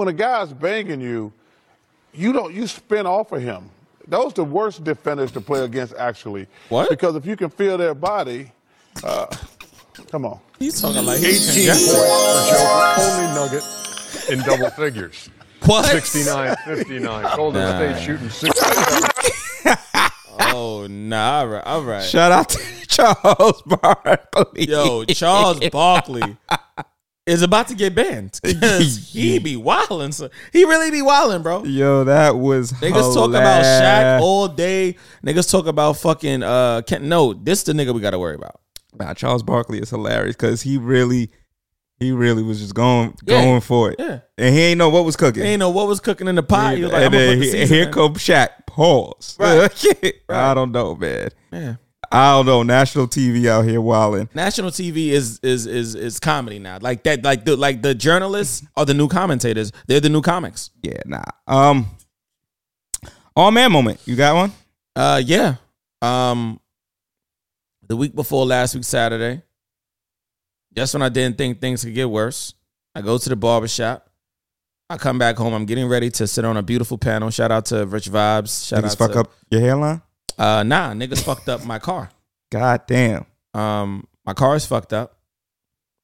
When a guy's banging you, you don't you spin off of him. Those the worst defenders to play against, actually. What? Because if you can feel their body, uh, come on. He's talking like 18 points for Joker. Only nugget in double figures. What? 69 59. Golden Nah. State shooting 60. Oh nah, all right, all right. Shout out to Charles Barkley. Yo, Charles Barkley is about to get banned because he be wilding. So he really be wilding, bro. Yo, that was Niggas talk about Shaq all day. Niggas talk about fucking uh Kent. No, this the nigga we got to worry about. Nah, Charles Barkley is hilarious because he really, he really was just going Yeah. going for it. Yeah. And he ain't know what was cooking. He ain't know what was cooking in the pot. He was like, and then put the he- here come Shaq. Pause. Right. I don't know, man. Yeah. I don't know. National TV out here wilding. National TV is is is is comedy now. Like that, like the like the journalists are the new commentators. They're the new comics. Yeah, nah. Um, all man moment. You got one? Uh, yeah. Um, the week before last week Saturday, just when I didn't think things could get worse, I go to the barbershop. I come back home. I'm getting ready to sit on a beautiful panel. Shout out to Rich Vibes. Shout Niggas out fuck to, up your hairline. Uh, nah, niggas fucked up my car. God damn. Um, my car is fucked up.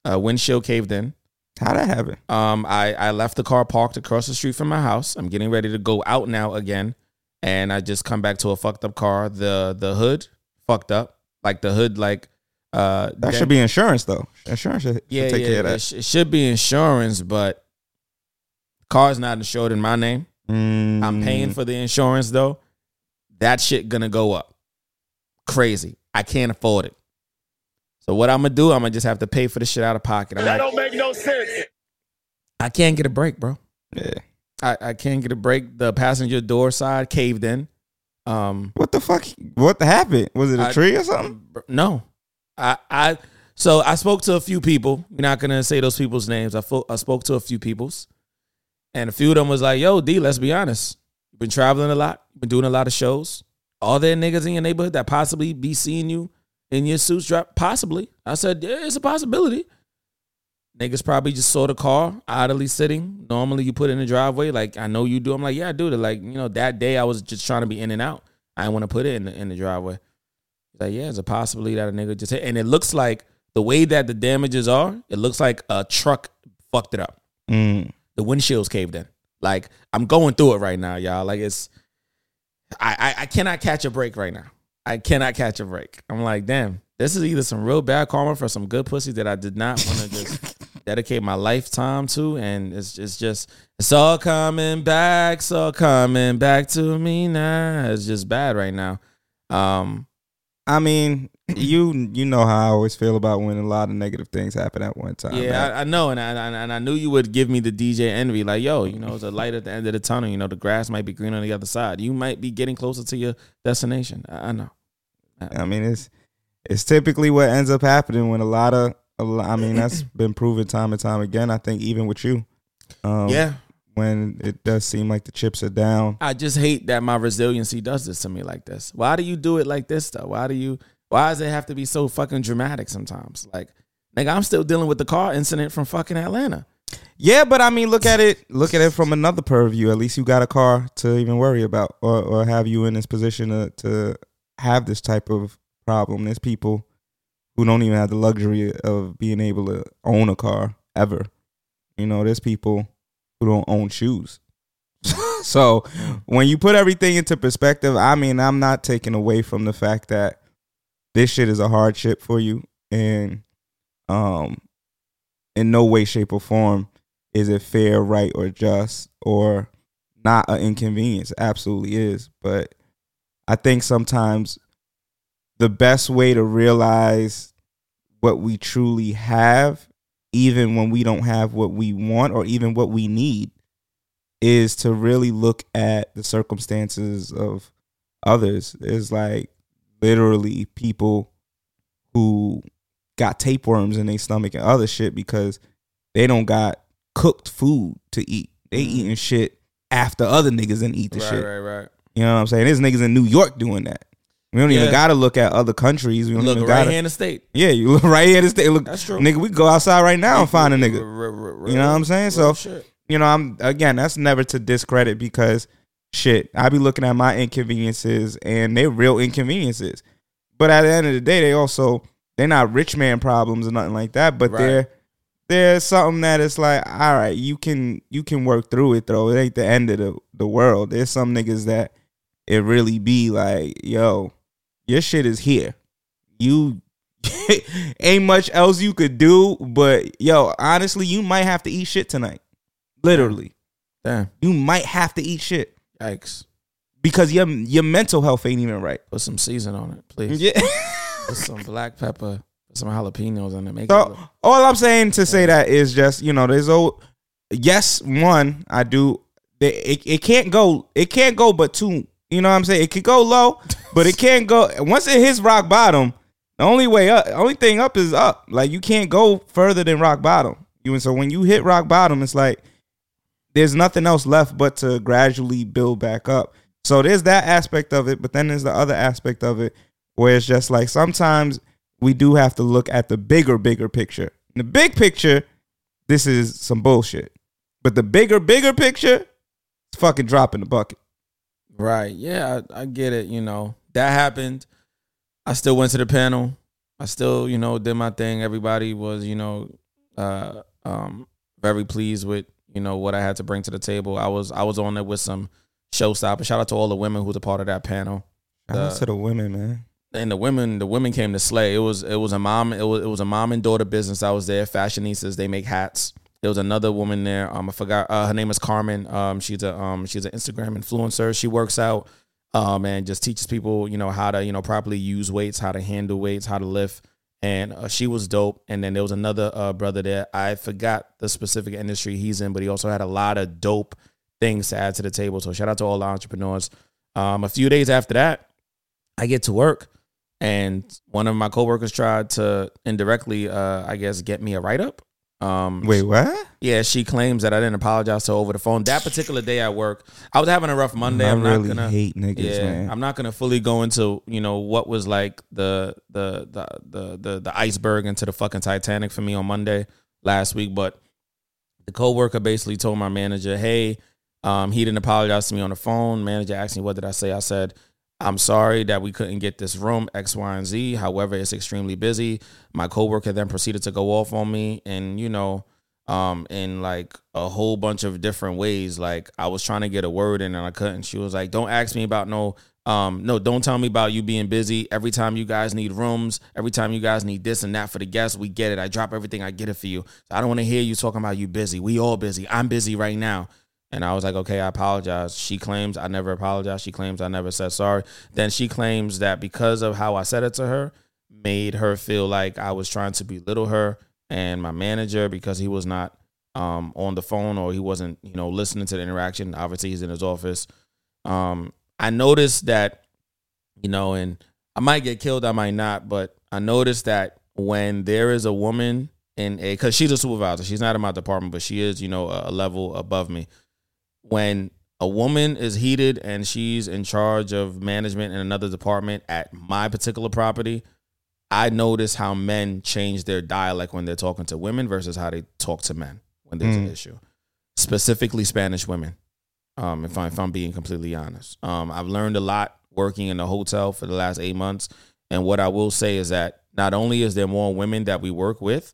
Uh, windshield caved in. How that happen? Um, I I left the car parked across the street from my house. I'm getting ready to go out now again, and I just come back to a fucked up car. The the hood fucked up, like the hood, like uh, That should be insurance though. Insurance should, should yeah, take yeah. care of It, sh- it should be insurance, but car's not insured in my name. Mm, I'm paying for the insurance though. That shit gonna go up. Crazy. I can't afford it. So what I'm gonna do? I'm gonna just have to pay for the shit out of pocket. I'm That like, don't make no sense. I can't get a break, bro. Yeah. I, I can't get a break. The passenger door side caved in. Um, What the fuck? What happened? Was it a I- tree or something? no, I I so I spoke to a few people. We're not gonna say those people's names. I fo- I spoke to a few people's, and a few of them was like, "Yo, D, let's be honest. You've been traveling a lot. You've been doing a lot of shows. Are there niggas in your neighborhood that possibly be seeing you in your suits drop? Possibly. I said, yeah, it's a possibility. Niggas probably just saw the car idly sitting. Normally you put it in the driveway. Like I know you do. I'm like, yeah, I do. it. Like, you know, that day I was just trying to be in and out. I didn't want to put it in the, in the driveway. Like, yeah, it's a possibility that a nigga just hit. And it looks like the way that the damages are, it looks like a truck fucked it up. Mm. The windshield's caved in. Like I'm going through it right now, y'all. Like it's, I, I I cannot catch a break right now. I cannot catch a break. I'm like, damn, this is either some real bad karma for some good pussy that I did not want to just dedicate my lifetime to, and it's it's just it's all coming back, it's all coming back to me now. It's just bad right now. Um, I mean, you you know how I always feel about when a lot of negative things happen at one time. Yeah. I, I know, and I, and I- and I knew you would give me the DJ envy, like, yo, you know, it's a light at the end of the tunnel. You know, the grass might be green on the other side. You might be getting closer to your destination. I, I know. I mean, it's it's typically what ends up happening when a lot of a lo- I mean, that's been proven time and time again. I think even with you, um, yeah, when it does seem like the chips are down. I just hate that my resiliency does this to me like this. Why do you do it like this though? Why do you? Why does it have to be so fucking dramatic sometimes? Like, nigga, I'm still dealing with the car incident from fucking Atlanta. Yeah, but I mean, look at it. Look at it from another purview. At least you got a car to even worry about, or or have you in this position to to have this type of problem. There's people who don't even have the luxury of being able to own a car ever. You know, there's people who don't own shoes. so when you put everything into perspective, I mean, I'm not taking away from the fact that this shit is a hardship for you, and um, in no way, shape, or form is it fair, right, or just, or not an inconvenience. Absolutely is, but I think sometimes the best way to realize what we truly have, even when we don't have what we want or even what we need, is to really look at the circumstances of others. There's like literally people who got tapeworms in their stomach and other shit because they don't got cooked food to eat. They mm. eating shit after other niggas and eat the. Right, shit. right, right. You know what I'm saying? There's niggas in New York doing that. We don't Yeah. even gotta look at other countries. We don't Look even right gotta. here in the state. Yeah, you look right here to stay. Look, That's true. nigga. We go outside right now and find a nigga. You know what I'm saying? So-. You know, I'm again. That's never to discredit because shit. I be looking at my inconveniences and they're real inconveniences. But at the end of the day, they also they're not rich man problems or nothing like that. But Right. they're there's something that it's like, all right, you can you can work through it though. It ain't the end of the, the world. There's some niggas that it really be like, yo, your shit is here. You ain't much else you could do, but yo, honestly, you might have to eat shit tonight. Literally. Damn. You might have to eat shit Yikes. because your your mental health ain't even right. Put some season on it, please. Yeah. Put some black pepper, put some jalapenos in it. Make it look- all I'm saying to say that is just you know there's oh yes one I do it, it it can't go it can't go but two you know what I'm saying it could go low but it can't go once it hits rock bottom the only way up only thing up is up like you can't go further than rock bottom you and so when you hit rock bottom it's like there's nothing else left but to gradually build back up so there's that aspect of it but then there's the other aspect of it where it's just like sometimes we do have to look at the bigger, bigger picture. In the big picture, this is some bullshit. But the bigger, bigger picture, it's fucking dropping the bucket. Right. Yeah, I, I get it. You know, that happened. I still went to the panel. I still, you know, did my thing. Everybody was, you know, uh, um, very pleased with, you know, what I had to bring to the table. I was, I was on there with some showstoppers. Shout out to all the women who's a part of that panel. Shout out to the women, man. and the women the women came to slay. It was it was a mom it was it was a mom and daughter business. I was there. Fashionistas. They make hats. There was another woman there. Um, I forgot. Uh, her name is Carmen. Um, she's a um she's an Instagram influencer. She works out. Um, and just teaches people you know how to you know properly use weights, how to handle weights, how to lift. And uh, she was dope. And then there was another uh, brother there. I forgot the specific industry he's in, but he also had a lot of dope things to add to the table. So shout out to all the entrepreneurs. Um, a few days after that, I get to work and one of my coworkers tried to indirectly uh i guess get me a write-up um Wait, what? yeah she claims that i didn't apologize to her over the phone that particular day at work i was having a rough monday I i'm really not gonna hate niggas, yeah man. i'm not gonna fully go into you know what was like the the the the the, the iceberg into the fucking titanic for me on monday last week but the coworker basically told my manager hey um he didn't apologize to me on the phone manager asked me what did i say i said I'm sorry that we couldn't get this room X, Y, and Z. However, it's extremely busy. My coworker then proceeded to go off on me, and you know, um, in like a whole bunch of different ways. Like I was trying to get a word in and I couldn't. She was like, "Don't ask me about no, um, no, don't tell me about you being busy. Every time you guys need rooms, every time you guys need this and that for the guests, we get it. I drop everything, I get it for you. I don't want to hear you talking about you busy. We all busy. I'm busy right now." And I was like, okay, I apologize. She claims I never apologized. She claims I never said sorry. Then she claims that because of how I said it to her, made her feel like I was trying to belittle her and my manager because he was not um, on the phone or he wasn't, you know, listening to the interaction. Obviously, he's in his office. Um, I noticed that, you know, and I might get killed, I might not, but I noticed that when there is a woman in a, because she's a supervisor, she's not in my department, but she is, you know, a, a level above me when a woman is heated and she's in charge of management in another department at my particular property, I notice how men change their dialect when they're talking to women versus how they talk to men when there's an Mm. issue. Specifically Spanish women. Um, if, I, if I'm being completely honest, um, I've learned a lot working in the hotel for the last eight months, and what I will say is that not only is there more women that we work with,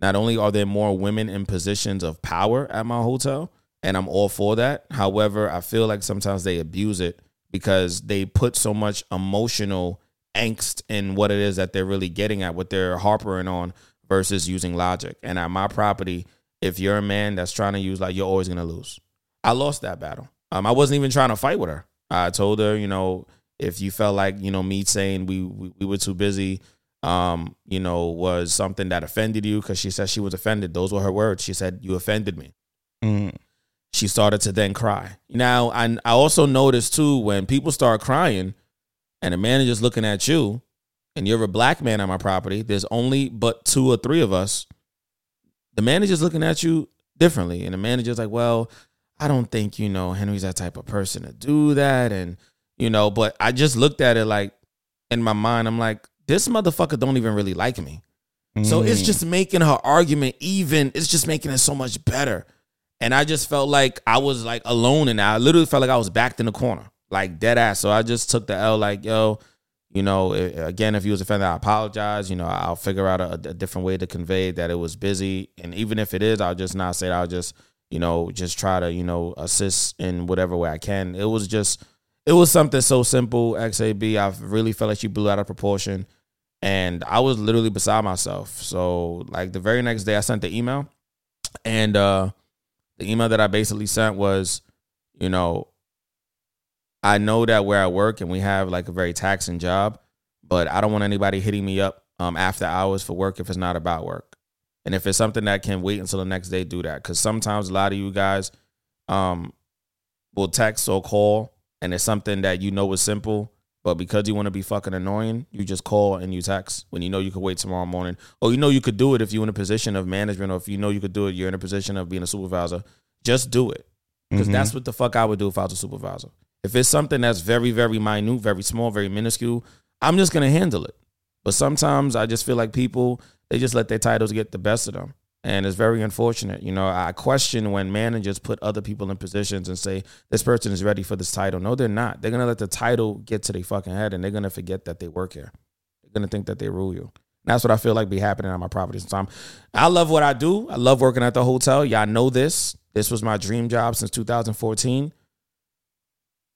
Not only are there more women in positions of power at my hotel, and I'm all for that. However, I feel like sometimes they abuse it because they put so much emotional angst in what it is that they're really getting at, what they're harpering on versus using logic. And at my property, if you're a man that's trying to use like you're always gonna lose. I lost that battle. Um, I wasn't even trying to fight with her. I told her, you know, if you felt like you know me saying we we, we were too busy, um, you know, was something that offended you because she said she was offended. Those were her words. She said you offended me. Mm. She started to then cry. Now, I I also noticed too when people start crying, and the manager's looking at you, and you're a black man on my property. There's only but two or three of us. The manager's looking at you differently, and the manager's like, "Well, I don't think you know Henry's that type of person to do that," and you know. But I just looked at it like in my mind, I'm like, this motherfucker don't even really like me. So it's Mm. just making her argument even. It's just making it so much better. And I just felt like I was like alone and I literally felt like I was backed in the corner, like dead ass. So I just took the L, like, yo, you know, i- again, if you was offended, I apologize. You know, I'll figure out a, a different way to convey that it was busy. And even if it is, I'll just not say it. I'll just, you know, just try to, you know, assist in whatever way I can. It was just, it was something so simple, XAB. I really felt like she blew out of proportion. And I was literally beside myself. So, like, the very next day, I sent the email. And, uh, the email that I basically sent was, you know, I know that where I work and we have like a very taxing job, but I don't want anybody hitting me up um, after hours for work if it's not about work. And if it's something that can wait until the next day, do that. Because sometimes a lot of you guys um, will text or call, and it's something that you know is simple, but because you want to be fucking annoying, you just call and you text when you know you could wait tomorrow morning, or you know you could do it if you're in a position of management, or if you know you could do it, you're in a position of being a supervisor. Just do it because Mhm. that's what the fuck I would do if I was a supervisor. If it's something that's very, very minute, very small, very minuscule, I'm just gonna handle it. But sometimes I just feel like people they just let their titles get the best of them, and it's very unfortunate. You know, I question when managers put other people in positions and say this person is ready for this title. No, they're not. They're gonna let the title get to their fucking head, and they're gonna forget that they work here. They're gonna think that they rule you. And that's what I feel like be happening on my property sometimes. I love what I do. I love working at the hotel. Y'all know this. This was my dream job since 2014.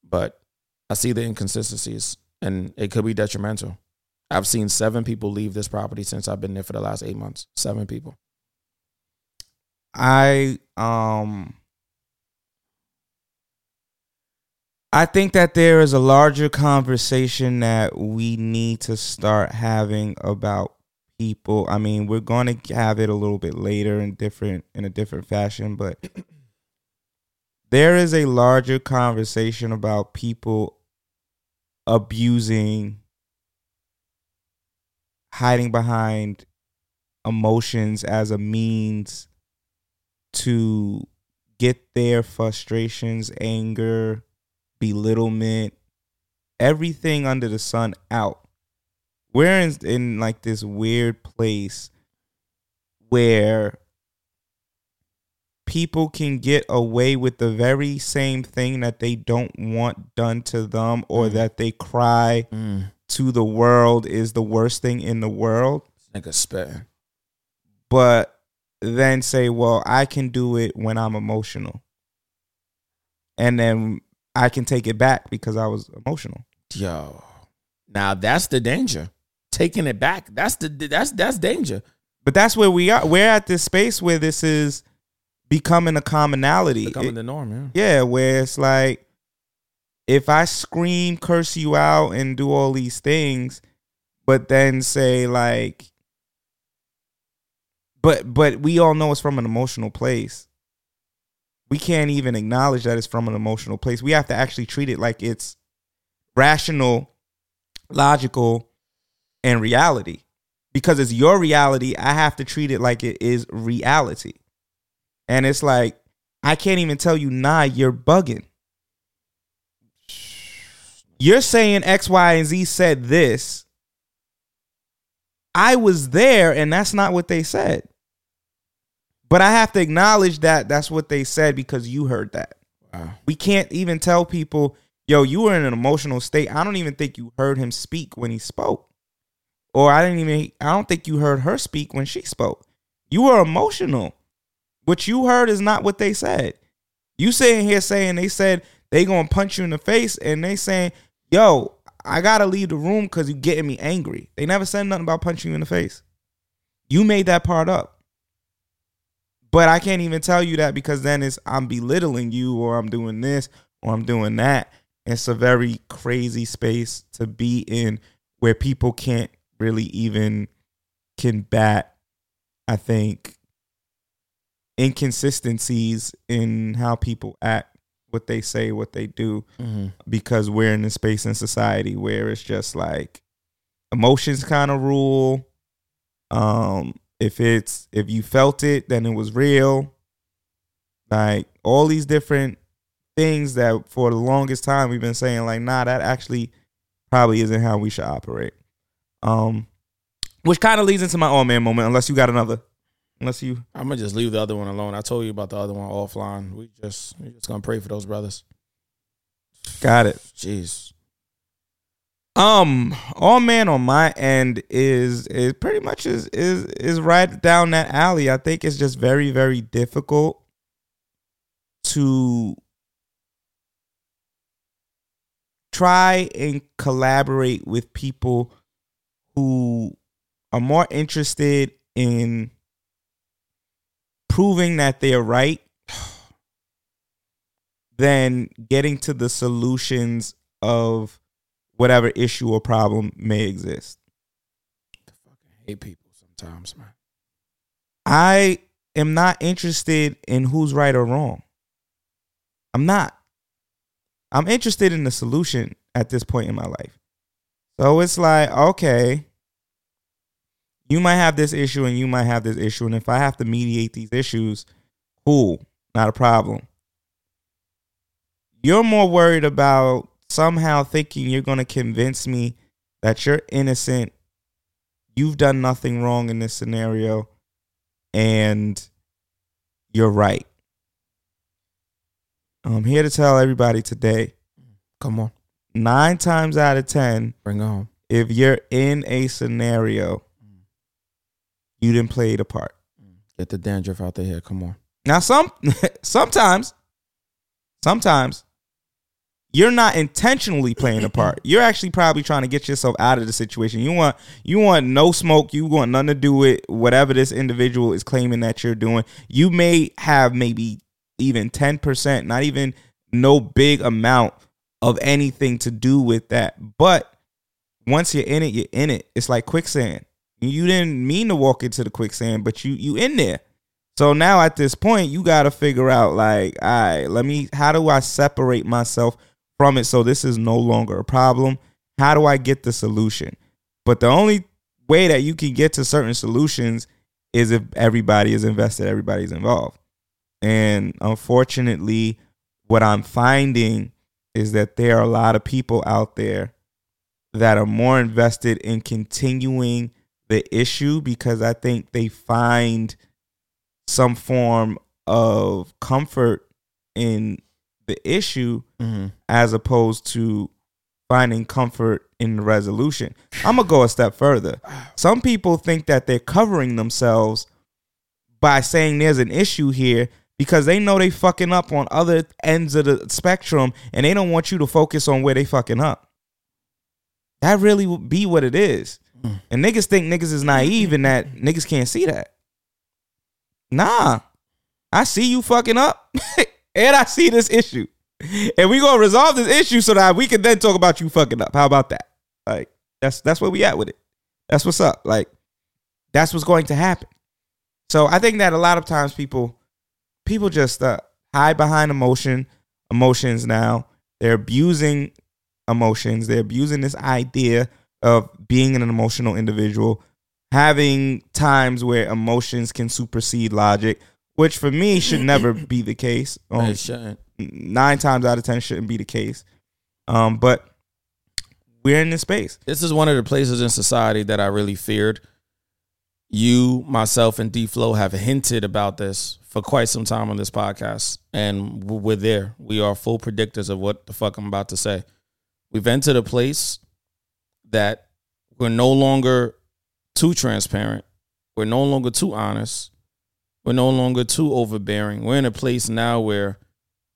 But I see the inconsistencies and it could be detrimental. I've seen seven people leave this property since I've been there for the last eight months. Seven people. I um I think that there is a larger conversation that we need to start having about people. I mean, we're going to have it a little bit later in different in a different fashion, but there is a larger conversation about people abusing hiding behind emotions as a means to get their frustrations, anger, belittlement, everything under the sun out. We're in, in like this weird place where people can get away with the very same thing that they don't want done to them or Mm. that they cry Mm. to the world is the worst thing in the world Nigga spitting. but then say, well, I can do it when I'm emotional. And then I can take it back because I was emotional. Yo. Now that's the danger. Taking it back. That's the that's that's danger. But that's where we are. We're at this space where this is becoming a commonality. Becoming It- the norm, yeah. yeah, where it's like if I scream, curse you out, and do all these things, but then say like, but but we all know it's from an emotional place. We can't even acknowledge that it's from an emotional place. We have to actually treat it like it's rational, logical, and reality. Because it's your reality, I have to treat it like it is reality. And it's like, I can't even tell you, nah, you're bugging. You're saying X, Y, and Z said this. I was there, and that's not what they said. But I have to acknowledge that that's what they said because you heard that. Wow. We can't even tell people, yo, you were in an emotional state. I don't even think you heard him speak when he spoke. Or I didn't even I don't think you heard her speak when she spoke. You were emotional. What you heard is not what they said. You sitting here saying they said they gonna punch you in the face, and they saying, "Yo, I gotta leave the room because you getting me angry." They never said nothing about punching you in the face. You made that part up. But I can't even tell you that because then it's I'm belittling you or I'm doing this or I'm doing that. It's a very crazy space to be in where people can't really even combat, I think, inconsistencies in how people act, what they say, what they do, because we're in a space in society where it's just like emotions kind of rule. Um, if it's if you felt it, then it was real. Like all these different things that for the longest time we've been saying, like, nah, that actually probably isn't how we should operate. Um, which kind of leads into my oh man moment, unless you got another. Unless you I'm gonna just leave the other one alone. I told you about the other one offline. We just we just gonna pray for those brothers. got it. Jeez. Um, all man on my end is is pretty much is is is right down that alley. I think it's just very very difficult to try and collaborate with people who are more interested in proving that they're right than getting to the solutions of whatever issue or problem may exist. I hate people sometimes, man. I am not interested in who's right or wrong. I'm not. I'm interested in the solution at this point in my life. So it's like, okay, you might have this issue and you might have this issue. And if I have to mediate these issues, cool, not a problem. You're more worried about somehow thinking you're going to convince me that you're innocent, you've done nothing wrong in this scenario, and you're right. I'm here to tell everybody today Come on, nine times out of 10, bring it home. if you're in a scenario, you didn't play the part. Get the dandruff out there. Come on. Now, some sometimes, sometimes you're not intentionally playing a part. You're actually probably trying to get yourself out of the situation. You want you want no smoke. You want nothing to do with whatever this individual is claiming that you're doing. You may have maybe even ten percent, not even no big amount of anything to do with that. But once you're in it, you're in it. It's like quicksand. You didn't mean to walk into the quicksand, but you you in there. So now at this point, you got to figure out like, all right, let me. How do I separate myself from it so this is no longer a problem? How do I get the solution? But the only way that you can get to certain solutions is if everybody is invested, everybody's involved. And unfortunately, what I'm finding is that there are a lot of people out there that are more invested in continuing the issue because I think they find some form of comfort in the issue mm-hmm. as opposed to finding comfort in the resolution. I'm gonna go a step further. Some people think that they're covering themselves by saying there's an issue here because they know they fucking up on other ends of the spectrum and they don't want you to focus on where they fucking up. That really would be what it is. Mm. And niggas think niggas is naive and that niggas can't see that. Nah. I see you fucking up and I see this issue. And we gonna resolve this issue so that we can then talk about you fucking up. How about that? Like that's that's where we at with it. That's what's up. Like that's what's going to happen. So I think that a lot of times people people just uh, hide behind emotion emotions now. They're abusing emotions. They're abusing this idea of being an emotional individual, having times where emotions can supersede logic, which for me should never be the case. Um, It shouldn't. nine times out of ten shouldn't be the case. Um, but we're in this space. This is one of the places in society that I really feared. You, myself, and D Flow have hinted about this for quite some time on this podcast, and we're there. We are full predictors of what the fuck I'm about to say. We've entered a place that we're no longer too transparent. We're no longer too honest. We're no longer too overbearing. We're in a place now where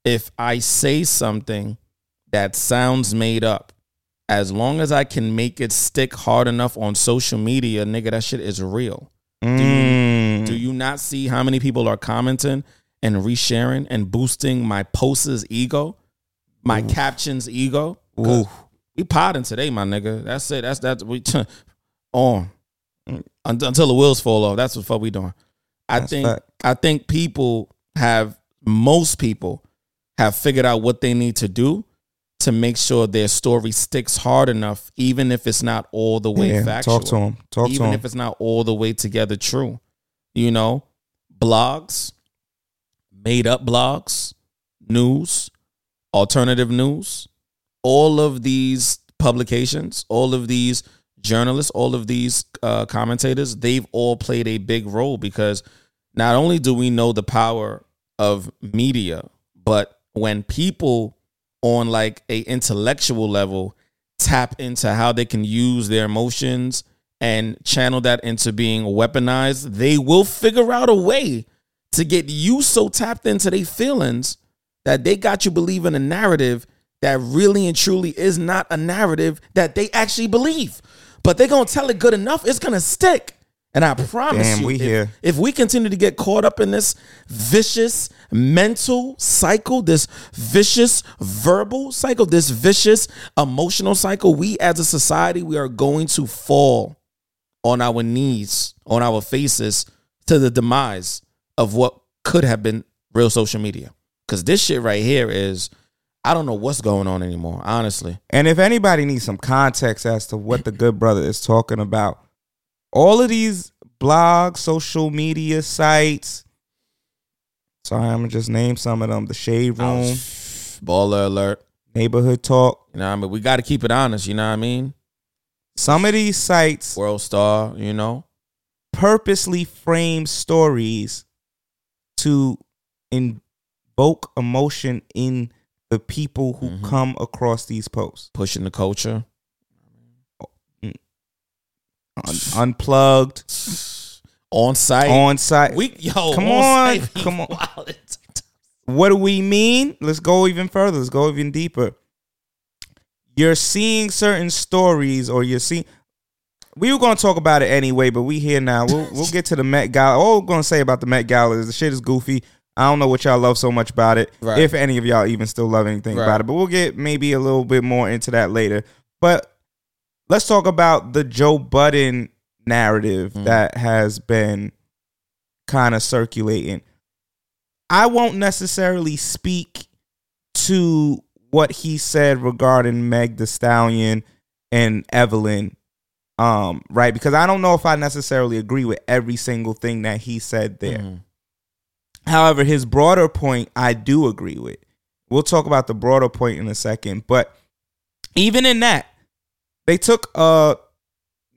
if I say something that sounds made up, as long as I can make it stick hard enough on social media, nigga, that shit is real. Mm. Do you not see how many people are commenting and resharing and boosting my post's ego, my captions ego? We potting today, my nigga. That's it. That's that. we on until the wheels fall off. That's what fuck we doing. I That's think fact. I think people have most people have figured out what they need to do to make sure their story sticks hard enough, even if it's not all the way Yeah, factual talk to him. Talk to them. even if it's not all the way together true. You know, blogs, made up blogs, news, alternative news, all of these publications, all of these journalists, all of these uh, commentators, they've all played a big role because not only do we know the power of media, but when people on like a intellectual level tap into how they can use their emotions and channel that into being weaponized, they will figure out a way to get you so tapped into their feelings that they got you believing a narrative that really and truly is not a narrative that they actually believe. But they're gonna tell it good enough, it's gonna stick. And I promise Damn, you, we if, here. if we continue to get caught up in this vicious mental cycle, this vicious verbal cycle, this vicious emotional cycle, we as a society, we are going to fall on our knees, on our faces to the demise of what could have been real social media. Because this shit right here is, I don't know what's going on anymore, honestly. And if anybody needs some context as to what the good brother is talking about, all of these blogs, social media sites. Sorry, I'm gonna just name some of them: the Shade Room, Baller alert. Neighborhood Talk. You know what I mean? We got to keep it honest, you know what I mean? Some of these sites World Star, you know? purposely frame stories to invoke emotion in the people who Mhm. come across these posts. Pushing the culture. Un- unplugged, On site. on site. we, yo, Come on, on, come on. wild. What do we mean? Let's go even further. Let's go even deeper. You're seeing certain stories, or you're seeing. We were going to talk about it anyway, but we here now. We'll we'll get to the Met Gala. All we're going to say about the Met Gala is the shit is goofy. I don't know what y'all love so much about it. Right. If any of y'all even still love anything Right. about it, but we'll get maybe a little bit more into that later. But let's talk about the Joe Budden narrative Mm. that has been kind of circulating. I won't necessarily speak to what he said regarding Meg the Stallion and Evelyn, um, right? Because I don't know if I necessarily agree with every single thing that he said there. Mhm. However, his broader point I do agree with. We'll talk about the broader point in a second, but even in that, they took a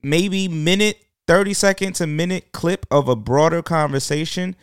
maybe minute, 30 second to minute clip of a broader conversation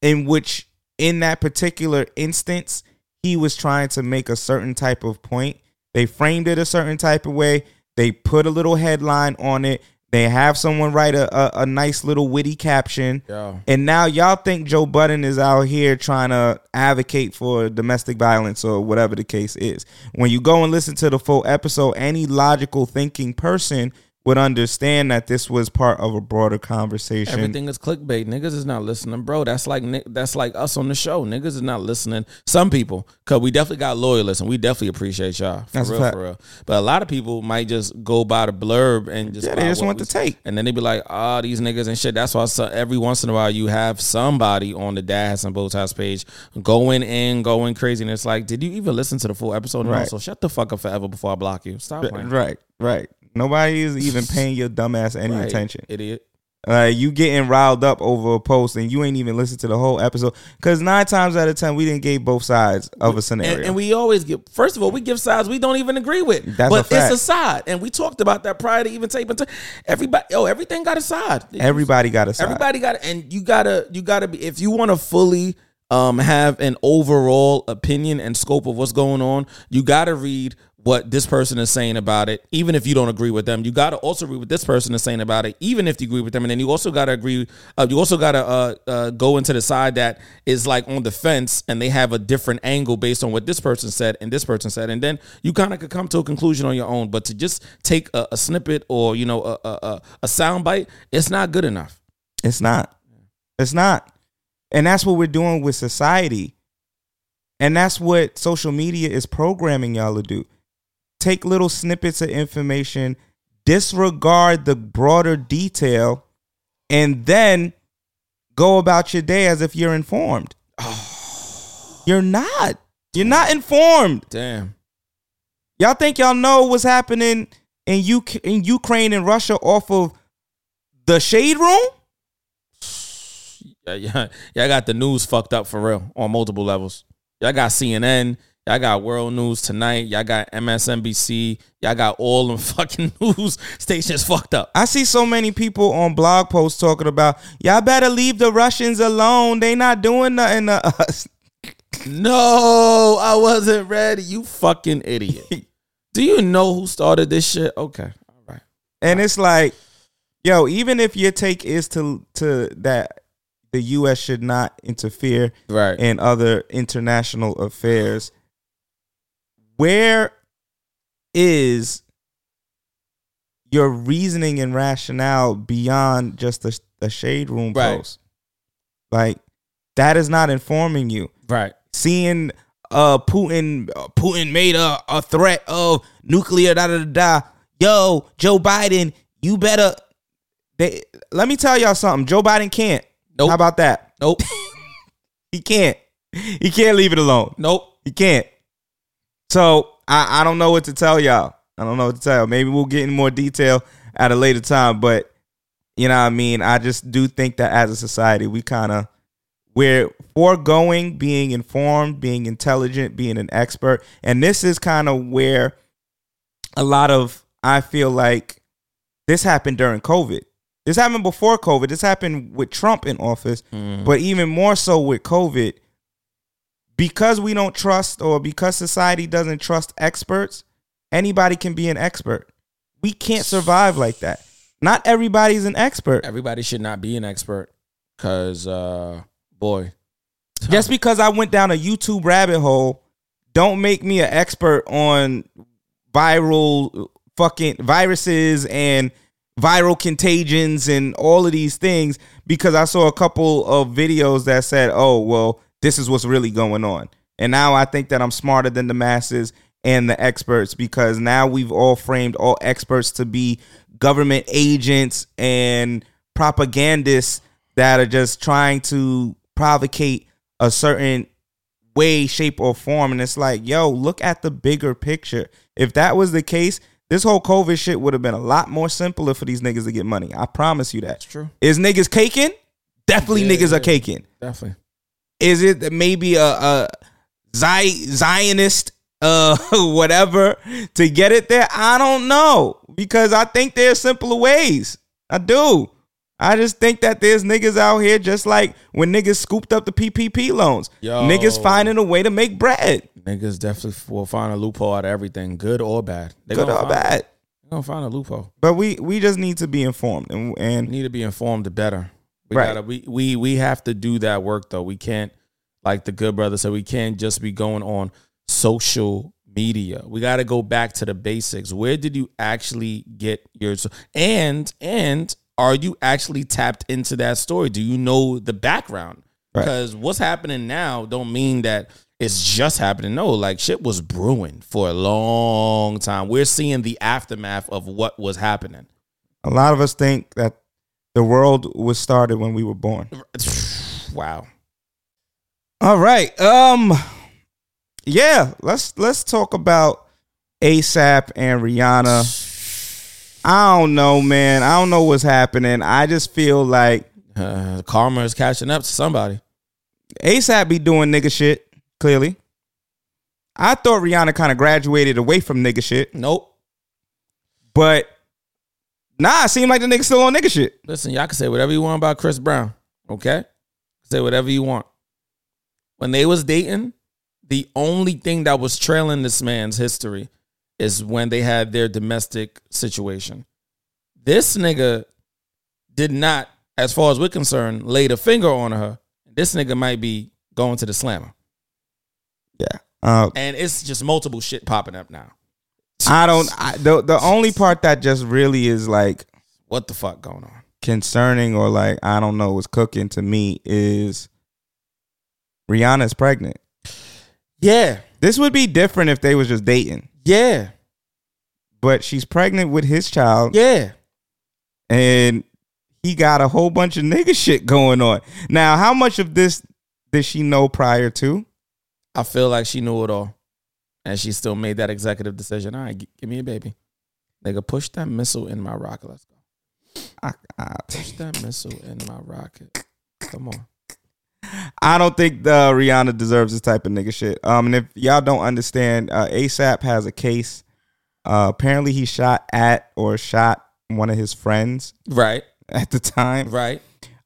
in which in that particular instance he was trying to make a certain type of point. They framed it a certain type of way. They put a little headline on it. They have someone write a, a, a nice little witty caption. And now y'all think Joe Budden is out here trying to advocate for domestic violence or whatever the case is. When you go and listen to the full episode, any logical thinking person would understand that this was part of a broader conversation. Everything is clickbait. Niggas is not listening, bro. That's like that's like us on the show. Niggas is not listening. Some people, cause we definitely got loyalists, and we definitely appreciate y'all for That's real, for real. But a lot of people might just go by the blurb and just Yeah, they just want we- the take. and then they be like, ah, these niggas and shit. That's why so, every once in a while you have somebody on the Dads and Botas page going in, going crazy, and it's like, did you even listen to the full episode? Right. so shut the fuck up forever before I block you. Stop playing. Right, right. Nobody is even paying your dumbass any Right, attention. idiot. Uh, you getting riled up over a post and you ain't even listened to the whole episode. Because nine times out of ten, we didn't give both sides of a scenario. And, and we always give. First of all, we give sides we don't even agree with. That's but a fact. it's a side, and we talked about that prior to even taping. T- everybody, oh, everything got a side. Everybody got a side. Everybody got, and you gotta, you gotta be. If you want to fully um have an overall opinion and scope of what's going on, you gotta read what this person is saying about it, even if you don't agree with them. You got to also agree with this person is saying about it, even if you agree with them. And then you also got to agree. Uh, you also got to uh, uh, go into the side that is like on the fence, and they have a different angle based on what this person said and this person said, and then you kind of could come to a conclusion on your own. But to just take a, a snippet or you know a a, a, a sound bite, it's not good enough. It's not. It's not. And that's what we're doing with society. And that's what social media is programming y'all to do. Take little snippets of information, disregard the broader detail, and then go about your day as if you're informed. You're not. You're not informed. Damn. Y'all think y'all know what's happening in UK in Ukraine and Russia off of the shade room? Yeah, yeah, y'all got the news fucked up for real on multiple levels. Y'all got CNN, y'all got World News Tonight, y'all got MSNBC, y'all got all them fucking news stations fucked up. I see so many people on blog posts talking about y'all better leave the Russians alone. They not doing nothing to us. No, I wasn't ready. You fucking idiot. Do you know who started this shit? Okay, all right. And it's like, yo, even if your take is to to that the US should not interfere Right. in other international affairs, where is your reasoning and rationale beyond just the, a shade room Right. post? Like that is not informing you. Right. Seeing uh Putin uh, Putin made a, a threat of nuclear da da da da. Yo, Joe Biden, you better they let me tell y'all something. Joe Biden can't. Nope. How about that? Nope. He can't. He can't leave it alone. nope. He can't. So I, I don't know what to tell y'all. I don't know what to tell. Maybe we'll get in more detail at a later time. But you know what I mean? I just do think that as a society, we kind of we're foregoing being informed, being intelligent, being an expert. And this is kind of where a lot of I feel like this happened during COVID. This happened before COVID. This happened with Trump in office, mm-hmm. but even more so with COVID because we don't trust or because society doesn't trust experts, anybody can be an expert. We can't survive like that. Not everybody's an expert. Everybody should not be an expert because, uh, boy, Just because I went down a YouTube rabbit hole, don't make me an expert on viral fucking viruses and viral contagions and all of these things because I saw a couple of videos that said, "Oh, well, this is what's really going on." And now I think that I'm smarter than the masses and the experts because now we've all framed all experts to be government agents and propagandists that are just trying to provocate a certain way, shape, or form. And it's like, yo, look at the bigger picture. If that was the case, this whole COVID shit would have been a lot more simpler for these niggas to get money. I promise you that. That's true. Is niggas caking? Definitely Yeah, niggas yeah. are caking. Definitely. Is it that maybe a, a Zionist, uh, whatever, to get it there? I don't know because I think there's simpler ways. I do. I just think that there's niggas out here just like when niggas scooped up the PPP loans. Yo. Niggas finding a way to make bread, Niggas definitely will find a loophole out of everything, good or bad. They good or bad. They gonna find a loophole. But we we just need to be informed and and need to be informed better. We Right. gotta we, we we have to do that work though. We can't like the good brother said, we can't just be going on social media. We gotta go back to the basics. Where did you actually get your and and are you actually tapped into that story? Do you know the background? Right. Because what's happening now don't mean that it's just happening. No, like shit was brewing for a long time. We're seeing the aftermath of what was happening. a lot of us think that the world was started when we were born. Wow. All right. Um yeah, let's let's talk about ASAP and Rihanna. I don't know, man. I don't know what's happening. I just feel like Uh, karma is catching up to somebody. ASAP be doing nigga shit, clearly. I thought Rihanna kind of graduated away from nigga shit, Nope. but nah, it seemed like the nigga still on nigga shit. Listen, y'all can say whatever you want about Chris Brown. Okay? Say whatever you want. When they was dating, the only thing that was trailing this man's history is when they had their domestic situation. This nigga did not, as far as we're concerned, laid a finger on her. This nigga might be going to the slammer. Yeah. Uh, And it's just multiple shit popping up now. I don't. I, the the only part that just really is like What the fuck going on? concerning or like I don't know what's cooking to me is Rihanna's pregnant. Yeah. This would be different if they was just dating, Yeah. but she's pregnant with his child, Yeah. and he got a whole bunch of nigga shit going on. Now, how much of this did she know prior to? I feel like she knew it all. And she still made that executive decision. All right, g- give me a baby. Nigga, push that missile in my rocket. Let's go. I, I, Push that missile in my rocket. Come on. I don't think the Rihanna deserves this type of nigga shit. Um, and if y'all don't understand, uh, ASAP has a case. Uh, apparently, he shot at or shot one of his friends Right, at the time. right.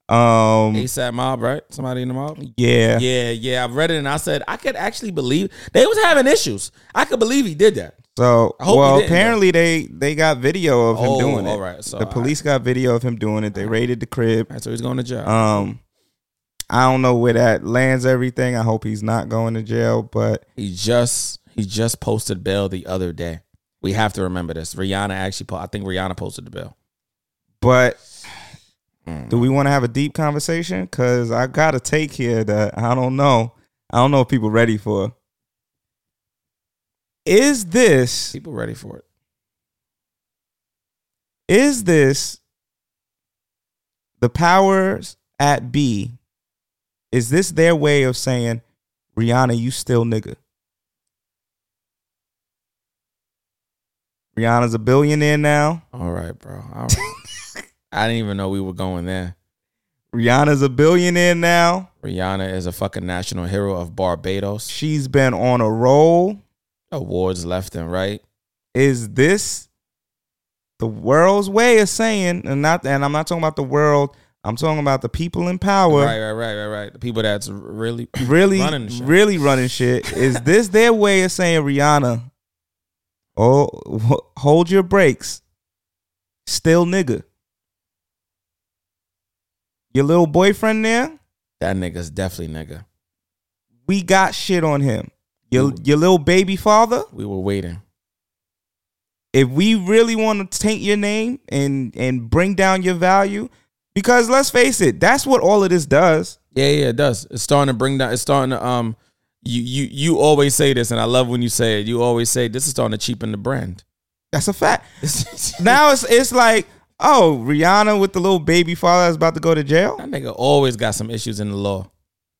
Um, ASAP mob, right? Somebody in the mob? yeah. Yeah, yeah. I've read it and I said, I could actually believe they was having issues. I could believe he did that. So, I hope he well, apparently they they got video of him Oh, doing it. all right. So, the police got video of him doing it. They raided the crib. Right, so he's going to jail. Um, I don't know where that lands everything. I hope he's not going to jail, but he just he just posted bail the other day. We have to remember this. Rihanna actually, po- I think Rihanna posted the bill. but Mm. do we want to have a deep conversation? Because I got a take here that I don't know. I don't know if people ready for. Is this People ready for it? is this the powers at B? Is this their way of saying, Rihanna, you still nigga? Rihanna's a billionaire now. All right, bro. All right. I didn't even know we were going there. Rihanna's a billionaire now. Rihanna is a fucking national hero of Barbados. She's been on a roll. Awards left and right. Is this the world's way of saying, and not, and I'm not talking about the world. I'm talking about the people in power. Right, right, right, right, right. The people that's really really, Running shit. really running shit. Is this their way of saying Rihanna? Oh, hold your brakes. Still nigga. Your little boyfriend there, that nigga's definitely nigga. we got shit on him. Your Mm. your little baby father. We were waiting. If we really want to taint your name and and bring down your value, because let's face it, that's what all of this does. Yeah, yeah, it does. It's starting to bring down. It's starting to um. You you you always say this, and I love when you say it. You always say this is starting to cheapen the brand. That's a fact. now it's it's like, oh, Rihanna with the little baby father that's about to go to jail. That nigga always got some issues in the law.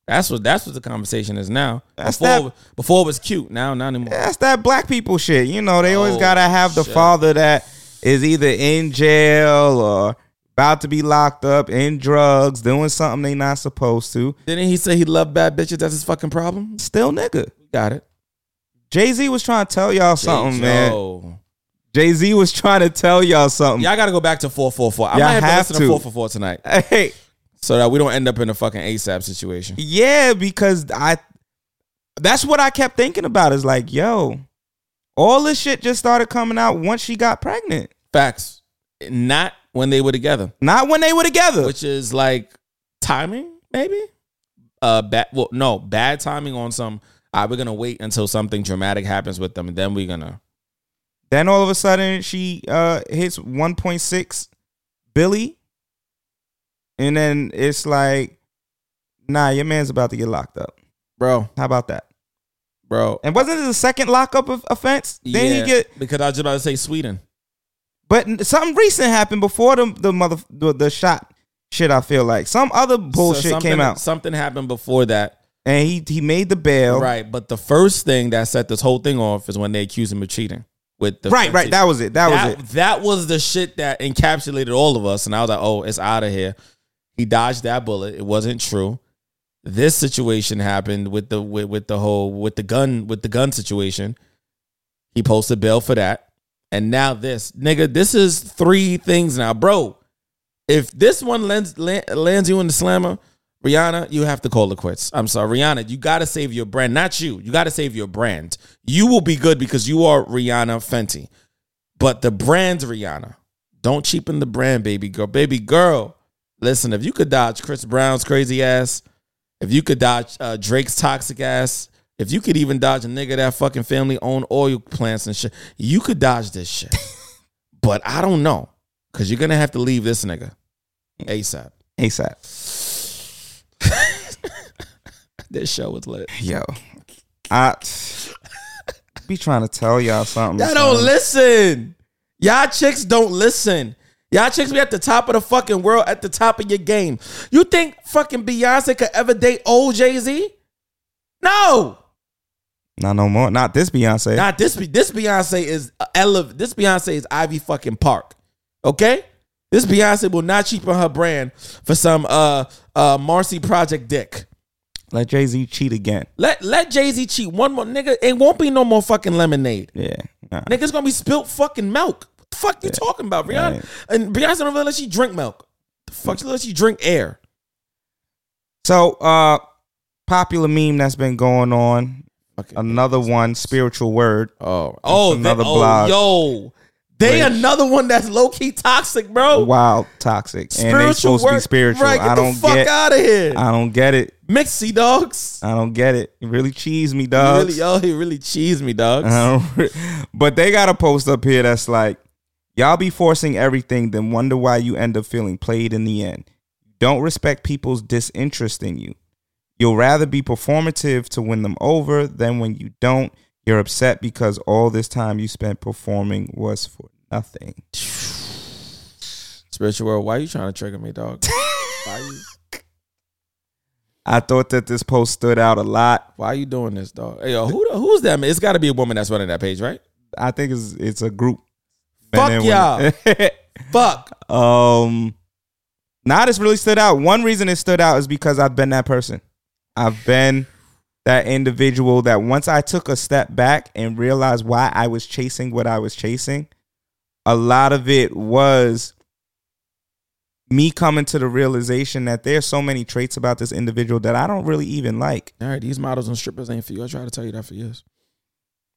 That's what that's what the conversation is now. That's before, that- it- before it was cute. Now not anymore. That's that black people shit. You know, they always Oh, gotta have the shit. father that is either in jail or about to be locked up in drugs, doing something they not supposed to. Didn't he say he loved bad bitches? That's his fucking problem. Still nigga. Got it. Jay Z was trying to tell y'all something, man. Jay Z was trying to tell y'all something. Y'all got to go back to four four four. I Y'all might have to have listen to to. four four four tonight, Hey, so that we don't end up in a fucking ASAP situation. yeah, because I that's what I kept thinking about. Is like, yo, all this shit just started coming out once she got pregnant. Facts. Not when they were together, Not when they were together. which is like timing, maybe. Uh, bad. Well, no, bad timing on some. All right, we're gonna wait until something dramatic happens with them, and then we're gonna. Then all of a sudden she uh hits 1.6 Billy. And then it's like, nah, your man's about to get locked up. Bro, How about that? bro. And wasn't it the second lockup of offense? Then yeah, he get because I was just about to say Sweden. but something recent happened before the the mother the, the shot shit, I feel like. Some other bullshit something- came out. Something happened before that. And he he made the bail. Right, but the first thing that set this whole thing off is when they accused him of cheating with the Right, right. That was it. That, that, was it. that was the shit that encapsulated all of us, and I was like, "Oh, it's out of here." He dodged that bullet. It wasn't true. This situation happened with the with, with the whole with the gun with the gun situation. He posted bail for that, and now this nigga. This is three things now, bro. If this one lands lands you in the slammer, Rihanna, you have to call it quits. I'm sorry, Rihanna. You got to save your brand, not you. You got to save your brand. You will be good because you are Rihanna Fenty, but the brand's Rihanna. Don't cheapen the brand, baby girl. Baby girl, listen. If you could dodge Chris Brown's crazy ass, if you could dodge uh, Drake's toxic ass, if you could even dodge a nigga that fucking family owned oil plants and shit, you could dodge this shit. but I don't know because you're gonna have to leave this nigga ASAP. ASAP. This show was lit. Yo, I be trying to tell y'all something. Y'all don't son. listen. Y'all chicks don't listen. Y'all chicks be at the top of the fucking world, at the top of your game. You think fucking Beyonce could ever date old Jay Z? No, Not no more. Not this Beyonce. not this. This Beyonce is elev- This Beyonce is Ivy fucking Park. Okay, this Beyonce will not cheapen her brand for some uh uh Marcy Project Dick. Let Jay Z cheat again. Let let Jay Z cheat one more nigga. It won't be no more fucking lemonade. Yeah. Nah. Niggas gonna be spilt fucking milk. What the fuck you talking about, Rihanna? Right. And Beyonce don't really let you drink milk. The fuck she let you drink air. So, uh, popular meme that's been going on. Okay. Another one, spiritual word. Oh, oh, another oh, blog. yo, they Which- another one that's low key toxic, bro. Wild, toxic, and they supposed to be spiritual. Right, get I don't the fuck get. out of here. I don't get it. Mixy dogs. I don't get it. You really cheese me, You dog. Really, yo, he really cheesed me, dogs. but they got a post up here that's like, y'all be forcing everything, then wonder why you end up feeling played in the end. Don't respect people's disinterest in you. You'll rather be performative to win them over than when you don't. You're upset because all this time you spent performing was for nothing. Spiritual world, why are you trying to trigger me, dog? why you I thought that this post stood out a lot. why are you doing this, dog? Hey, yo, who who's that? Man? It's got to be a woman that's running that page, right? I think it's it's a group. Fuck y'all. Fuck. Um, nah, this really stood out. One reason it stood out is because I've been that person. I've been that individual that once I took a step back and realized why I was chasing what I was chasing, a lot of it was me coming to the realization that there's so many traits about this individual that I don't really even like. All right, these models and strippers ain't for you. I try to tell you that for years.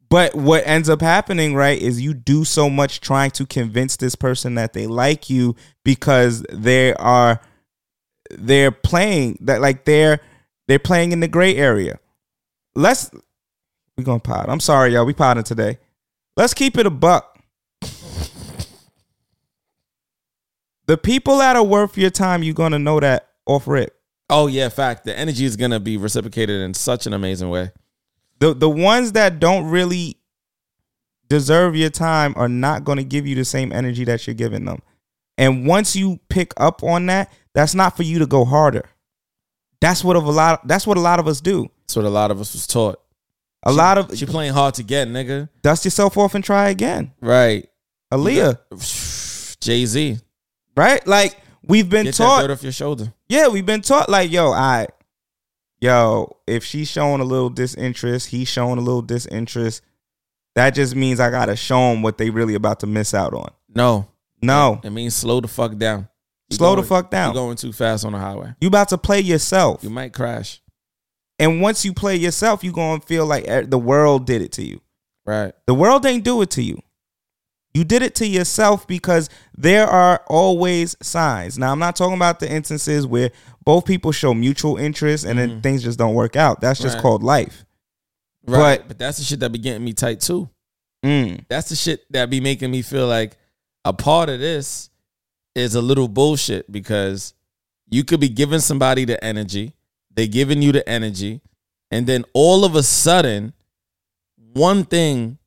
But what ends up happening, right, is you do so much trying to convince this person that they like you because they are they're playing that like they're they're playing in the gray area. Let's we gonna pod. I'm sorry, y'all. We podding today. Let's keep it a buck. The people that are worth your time, you're gonna know that off rip. Oh yeah, fact. The energy is gonna be reciprocated in such an amazing way. the the ones that don't really deserve your time are not going to give you the same energy that you're giving them. And once you pick up on that, that's not for you to go harder. That's what of a lot that's what a lot of us do. That's what a lot of us was taught. A lot of She playing hard to get, nigga. dust yourself off and try again. Right. Aaliyah, Jay Z. right? Like we've been Get that taught dirt off your shoulder. Yeah, we've been taught like, yo, I, yo, if she's showing a little disinterest, he's showing a little disinterest. That just means I gotta show them what they really about to miss out on. No. No, It means slow the fuck down. You slow the fuck down. You're going too fast on the highway. You about to play yourself, You might crash. and once you play yourself, you gonna feel like the world did it to you. Right. The world ain't do it to you. You did it to yourself because there are always signs. Now, I'm not talking about the instances where both people show mutual interest and then things just don't work out. That's just Right. called life. Right. But- But, that's the shit that be getting me tight too. Mm. That's the shit that be making me feel like a part of this is a little bullshit because you could be giving somebody the energy, they giving you the energy, and then all of a sudden, one thing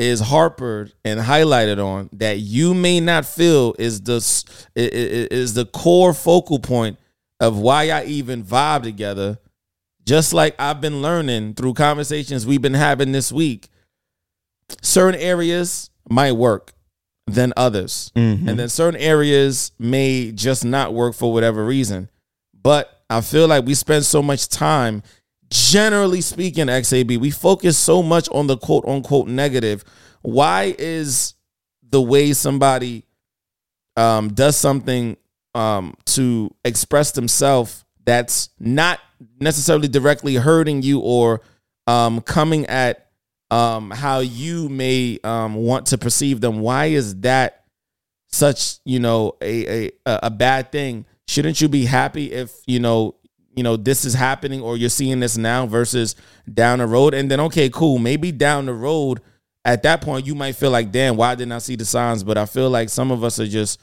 is harpered and highlighted on that you may not feel is the is the core focal point of why I even vibe together. Just like I've been learning through conversations we've been having this week, certain areas might work than others. Mhm. And then certain areas may just not work for whatever reason. But I feel like we spend so much time, generally speaking, XAB, we focus so much on the quote unquote negative. Why is the way somebody um, does something um, to express themselves that's not necessarily directly hurting you or um, coming at um, how you may um, want to perceive them. Why is that such you know a, a a bad thing? Shouldn't you be happy if you know you know this is happening or you're seeing this now versus down the road? And then okay, cool, maybe down the road at that point you might feel like, damn, why didn't I see the signs? But I feel like some of us are just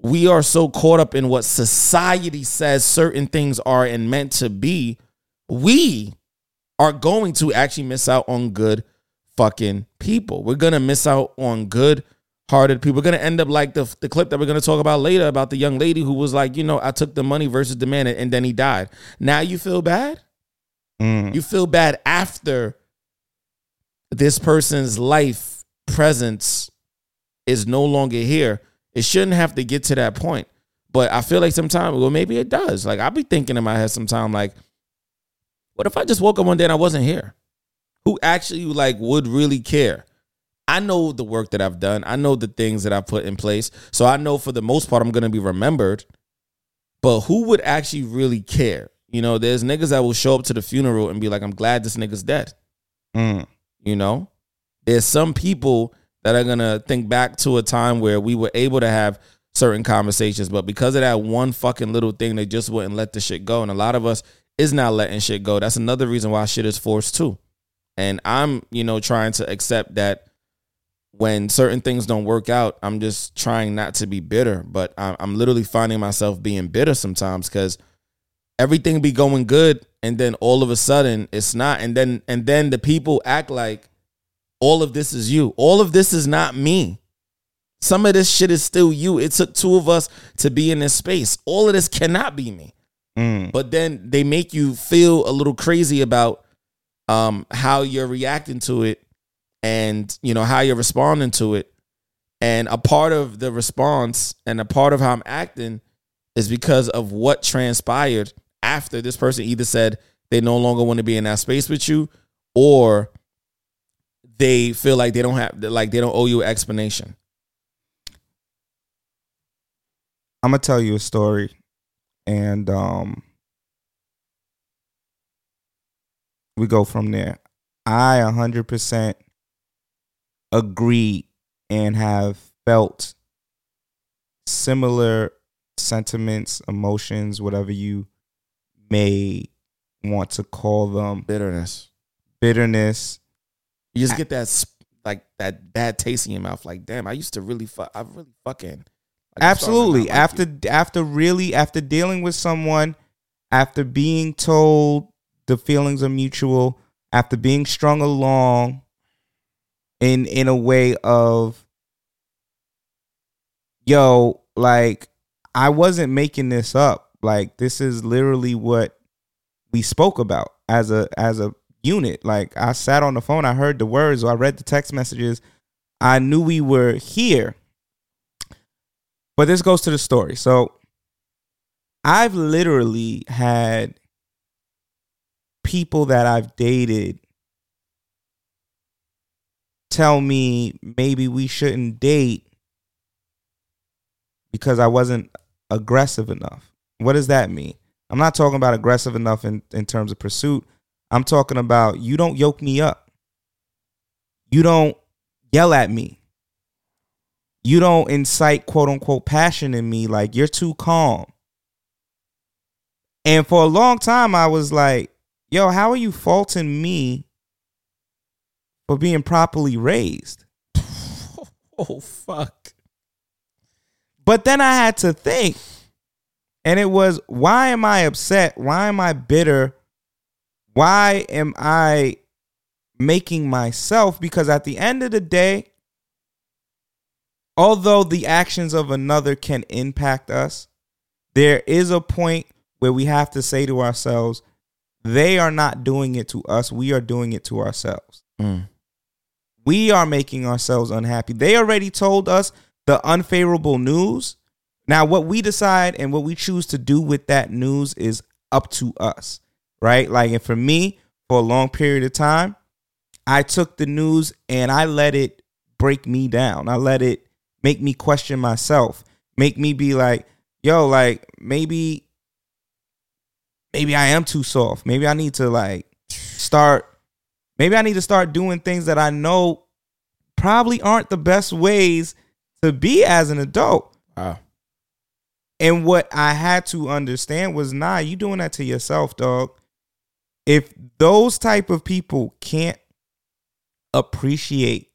we are so caught up in what society says certain things are and meant to be. We are going to actually miss out on good fucking people. We're gonna miss out on good hearted people. We're gonna end up like the the clip that we're gonna talk about later about the young lady who was like, you know, I took the money versus demanded, and then he died. Now you feel bad. Mm. You feel bad after this person's life presence is no longer here. It shouldn't have to get to that point. But I feel like sometimes, well, maybe it does. Like I'll be thinking in my head sometimes, like, what if I just woke up one day and I wasn't here? Who actually like would really care? I know the work that I've done. I know the things that I've put in place. So I know for the most part I'm gonna be remembered. But who would actually really care? You know, there's niggas that will show up to the funeral and be like, I'm glad this nigga's dead. Mm. You know, there's some people that are gonna think back to a time where we were able to have certain conversations, but because of that one fucking little thing, they just wouldn't let the shit go. And a lot of us is not letting shit go. That's another reason why shit is forced too. And I'm, you know, trying to accept that when certain things don't work out, I'm just trying not to be bitter. But I'm, literally finding myself being bitter sometimes because everything be going good, and then all of a sudden it's not. And then and then the people act like all of this is you. All of this is not me. Some of this shit is still you. It took two of us to be in this space. All of this cannot be me. Mm. But then they make you feel a little crazy about um, how you're reacting to it and you know how you're responding to it. And a part of the response and a part of how I'm acting is because of what transpired after this person either said they no longer want to be in that space with you or they feel like they don't have like they don't owe you an explanation. I'm gonna tell you a story, and um, we go from there. I 100% agree and have felt similar sentiments, emotions, whatever you may want to call them, Bitterness. bitterness. You just get that like that bad taste in your mouth. Like, damn, I used to really fuck. I really fucking. Like, I'm starting to Absolutely. like after after really after dealing with someone, after being told the feelings are mutual, after being strung along in in a way of yo, like I wasn't making this up. Like this is literally what we spoke about as a as a unit. Like I sat on the phone, I heard the words, or I read the text messages. I knew we were here. But this goes to the story. So I've literally had people that I've dated tell me maybe we shouldn't date because I wasn't aggressive enough. What does that mean? I'm not talking about aggressive enough in, in terms of pursuit. I'm talking about you don't yoke me up. You don't yell at me. You don't incite quote unquote passion in me. Like you're too calm. And for a long time, I was like, yo, how are you faulting me for being properly raised? oh fuck. But then I had to think, and it was, why am I upset? Why am I bitter? Why am I making myself? Because at the end of the day, although the actions of another can impact us, there is a point where we have to say to ourselves, they are not doing it to us, we are doing it to ourselves. Mm. We are making ourselves unhappy. They already told us the unfavorable news. Now, what we decide and what we choose to do with that news is up to us, right? Like, and for me, for a long period of time, I took the news and I let it break me down. I let it make me question myself, make me be like, yo, like maybe maybe I am too soft. Maybe I need to like start maybe I need to start doing things that I know probably aren't the best ways to be as an adult. Wow. And what I had to understand was, nah, you doing that to yourself, dog. If those type of people can't appreciate,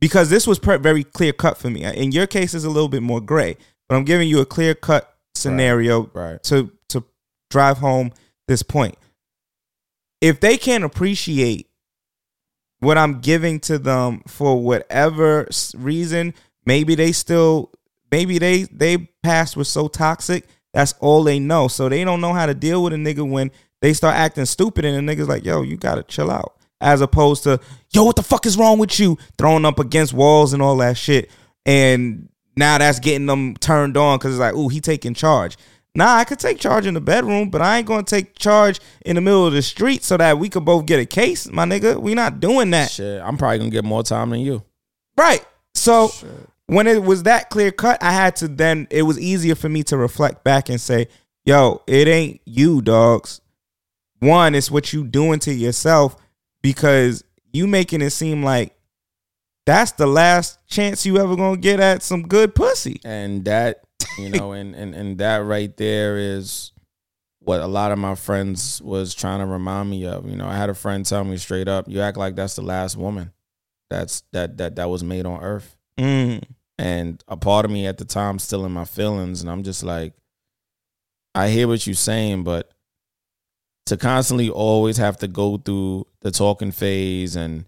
because this was very clear cut for me. In your case, is a little bit more gray, but I'm giving you a clear cut scenario Right. to to drive home this point. If they can't appreciate what I'm giving to them for whatever reason, maybe they still maybe they they past was so toxic that's all they know. So they don't know how to deal with a nigga when they start acting stupid and the niggas like, yo, you gotta chill out. As opposed to, yo, what the fuck is wrong with you? Throwing up against walls and all that shit. And now that's getting them turned on because it's like, ooh, he taking charge. Nah, I could take charge in the bedroom, but I ain't gonna take charge in the middle of the street so that we could both get a case, my nigga. We not doing that. Shit, I'm probably gonna get more time than you. Right. So when it was that clear cut, I had to then it was easier for me to reflect back and say, yo, it ain't you, dogs. One, it's what you doing to yourself because you making it seem like that's the last chance you ever gonna get at some good pussy. and that you know and, and and that right there is what a lot of my friends was trying to remind me of you know. I had a friend tell me straight up you act like that's the last woman that's that that that was made on earth. Mm. and a part of me at the time still in my feelings and i'm just like i hear what you're saying but to constantly always have to go through the talking phase and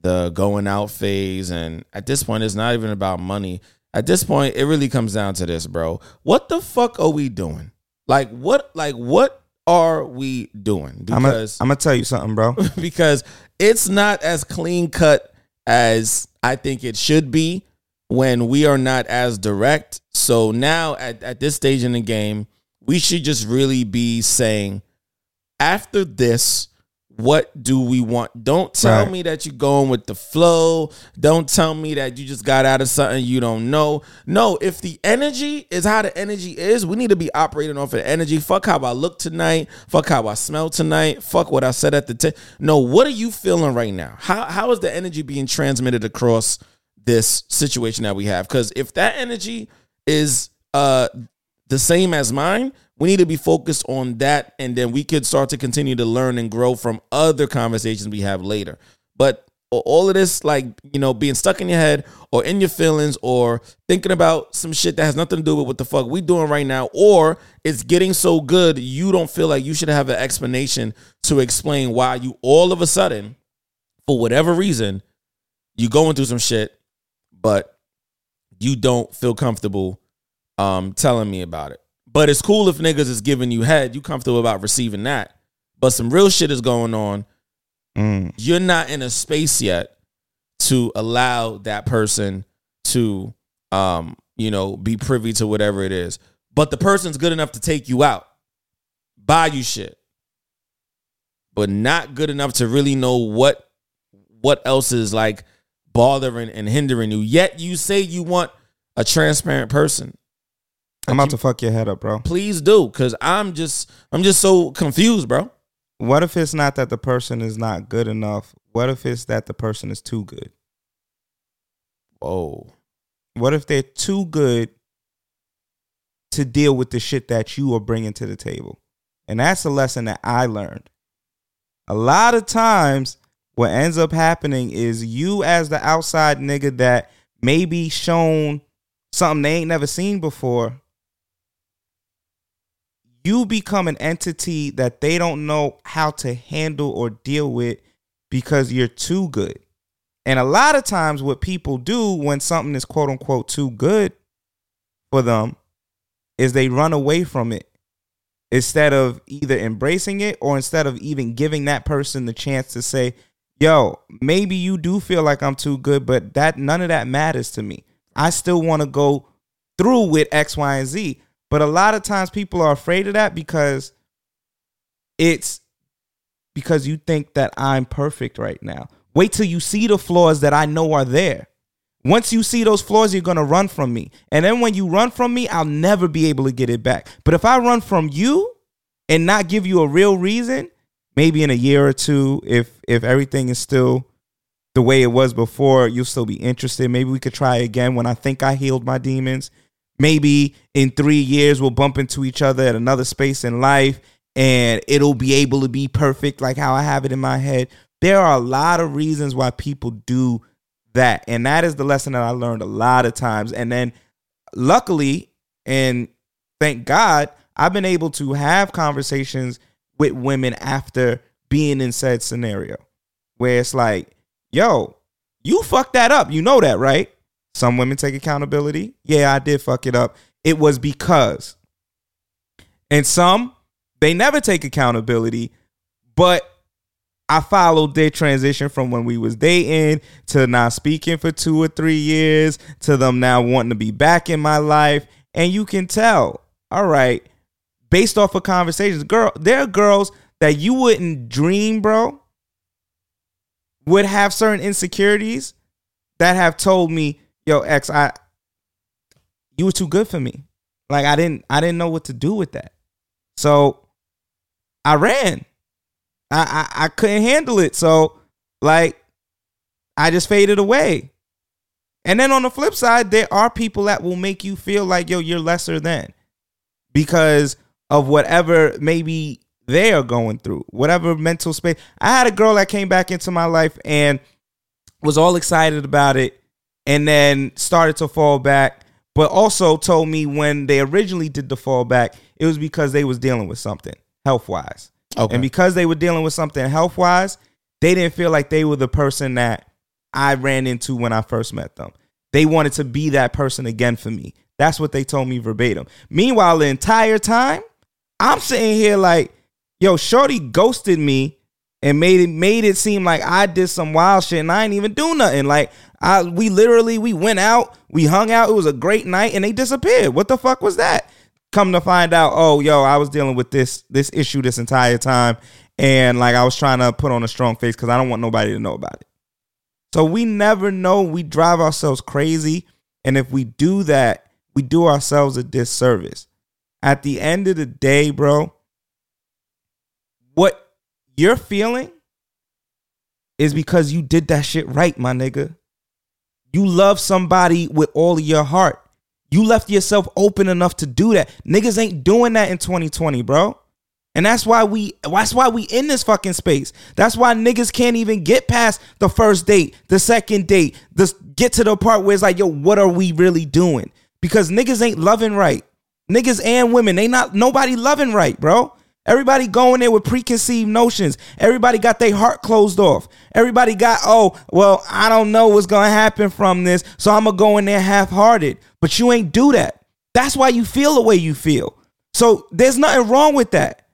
the going out phase and at this point it's not even about money at this point it really comes down to this bro what the fuck are we doing like what like what are we doing because I'm gonna tell you something, bro. because it's not as clean cut as I think it should be when we are not as direct. So now at, at this stage in the game, we should just really be saying, after this, what do we want? Don't tell Right. me that you're going with the flow. Don't tell me that you just got out of something you don't know. No, if the energy is how the energy is, we need to be operating off of energy. Fuck how I look tonight. Fuck how I smell tonight. Fuck what I said at the t- No, what are you feeling right now? How how is the energy being transmitted across this situation that we have? Because if that energy is uh the same as mine, we need to be focused on that and then we could start to continue to learn and grow from other conversations we have later. But all of this, like, you know, being stuck in your head or in your feelings or thinking about some shit that has nothing to do with what the fuck we doing right now, or it's getting so good you don't feel like you should have an explanation to explain why you all of a sudden, for whatever reason, you going through some shit, but you don't feel comfortable um telling me about it. But it's cool if niggas is giving you head, you comfortable about receiving that. But some real shit is going on. Mm. You're not in a space yet to allow that person to um, you know, be privy to whatever it is. But the person's good enough to take you out, buy you shit. But not good enough to really know what what else is like bothering and hindering you. Yet you say you want a transparent person I'm about to fuck your head up, bro. please do because i'm just i'm just so confused bro What if it's not that the person is not good enough? What if it's that the person is too good? whoa What if they're too good to deal with the shit that you are bringing to the table? And that's a lesson that I learned. A lot of times, what ends up happening is you, as the outside nigga that maybe shown something they ain't never seen before, you become an entity that they don't know how to handle or deal with because you're too good. And a lot of times, what people do when something is quote unquote too good for them is they run away from it instead of either embracing it or instead of even giving that person the chance to say, Yo, maybe you do feel like I'm too good, but that none of that matters to me. I still want to go through with X, Y, and Z. But a lot of times people are afraid of that because it's because you think that I'm perfect right now. Wait till you see the flaws that I know are there. Once you see those flaws, you're gonna run from me. And then when you run from me, I'll never be able to get it back. But if I run from you, and not give you a real reason, maybe in a year or two, if if everything is still the way it was before, you'll still be interested. Maybe we could try again when I think I healed my demons. Maybe in three years we'll bump into each other at another space in life and it'll be able to be perfect like how I have it in my head. There are a lot of reasons why people do that. And that is the lesson that I learned a lot of times. And then luckily, and thank God, I've been able to have conversations with women after being in said scenario where it's like, yo, you fucked that up. You know that, right? Some women take accountability. Yeah, I did fuck it up. It was because. And some, they never take accountability, but I followed their transition from when we was dating to not speaking for two or three years to them now wanting to be back in my life. And you can tell, all right, based off of conversations, girl, there are girls that you wouldn't dream, bro, would have certain insecurities that have told me, yo, X, I you were too good for me. Like I didn't I didn't know what to do with that. So I ran. I, I, I couldn't handle it. So like I just faded away. And then on the flip side, there are people that will make you feel like, yo, you're lesser than because of whatever maybe they are going through, whatever mental space. I had a girl that came back into my life and was all excited about it and then started to fall back, but also told me when they originally did the fall back, it was because they was dealing with something health wise. Okay. And because they were dealing with something health wise, they didn't feel like they were the person that I ran into when I first met them. They wanted to be that person again for me. That's what they told me verbatim. Meanwhile, the entire time, I'm sitting here like, yo, Shorty ghosted me and made it made it seem like I did some wild shit and I ain't even do nothing. Like I we literally we went out, we hung out, it was a great night, and they disappeared. What the fuck was that? Come to find out, oh yo, I was dealing with this this issue this entire time, and like I was trying to put on a strong face because I don't want nobody to know about it. So we never know. We drive ourselves crazy, and if we do that, we do ourselves a disservice. At the end of the day, bro, you're feeling is because you did that shit right, my nigga. You love somebody with all of your heart. You left yourself open enough to do that. Niggas ain't doing that in 2020, bro. And that's why we that's why we in this fucking space. That's why niggas can't even get past the first date, the second date, this get to the part where it's like, yo, what are we really doing? Because niggas ain't loving right. Niggas and women, they not nobody loving right, bro. Everybody going in there with preconceived notions. Everybody got their heart closed off. Everybody got, oh, well, I don't know what's gonna happen from this, so I'm gonna go in there half-hearted. But you ain't do that. That's why you feel the way you feel. So there's nothing wrong with that.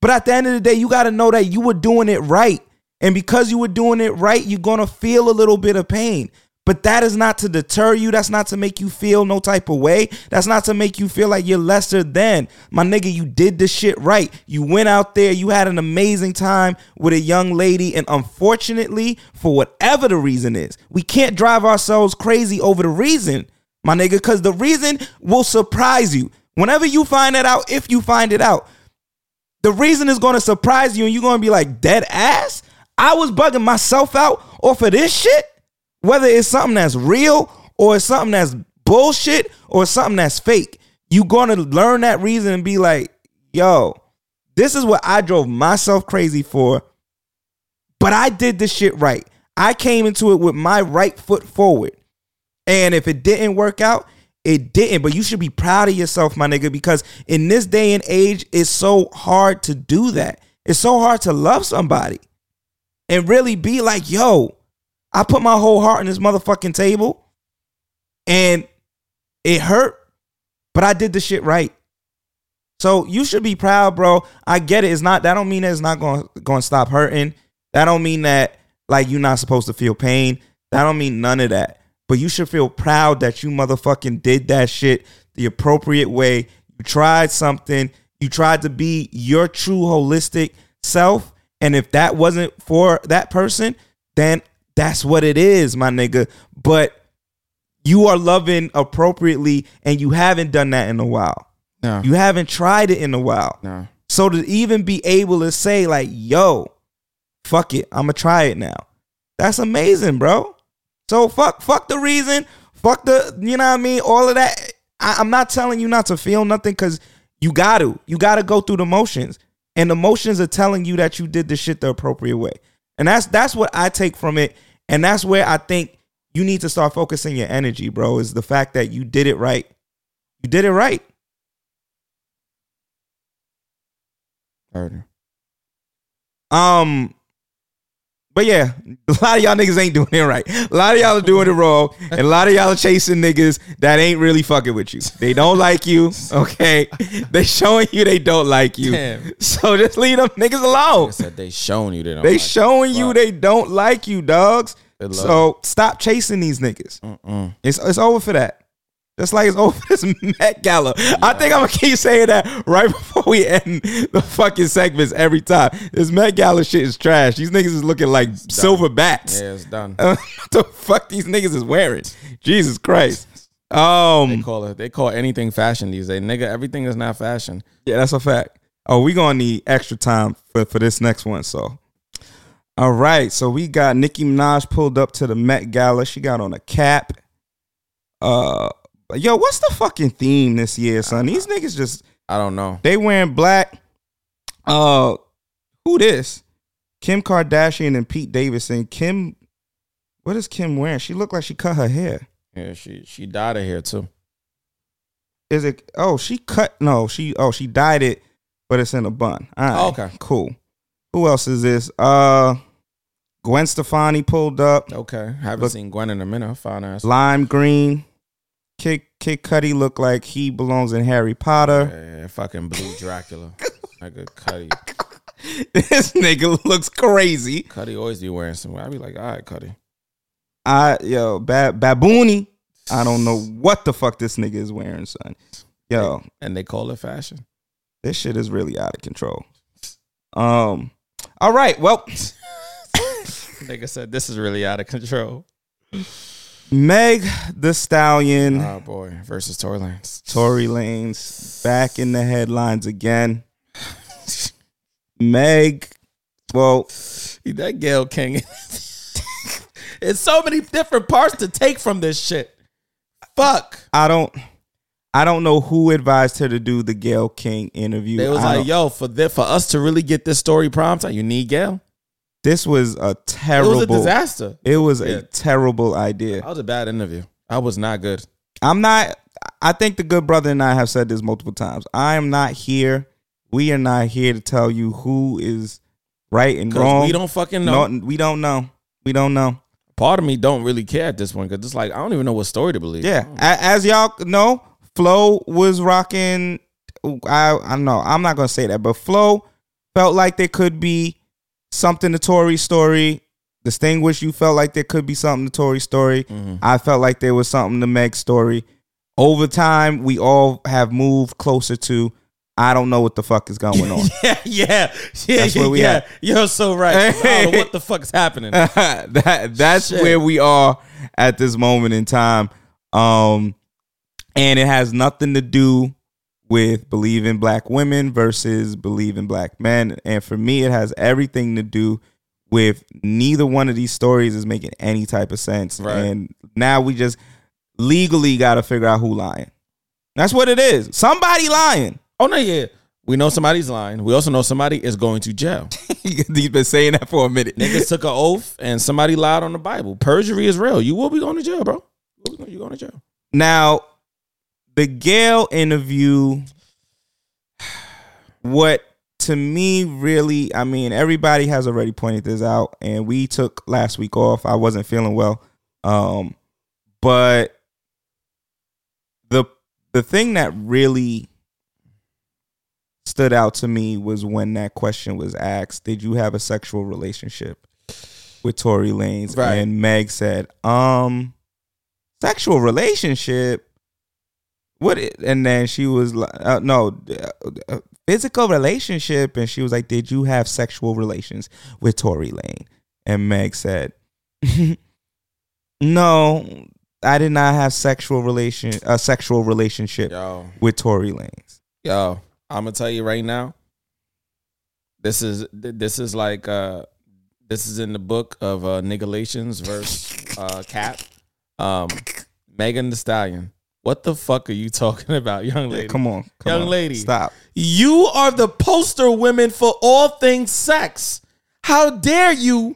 But at the end of the day, you got to know that you were doing it right. And because you were doing it right, you're going to feel a little bit of pain. But that is not to deter you. That's not to make you feel no type of way. That's not to make you feel like you're lesser than. My nigga, you did the shit right. You went out there, you had an amazing time with a young lady. And unfortunately, for whatever the reason is, we can't drive ourselves crazy over the reason, my nigga, because the reason will surprise you. Whenever you find that out, if you find it out, the reason is to surprise you and you're to be like, dead ass? I was bugging myself out off of this shit? Whether it's something that's real or it's something that's bullshit or something that's fake, you're going to learn that reason and be like, yo, this is what I drove myself crazy for, but I did this shit right. I came into it with my right foot forward. And if it didn't work out, it didn't. But you should be proud of yourself, my nigga, because in this day and age, it's so hard to do that. It's so hard to love somebody and really be like, yo, I put my whole heart in this motherfucking table and it hurt, but I did the shit right. So you should be proud, bro. I get it. It's not that don't mean that it's not going going to stop hurting. That don't mean that like you're not supposed to feel pain. That don't mean none of that. But you should feel proud that you motherfucking did that shit the appropriate way. You tried something. You tried to be your true holistic self. And if that wasn't for that person, then that's what it is, my nigga. But you are loving appropriately and you haven't done that in a while. No. You haven't tried it in a while. No. So to even be able to say like, "Yo, fuck it, I'm gonna try it now," that's amazing, bro. So fuck, fuck the reason, fuck the, you know what I mean, all of that. I, I'm not telling you not to feel nothing because you got to, you got to go through the motions, and the motions are telling you that you did the shit the appropriate way, and that's that's what I take from it, and that's where I think you need to start focusing your energy, bro. Is the fact that you did it right, you did it right. Um, but yeah, a lot of y'all niggas ain't doing it right. A lot of y'all are doing it wrong, and a lot of y'all are chasing niggas that ain't really fucking with you. They don't like you, okay? They showing you they don't like you. Damn. So just leave them niggas alone. said they showing you they don't. They like showing you they don't like you, dogs. So stop chasing these niggas. Mm-mm. It's it's over for that. Just like it's over this Met Gala. I think I'm gonna keep saying that right before we end the fucking segments every time. This Met Gala shit is trash. These niggas is looking like silver bats. Yeah, it's done. what the fuck these niggas is wearing? Jesus Christ. They Um, call it. They call anything fashion these days, nigga. Everything is not fashion. yeah, that's a fact. Oh, we gonna need extra time for for this next one. So, all right. So we got Nicki Minaj pulled up to the Met Gala. She got on a cap. Uh, yo, what's the fucking theme this year, son? These niggas just I don't know. they wearing black. Uh, who this? Kim Kardashian and Pete Davidson. Kim, what is Kim wearing? She looked like she cut her hair. Yeah, she she dyed her hair too. Is it? Oh, she cut. No, she. Oh, she dyed it, but it's in a bun. All right, Oh, okay. cool. Who else is this? Uh, Gwen Stefani pulled up. Okay, haven't Look- seen Gwen in a minute. Fine ass. Lime green. Kid Kid Cudi looked like he belongs in Harry Potter. Yeah, fucking blue Dracula. Nigga, Cudi. this nigga looks crazy. Cudi always be wearing something. I be like, all right, Cudi. I yo ba- baboony. I don't know what the fuck this nigga is wearing, son. Yo, And they call it fashion. this shit is really out of control. Um. All right. Well, Nigga said this is really out of control. Meg the Stallion, Oh boy, versus Tory Lanez. Tory Lanez back in the headlines again. Meg, well, that Gayle King. it's so many different parts to take from this shit. Fuck. I don't, I don't know who advised her to do the Gayle King interview. They was I like, don't- yo, for this, for us to really get this story prompt, you need Gayle. This was a terrible It was a disaster. It was Yeah. a terrible idea. That was a bad interview. I was not good. I'm not. I think the good brother and I have said this multiple times. I am not here. We are not here to tell you who is right and wrong. we don't fucking know. No, we don't know. We don't know. Part of me don't really care at this point because it's like I don't even know what story to believe. Yeah, as y'all know, Flo was rocking. I I know I'm not gonna say that, but Flo felt like there could be something to Tory's story. Distinguish, you felt like there could be something to Tory's story. Mhm. I felt like there was something to Meg's story. Over time, we all have moved closer to. I don't know what the fuck is going on. yeah, yeah, yeah, That's yeah. where we yeah. at. You're so right. I don't know what the fuck is happening. that that's Shit. where we are at this moment in time. Um and it has nothing to do with believe in black women versus believe in black men. And for me, it has everything to do with neither one of these stories is making any type of sense. Right. And now we just legally gotta figure out who lying. That's what it is. Somebody lying. Oh no, yeah. We know somebody's lying. We also know somebody is going to jail. He's been saying that for a minute. Niggas took an oath and somebody lied on the Bible. Perjury is real. You will be going to jail, bro. You going to jail. Now, the Gayle interview, what to me really, I mean, everybody has already pointed this out, and we took last week off. I wasn't feeling well, um, but the the thing that really stood out to me was when that question was asked: Did you have a sexual relationship with Tory Lanez? Right. And Meg said, "Um." sexual relationship what it, and then she was like uh, no uh, uh, physical relationship and she was like did you have sexual relations with Tory Lane and Meg said no I did not have sexual relation a sexual relationship Yo, with Tory Lanez yo, I'm gonna tell you right now. This is this is like uh this is in the book of uh Nigalations verse uh Cap. Um Megan the Stallion. What the fuck are you talking about, young lady? Come on, come Young on. lady. stop. You are the poster women for all things sex. How dare you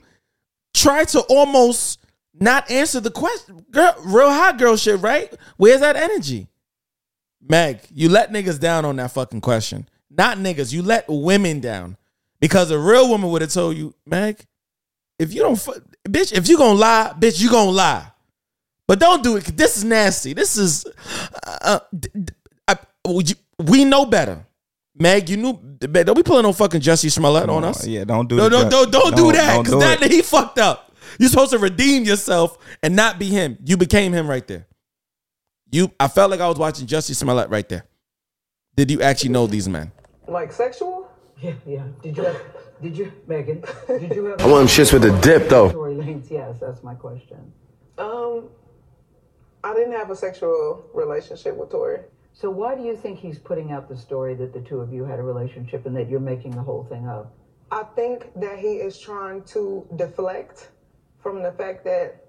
try to almost not answer the question? Girl, real hot girl shit, right? Where's that energy? Meg, you let niggas down on that fucking question. Not niggas, you let women down. Because a real woman would have told you, Meg, if you don't, fu- bitch, if you gonna lie, bitch, you gonna lie. But don't do it. This is nasty. This is, uh, d- d- I- we we know better. Meg, you knew. Don't be pulling no fucking Jussie Smollett on us. Yeah, don't do that. No, the no, don't, don't do that. don't Because do that it. he fucked up. You're supposed to redeem yourself and not be him. You became him right there. You, I felt like I was watching Jussie Smollett right there. Did you actually know these men? Like sexual? Yeah, yeah. Did you have, did you, Megan, did you have I want them shits with the dip though. Tory Lanez? Yes, that's my question. Um, I didn't have a sexual relationship with Tory. So why do you think he's putting out the story that the two of you had a relationship and that you're making the whole thing up? I think that he is trying to deflect from the fact that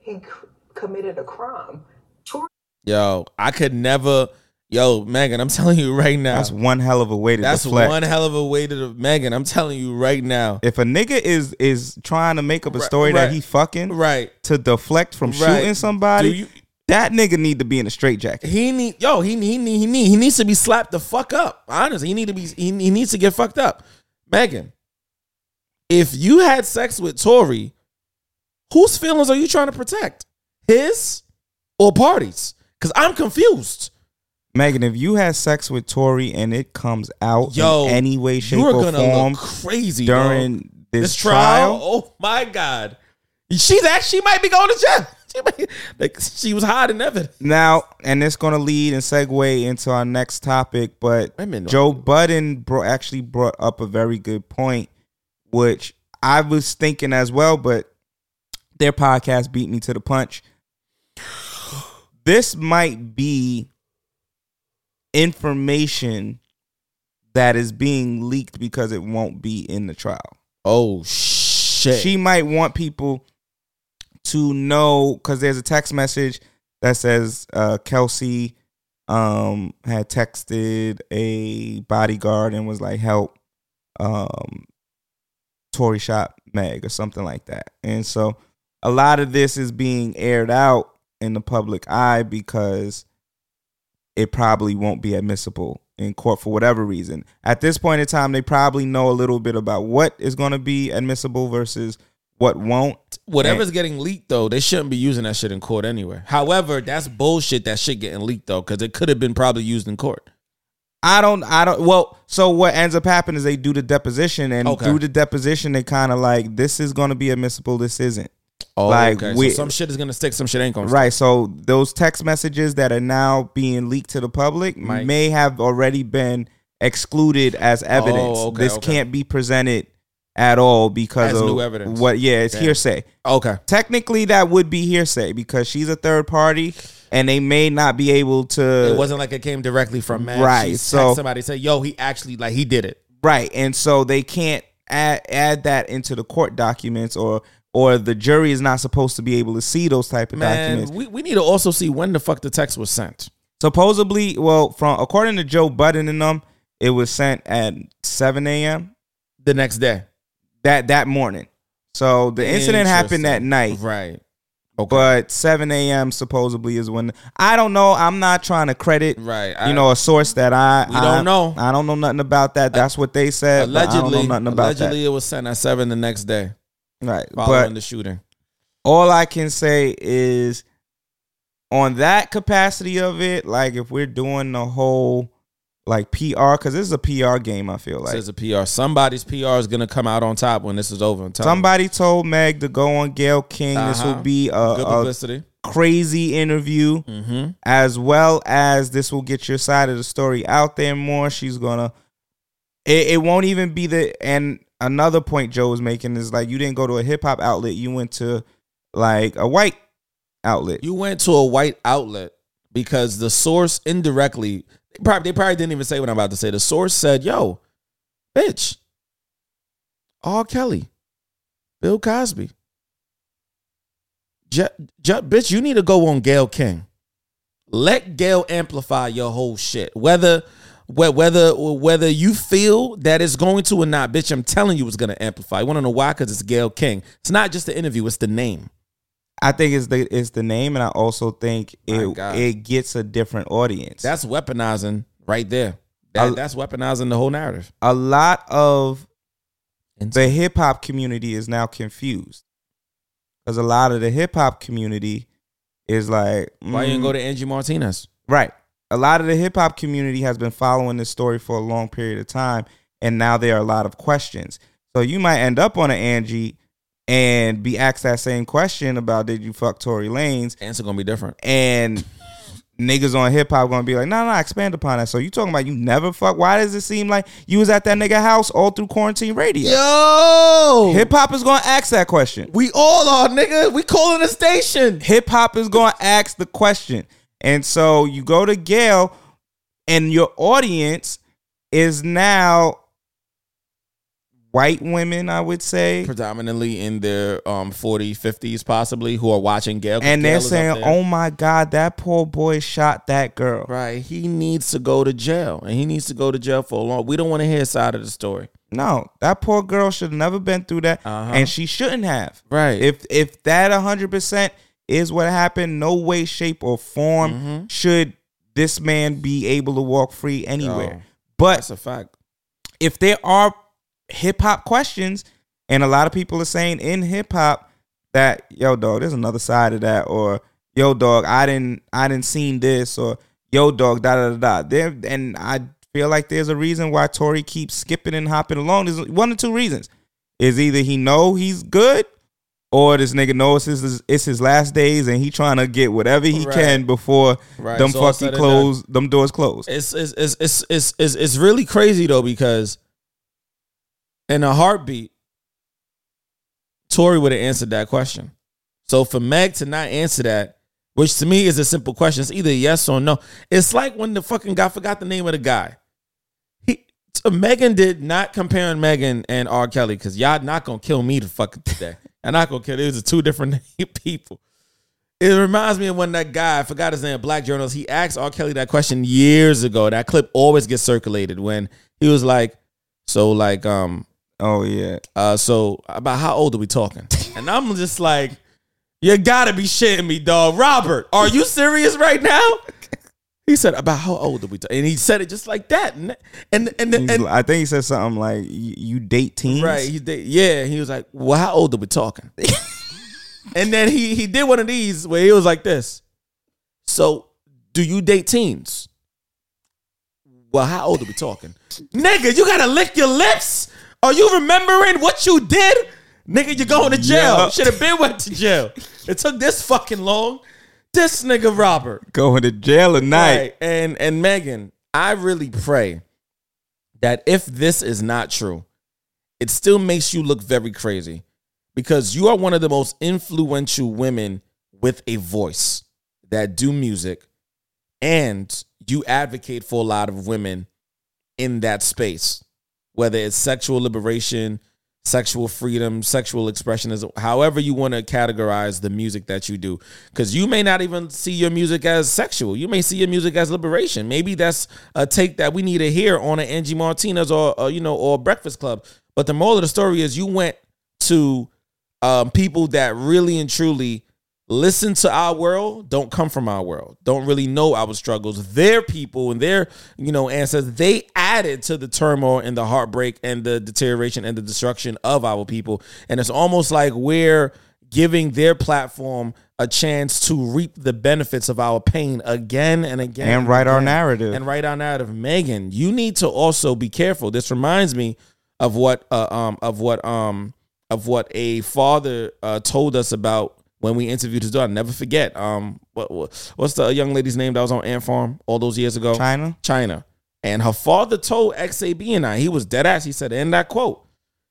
he c- committed a crime. Tory- Yo, I could never. Yo, Megan, I'm telling you right now. That's one hell of a way to That's deflect. one hell of a way to the Megan. I'm telling you right now. if a nigga is is trying to make up a story right. that he fucking Right. to deflect from Right. shooting somebody, Do you- that nigga need to be in a straitjacket. He need yo. He need he need he need he needs to be slapped the fuck up. Honestly, he need to be he, he needs to get fucked up. Megan, if you had sex with Tory, whose feelings are you trying to protect? His or parties? Because I'm confused. Megan, if you had sex with Tory and it comes out Yo, in any way, shape, you are or gonna form look crazy during this, this trial. trial, Oh my god, she's actually might be going to jail. She like she was hiding evidence. Now, and it's going to lead and segue into our next topic, but Joe Budden bro- actually brought up a very good point, which I was thinking as well, but their podcast beat me to the punch. This might be information that is being leaked because it won't be in the trial Oh shit. she might want people to know because there's a text message that says uh, Kelsey um, had texted a bodyguard and was like, "Help, um, Tory shot Meg" or something like that. And so a lot of this is being aired out in the public eye because it probably won't be admissible in court for whatever reason. At this point in time, they probably know a little bit about what is going to be admissible versus what won't. Whatever's And- getting leaked though, they shouldn't be using that shit in court anyway. However, that's bullshit that shit getting leaked though, because it could have been probably used in court. I don't. I don't. Well, so what ends up happening is they do the deposition, and Okay. through the deposition, they kind of like this is going to be admissible. This isn't. Oh, Like, okay. we- so some shit is gonna stick, some shit ain't gonna stick. Right. So those text messages that are now being leaked to the public Might- may have already been excluded as evidence. Oh, okay, this okay. can't be presented at all because As of new evidence. what? Yeah, it's Damn. hearsay. Okay. Technically, that would be hearsay because she's a third party, and they may not be able to. It wasn't like it came directly from Matt. Right, She so- somebody said "Yo, he actually like he did it." Right, and so they can't add add that into the court documents, or or the jury is not supposed to be able to see those type of Man, documents. we, we need to also see when the fuck the text was sent. Supposedly, well, from according to Joe Budden and them, it was sent at seven a.m. The next day. That that morning. So the incident happened that night, Right. Okay. but seven a.m. supposedly is when I don't know. I'm not trying to credit, right. you know, a source that I We don't know. I don't know nothing about that. That's what they said. I allegedly, don't know nothing about allegedly, it was sent at seven the next day. Right, following but the shooting. all I can say is on that capacity of it, like if we're doing the whole like PR, because this is a PR game, I feel like. Says a PR. Somebody's PR is gonna come out on top when this is over. and tell them. Somebody told Meg to go on Gayle King. This will Uh-huh. be a, good a crazy interview, Mm-hmm. as well as this will get your side of the story out there more. She's gonna. It, it won't even be the and another point Joe was making is like you didn't go to a hip hop outlet. You went to like a white outlet. You went to a white outlet because the source indirectly, they probably, they probably didn't even say what I'm about to say. The source said, "Yo, bitch, R. Kelly, Bill Cosby. Ju- ju- bitch, you need to go on Gayle King. Let Gayle amplify your whole shit. Whether whether whether you feel that it's going to or not, bitch, I'm telling you it's gonna amplify. You wanna know why? Because it's Gayle King. It's not just the interview, it's the name. I think it's the it's the name, and I also think it it gets a different audience. That's weaponizing right there. That, I- that's weaponizing the whole narrative. a lot of the hip hop community is now confused because a lot of the hip hop community is like, why you didn't mm, go to Angie Martinez? right? A lot of the hip hop community has been following this story for a long period of time, and now there are a lot of questions. So you might end up on an Angie and be asked that same question about did you fuck Tory Lanez, Answer gonna be different. and niggas on hip hop gonna be like, no, no, expand upon that. So you talking about you never fuck? Why does it seem like you was at that nigga house all through quarantine radio? Yo, Hip hop is gonna ask that question. we all are, nigga. We calling the station. Hip hop is gonna ask the question. And so you go to Gayle, and your audience is now white women, I would say. Predominantly in their um 40s, 50s, possibly, who are watching Gayle. And Gayle they're saying. Oh my God, that poor boy shot that girl. Right, he needs to go to jail, and he needs to go to jail for a long. We don't want to hear his side of the story. No, that poor girl should have never been through that. Uh-huh. And she shouldn't have. Right. If if that hundred percent is what happened, no way, shape, or form Mhm. should this man be able to walk free anywhere. Yo, but That's a fact. if there are hip hop questions, and a lot of people are saying in hip hop that yo dog, there's another side of that, or yo dog, I didn't I didn't seen this, or yo dog, da da da da. There and I feel like there's a reason why Tory keeps skipping and hopping along. There's one or two reasons. Is either he know he's good, or this nigga knows it's his, it's his last days and he trying to get whatever he Right. can before Right. them all fucking close, them doors close. It's it's it's it's it's it's, it's really crazy though because in a heartbeat, Tory would have answered that question. So for Meg to not answer that, which to me is a simple question, it's either yes or no. It's like when the fucking guy forgot the name of the guy. He so Megan did not comparing Megan and R. Kelly because y'all not gonna kill me to fucking today. I'm not gonna kill. These are two different people. It reminds me of when that guy, I forgot his name, black journalist, he asked R. Kelly that question years ago. That clip always gets circulated when he was like, so like, um, Oh yeah. uh, so about how old are we talking? And I'm just like, you gotta be shitting me, dog. Robert, are you serious right now? He said, about how old are we talking? And he said it just like that. And and and, and, He's- I think he said something like, "You date teens, Right. He yeah. He was like, "Well, how old are we talking?" and then he he did one of these where he was like this. So, do you date teens? Well, how old are we talking? Nigga, you gotta lick your lips. Are you remembering what you did? Nigga, you're going to jail. Yeah. Should have been went to jail. It took this fucking long. This nigga Robert. Going to jail at night. Right. And and Megan, I really pray that if this is not true, it still makes you look very crazy because you are one of the most influential women with a voice that do music and you advocate for a lot of women in that space whether it's sexual liberation sexual freedom sexual expression however you want to categorize the music that you do. Because you may not even see your music as sexual. You may see your music as liberation. Maybe that's a take that we need to hear on an angie martinez or, or you know or breakfast club. But the moral of the story is you went to um, people that really and truly listen to our world, don't come from our world, don't really know our struggles. Their people and their, you know, ancestors, they added to the turmoil and the heartbreak and the deterioration and the destruction of our people. And it's almost like we're giving their platform a chance to reap the benefits of our pain again and again. And write our again. narrative. And write our narrative. Megan, you need to also be careful. This reminds me of what uh, um of what um of what a father uh, told us about when we interviewed his daughter. I never forget. Um, what, what what's the young lady's name that was on Ant Farm all those years ago? China. China. And her father told XAB and I, he was dead ass. He said, in that quote,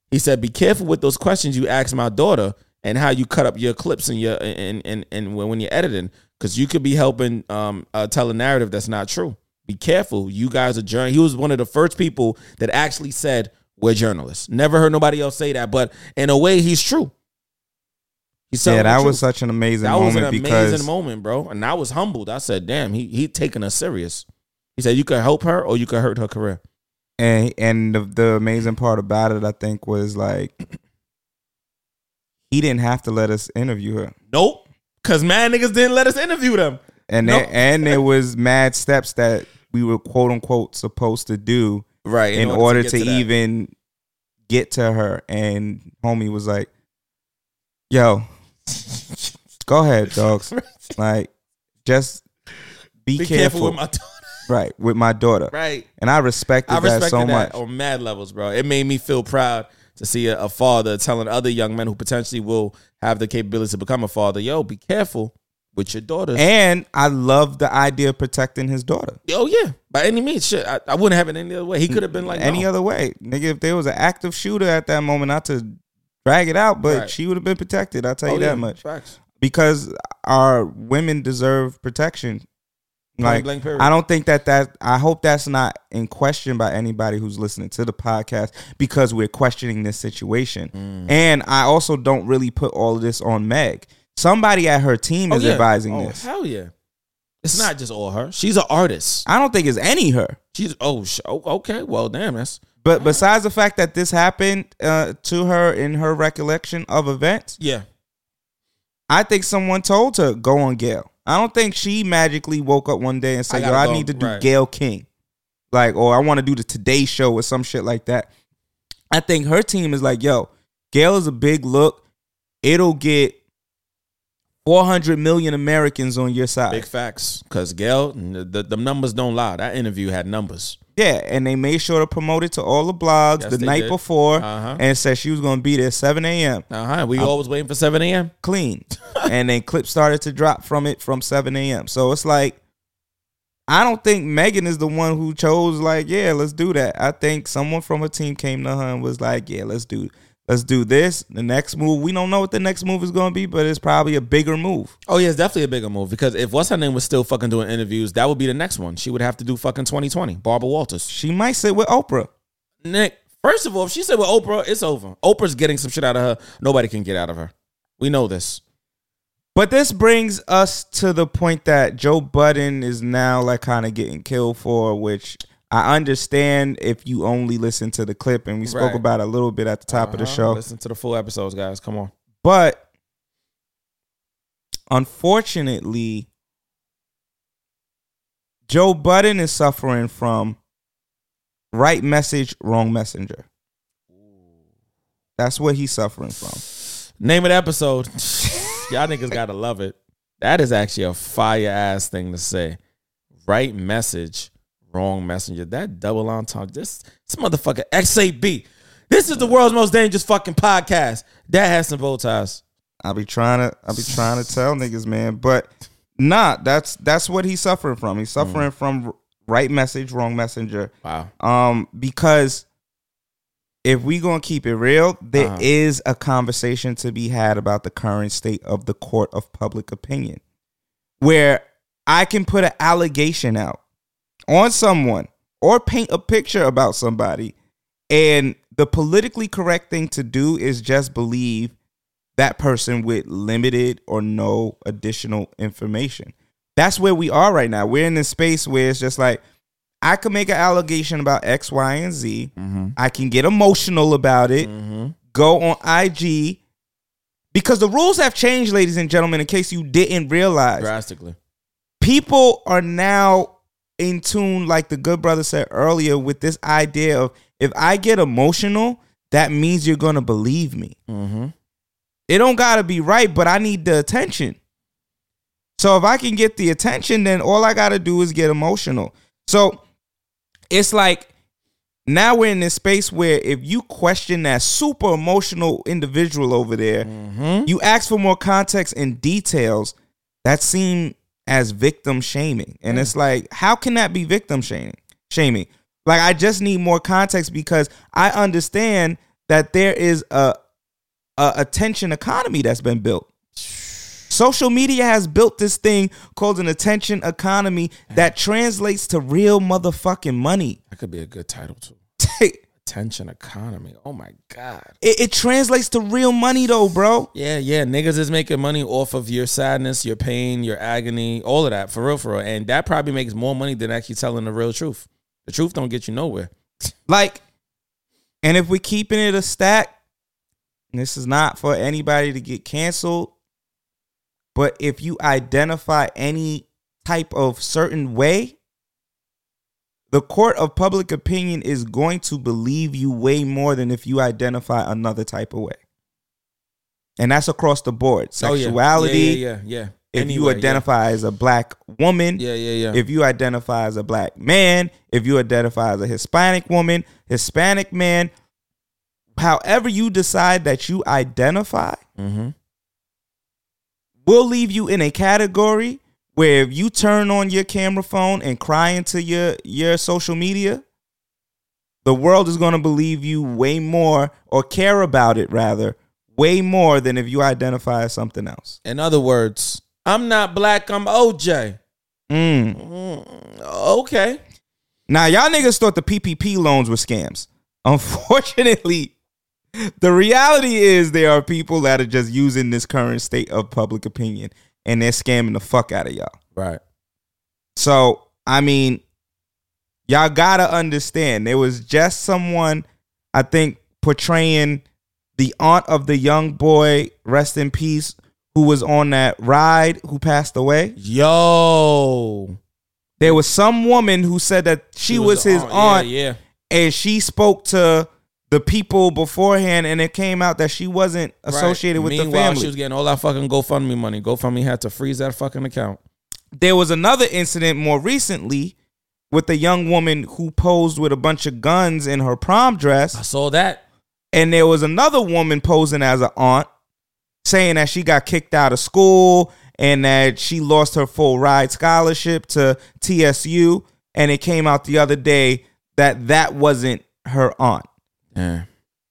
he said, "Be careful with those questions you ask my daughter and how you cut up your clips and your and and and when when you're editing, because you could be helping um uh, tell a narrative that's not true. Be careful. You guys are journey. He was one of the first people that actually said." We're journalists. Never heard nobody else say that, but in a way, he's true. Yeah, that was such an amazing that was moment an amazing moment, bro. And I was humbled. I said, "Damn, he he taking us serious." He said, "You could help her, or you could hurt her career." and and the, the amazing part about it, I think, was like he didn't have to let us interview her, Nope, because mad niggas didn't let us interview them. and No. there, and there was mad steps that we were quote unquote supposed to do Right. in, order, to, get that. even get to her. And homie was like, "Yo, go ahead, dogs. Like, just be, be careful, careful with my daughter. right with my daughter." Right. And I respected I that respected so that much. on mad levels, bro. It made me feel proud to see a, a father telling other young men who potentially will have the capability to become a father, "Yo, be careful with your daughters." And I love the idea of protecting his daughter. oh yeah, by any means, shit. I, I wouldn't have it any other way. He could have been like any no. other way. Nigga, if there was an active shooter at that moment, not to drag it out, but Right. she would have been protected. I'll tell you Oh, that yeah, much. Facts. Because our women deserve protection. Like. I don't think that that, I hope that's not in question by anybody who's listening to the podcast because we're questioning this situation. Mm. And I also don't really put all of this on Meg. Somebody at her team Oh, is yeah. advising Oh, this. Hell yeah. It's not just all her. She's an artist. I don't think it's any her. She's oh, sh- oh okay. Well, damn, that's But besides the fact that this happened uh, to her in her recollection of events, yeah. I think someone told her go on Gayle. I don't think she magically woke up one day and I said, "Yo, gotta I go." need to do Right. Gayle King," like, or I want to do the Today Show or some shit like that. I think her team is like, "Yo, Gayle is a big look. It'll get four hundred million Americans on your side." Big facts. Cause Gayle, the, the, numbers don't lie. That interview had numbers. Yeah, and they made sure to promote it to all the blogs Yes, the night did. before, Uh-huh. and said she was going to be there seven a.m. Uh huh. We always waiting for seven a.m. clean. and then clips started to drop from it from 7 a.m. So it's like, I don't think Megan is the one who chose, like, yeah, let's do that. I think someone from her team came to her and was like, yeah, let's do let's do this. The next move, we don't know what the next move is going to be, but it's probably a bigger move. Oh yeah, it's definitely a bigger move because if what's her name was still fucking doing interviews, that would be the next one. She would have to do fucking 2020. Barbara Walters. She might sit with Oprah. Nick, first of all, if she said with Oprah, it's over. Oprah's getting some shit out of her. Nobody can get out of her. We know this. But this brings us to the point that Joe Budden is now like kind of getting killed for, which I understand if you only listen to the clip, and we spoke Right. about a little bit at the top of the Uh-huh. show. Listen to the full episodes, guys. Come on. But unfortunately, Joe Budden is suffering from right message, wrong messenger. That's what he's suffering from. Name of the episode. Y'all niggas gotta love it. That is actually a fire ass thing to say. Right message, wrong messenger. That double entendre. This this motherfucker XAB. This is the world's most dangerous fucking podcast. That has some bow ties. I'll be trying to I'll be trying to tell niggas, man. But nah, that's that's what he's suffering from. He's suffering from right message, wrong messenger. Wow. Um, because if we gonna keep it real, there is Uh-huh. a conversation to be had about the current state of the court of public opinion, where I can put an allegation out on someone or paint a picture about somebody, and the politically correct thing to do is just believe that person with limited or no additional information. That's where we are right now. We're in this space where it's just like I can make an allegation about X, Y, and Z. Mm-hmm. I can get emotional about it. Mm-hmm. Go on IG because the rules have changed, ladies and gentlemen. In case you didn't realize, Drastically. people are now in tune, like the good brother said earlier, with this idea of if I get emotional, that means you're gonna believe me. Mm-hmm. It don't gotta be right, but I need the attention. So if I can get the attention, then all I gotta do is get emotional. So it's like now we're in this space where if you question that super emotional individual over there, you ask for more context and details that seem as victim shaming. And it's like, how can that be victim shaming? Shaming. Like I just need more context because I understand that there is a a attention economy that's been built. Social media has built this thing called an attention economy that translates to real motherfucking money. That could be a good title too. attention economy. Oh my god. It, it translates to real money though, bro. Yeah, yeah. Niggas is making money off of your sadness, your pain, your agony, all of that. For real, for real. And that probably makes more money than actually telling the real truth. The truth don't get you nowhere. Like, and if we're keeping it a stack, this is not for anybody to get canceled, but if you identify any type of certain way, the court of public opinion is going to believe you way more than if you identify another type of way. And that's across the board. Oh, yeah. Sexuality. Yeah, yeah, yeah. yeah. If you Anyway, yeah. identify as a black woman, Yeah, yeah, yeah. if you identify as a black man, if you identify as a Hispanic woman, Hispanic man, however you decide that you identify, mm-hmm. we'll leave you in a category where if you turn on your camera phone and cry into your your social media, the world is going to believe you way more or care about it rather way more than if you identify as something else. In other words, I'm not black, I'm OJ. Mm. Mm, okay. Now, y'all niggas thought the PPP loans were scams. Unfortunately, the reality is there are people that are just using this current state of public opinion and they're scamming the fuck out of y'all. Right. So, I mean, y'all gotta understand there was just someone, I think, portraying the aunt of the young boy, rest in peace, who was on that ride who passed away. Yo. There was some woman who said that she, was, his the aunt Yeah, yeah. and she spoke to the people beforehand and it came out that she wasn't associated Right. with the Meanwhile, family. She was getting all that fucking GoFundMe money. GoFundMe had to freeze that fucking account. there was another incident more recently with a young woman who posed with a bunch of guns in her prom dress. I saw that. and there was another woman posing as an aunt saying that she got kicked out of school and that she lost her full ride scholarship to TSU and it came out the other day that that wasn't her aunt. Yeah.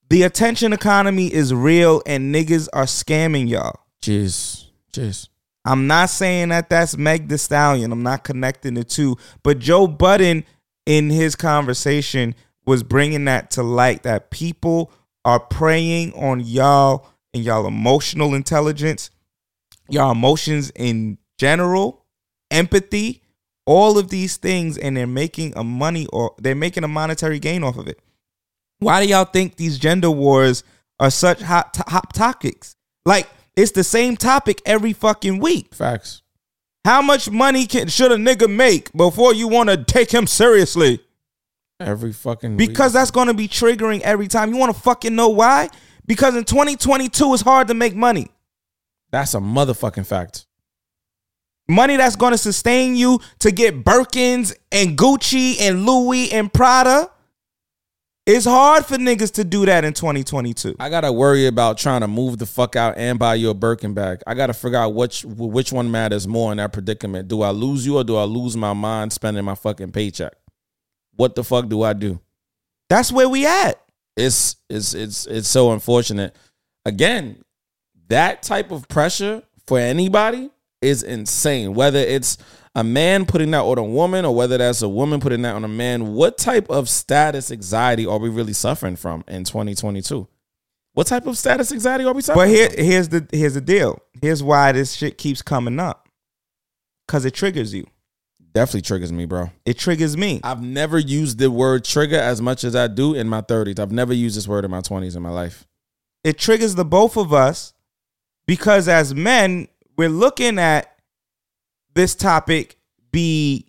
The attention economy is real and niggas are scamming y'all. Jeez. Jeez. I'm not saying that that's Meg the Stallion. I'm not connecting the two. But Joe Budden, in his conversation, was bringing that to light that people are preying on y'all and y'all emotional intelligence, y'all emotions in general, empathy, all of these things, and they're making a money or they're making a monetary gain off of it. Why do y'all think these gender wars are such hot, hot topics? Like, it's the same topic every fucking week. Facts. How much money can should a nigga make before you want to take him seriously? Every fucking Because week. that's to be triggering every time. You want to fucking know why? Because in 2022 it's hard to make money. that's a motherfucking fact. Money that's to sustain you to get Birkins and Gucci and Louis and Prada. It's hard for niggas to do that in 2022. I gotta worry about trying to move the fuck out and buy you a Birkin bag. I gotta figure out which which one matters more in that predicament. Do I lose you or do I lose my mind spending my fucking paycheck? What the fuck do I do? That's where we at. It's it's it's it's so unfortunate. Again, that type of pressure for anybody is insane. Whether it's a man putting that on a woman or whether that's a woman putting that on a man, what type of status anxiety are we really suffering from in 2022? What type of status anxiety are we suffering But here, from? here's the here's the deal. Here's why this shit keeps coming up. Cause it triggers you. Definitely triggers me, bro. It triggers me. I've never used the word trigger as much as I do in my 30s. I've never used this word in my 20s in my life. It triggers the both of us because as men, we're looking at this topic be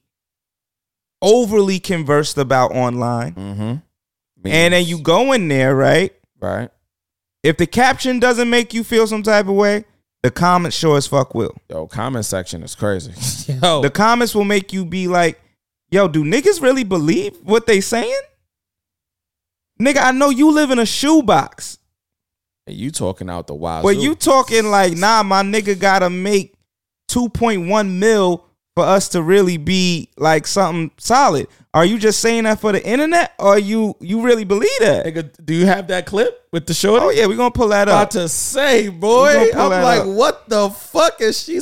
overly conversed about online. Mm-hmm. And then you go in there, right? right? If the caption doesn't make you feel some type of way, the comments sure as fuck will. Yo, comment section is crazy. Yo, The comments will make you be like, yo, do niggas really believe what they saying? Nigga, I know you live in a shoebox. And you talking out the wild. But you talking like, nah, my nigga gotta make 2.1 mil for us to really be like something solid. Are you just saying that for the internet or you you really believe that? Nigga, do you have that clip with the shorty? Oh yeah, we're gonna pull that up. About to say, boy. We gonna pull I'm like, up. what the fuck is she?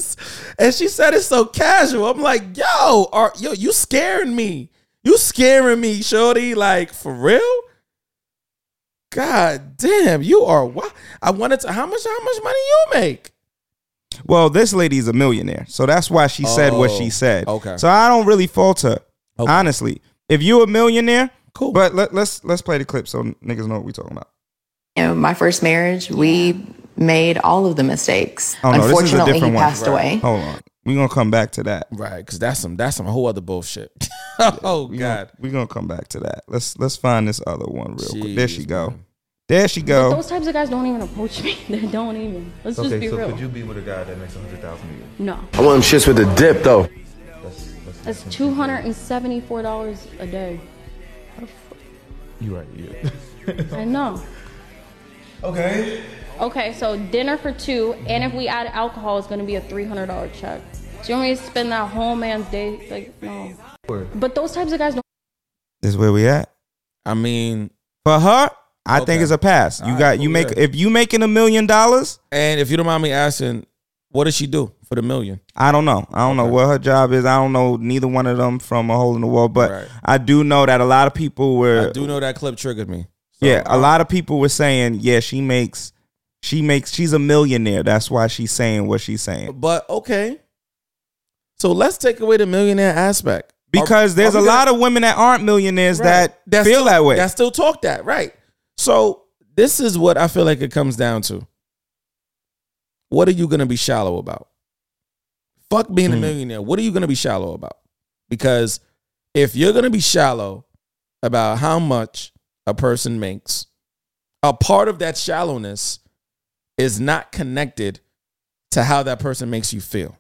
And she said it so casual. I'm like, yo, are yo, you scaring me? You scaring me, shorty? Like for real? God damn, you are what? I wanted to. How much? How much money you make? Well, this lady's a millionaire, so that's why she said what she Oh, said. okay. So I don't really fault her, Okay. honestly. If you're a millionaire, Cool. But let, let's let's play the clip so niggas know what we talking about. You know, my first marriage, we made all of the mistakes. Oh no, this is a Unfortunately, different he one. passed away. Hold on, we gonna come back to that. Right, because that's some that's some whole other bullshit. oh We God, gonna, we gonna come back to that. Let's let's find this other one real quick. There she Jeez, go. man. There she But go. those types of guys don't even approach me. They don't even. Let's just Okay, be so real. could you be with a guy that makes a hundred thousand a year? no, I want them shits with a dip though. That's, that's, that's two hundred and seventy-four dollars a day. you right. Yeah. I know. okay. Okay, so dinner for two, and if we add alcohol, it's gonna be a three hundred dollar check. Do you want me to spend that whole man's day? Like, no. But those types of guys don't. This is where we at. I mean, For her, I think it's a pass. You All right, got you cool, make if you making a million dollars. and if you don't mind me asking, what does she do for the million? I don't know. I don't know what her job is. I don't know neither one of them from a hole in the wall. But Right. I do know that a lot of people were. I do know that clip triggered me. So, yeah, a um, lot of people were saying, yeah, she makes, she makes, she's a millionaire. That's why she's saying what she's saying. But okay, so let's take away the millionaire aspect Because Are- there's are a lot gonna- of women that aren't millionaires Right. that feel still, that way. That still talk that right. So this is what I feel like it comes down to. What are you gonna be shallow about? Fuck being a Hmm. millionaire. What are you gonna be shallow about? Because if you're gonna be shallow about how much a person makes, a part of that shallowness is not connected to how that person makes you feel.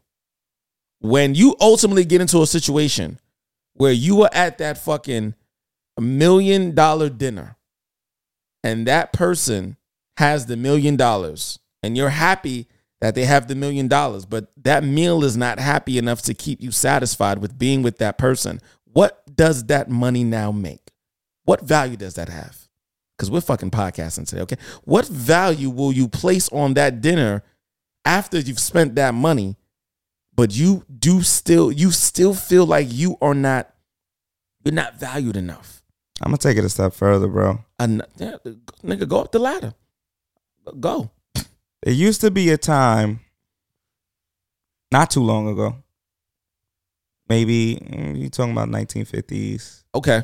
When you ultimately get into a situation where you are at that fucking million dollar dinner and that person has the million dollars and you're happy that they have the million dollars, but that meal is not happy enough to keep you satisfied with being with that person. What does that money now make? What value does that have? Because we're fucking podcasting today, okay? What value will you place on that dinner after you've spent that money, but you do still you still feel like you are not you're not valued enough? I'm gonna take it a step further, bro. And yeah, nigga, go up the ladder. Go. It used to be a time, not too long ago. Maybe mm, you talking about 1950s, Okay.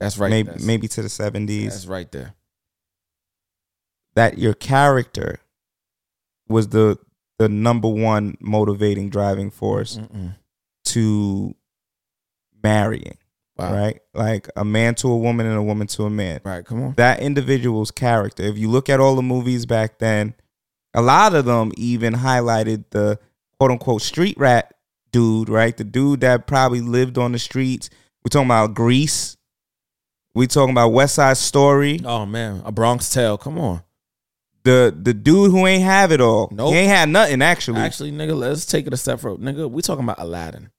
That's right. maybe That's- maybe to the 70s. That's right there. that your character was the the number one motivating driving force Mm-mm. to marrying, Wow. right? Like a man to a woman and a woman to a man. Right. Come on. That individual's character. If you look at all the movies back then, a lot of them even highlighted the quote unquote street rat dude, right? The dude that probably lived on the streets. We're talking about Grease. We talking about West Side Story. Oh man, a Bronx Tale. Come on. The the dude who ain't have it all. Nope. He ain't had nothing actually. Actually, nigga, let's take it a step further. Nigga, we talking about Aladdin.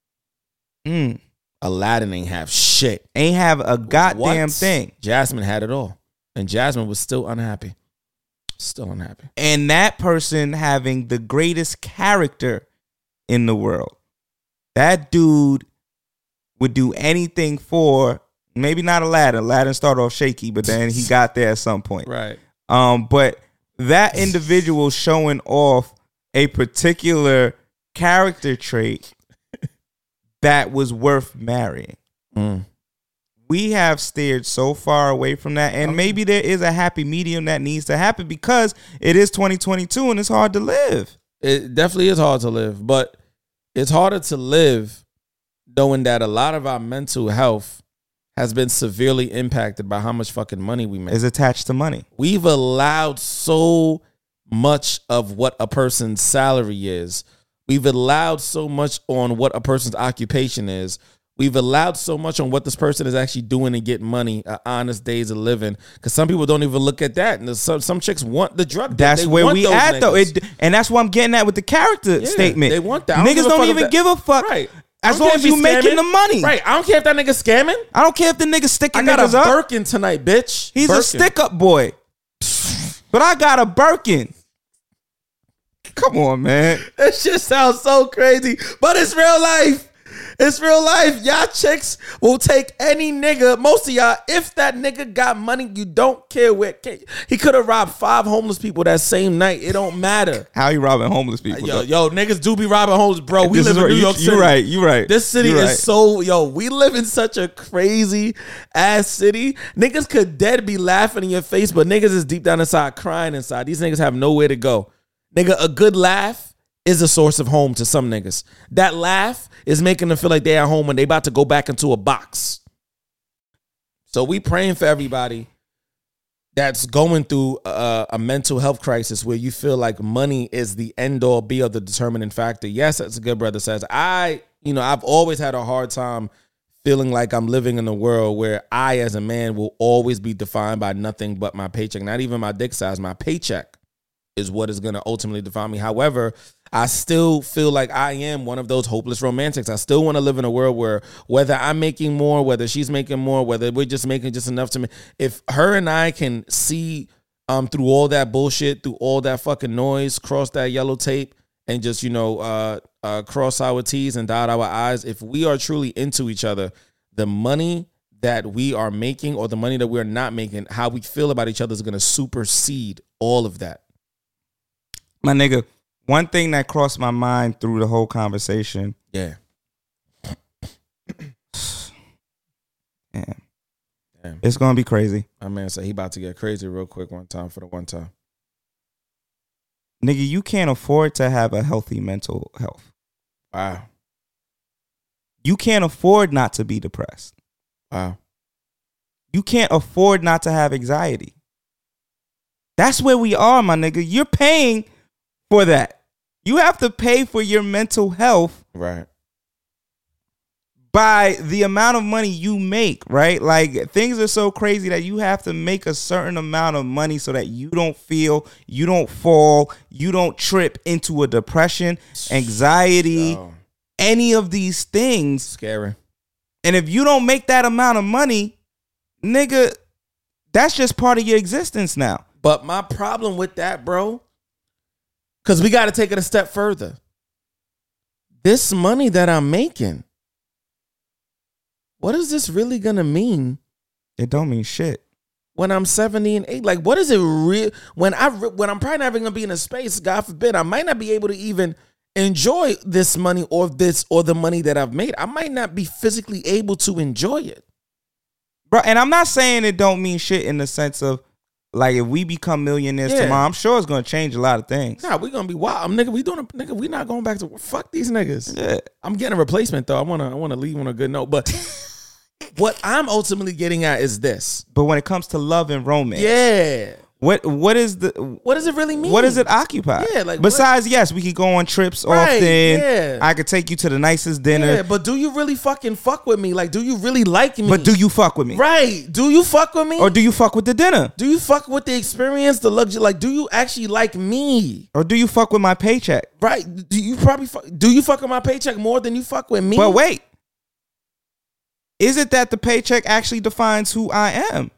Mm. Aladdin ain't have shit. Ain't have a goddamn What? thing. Jasmine had it all. And Jasmine was still unhappy. Still unhappy. And that person having the greatest character in the world. That dude would do anything for maybe not Aladdin. Aladdin started off shaky, but then he got there at some point. Right. Um, but that individual showing off a particular character trait that was worth marrying. Mm. We have steered so far away from that, and maybe there is a happy medium that needs to happen because it is 2022 and it's hard to live. It definitely is hard to live, but it's harder to live knowing that a lot of our mental health has been severely impacted by how much fucking money we make. Is attached to money. We've allowed so much of what a person's salary is. We've allowed so much on what a person's occupation is. We've allowed so much on what this person is actually doing to get money, uh, honest days of living. Because some people don't even look at that, and some some chicks want the drug. That's They where we at though. It, and that's what I'm getting at with the character Yeah, statement. They want that. Niggas don't even that- give a fuck. Right. As long as you making the money. Right. I don't care if that nigga scamming. I don't care if the nigga sticking I got niggas a up. Birkin tonight, bitch. He's a stick up boy. But I got a Birkin. Come on, man. That shit sounds so crazy, but it's real life. It's real life. Y'all chicks will take any nigga. Most of y'all, if that nigga got money, you don't care where he could have robbed five homeless people that same night. It don't matter. How you robbing homeless people? Yo, though? yo, niggas do be robbing homeless, bro. We This live in right. New You- York you City. right, You're right. This city You is so yo. We live in such a crazy ass city. Niggas could dead be laughing in your face, but niggas is deep down inside crying inside. These niggas have nowhere to go. Nigga, a good laugh is a source of home to some niggas. That laugh is making them feel like they're at home when they about to go back into a box. So we praying for everybody that's going through a, a mental health crisis where you feel like money is the end all be of the determining factor. Yes, as a good brother says, I, you know, I've always had a hard time feeling like I'm living in a world where I, as a man, will always be defined by nothing but my paycheck, not even my dick size. My paycheck is what is going to ultimately define me. However, I still feel like I am one of those hopeless romantics. I still want to live in a world where whether I'm making more, whether she's making more, whether we're just making just enough to me, if her and I can see um through all that bullshit, through all that fucking noise, cross that yellow tape and just, you know, uh uh cross our T's and dot our I's, if we are truly into each other, the money that we are making or the money that we're not making, how we feel about each other is gonna supersede all of that. My nigga. One thing that crossed my mind through the whole conversation. Yeah. Damn. Damn. It's gonna be crazy, My man said he about to get crazy real quick one time for the one time. nigga. You can't afford to have a healthy mental health. Wow. You can't afford not to be depressed. Wow. You can't afford not to have anxiety. That's where we are, my nigga. You're paying for that. You have to pay for your mental health Right. by the amount of money you make, right? Like things are so crazy that you have to make a certain amount of money so that you don't feel, you don't fall, you don't trip into a depression, anxiety, Oh, any of these things. scary. And if you don't make that amount of money, nigga, that's just part of your existence now. But my problem with that, bro, because we got to take it a step further. This money that I'm making, what is this really gonna mean It don't mean shit. when I'm 70 and 8? Like, what is it real when I when I'm probably never gonna be in a space, God forbid, I might not be able to even enjoy this money or this or the money that I've made. I might not be physically able to enjoy it. Bro, and I'm not saying it don't mean shit in the sense of like if we become millionaires Yeah. tomorrow, I'm sure it's gonna change a lot of things. Nah, we gonna be wild. I'm nigga, we doing a nigga, we not going back to fuck these niggas. Yeah. I'm getting a replacement though. I wanna I wanna leave on a good note. But what I'm ultimately getting at is this. But when it comes to love and romance, Yeah. What what is the What does it really mean? what does it occupy? Yeah, like, besides, yes, we could go on trips Right, often. yeah. I could take you to the nicest dinner. Yeah, but do you really fucking fuck with me? Like, do you really like me? but do you fuck with me? right? Do you fuck with me? Or do you fuck with the dinner? do you fuck with the experience, the luxury? Like, do you actually like me? Or do you fuck with my paycheck? Right? Do you probably fuck, do you fuck with my paycheck more than you fuck with me? But wait. Is it that the paycheck actually defines who I am?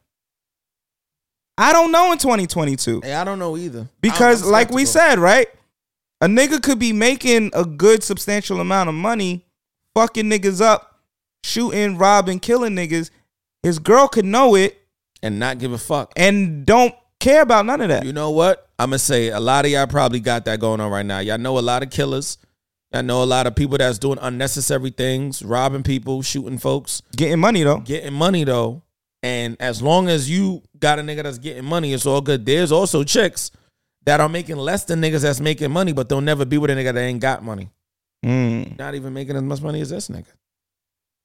I don't know in 2022. Hey, I don't know either. Because, like we said, right? A nigga could be making a good substantial amount of money, fucking niggas up, shooting, robbing, killing niggas. His girl could know it and not give a fuck. and don't care about none of that. You know what? I'm gonna say a lot of y'all probably got that going on right now. Y'all know a lot of killers. Y'all know a lot of people that's doing unnecessary things, robbing people, shooting folks, Getting money though. getting money though. And as long as you got a nigga that's getting money, it's all good. There's also chicks that are making less than niggas that's making money, but they'll never be with a nigga that ain't got money. Mm. Not even making as much money as this nigga.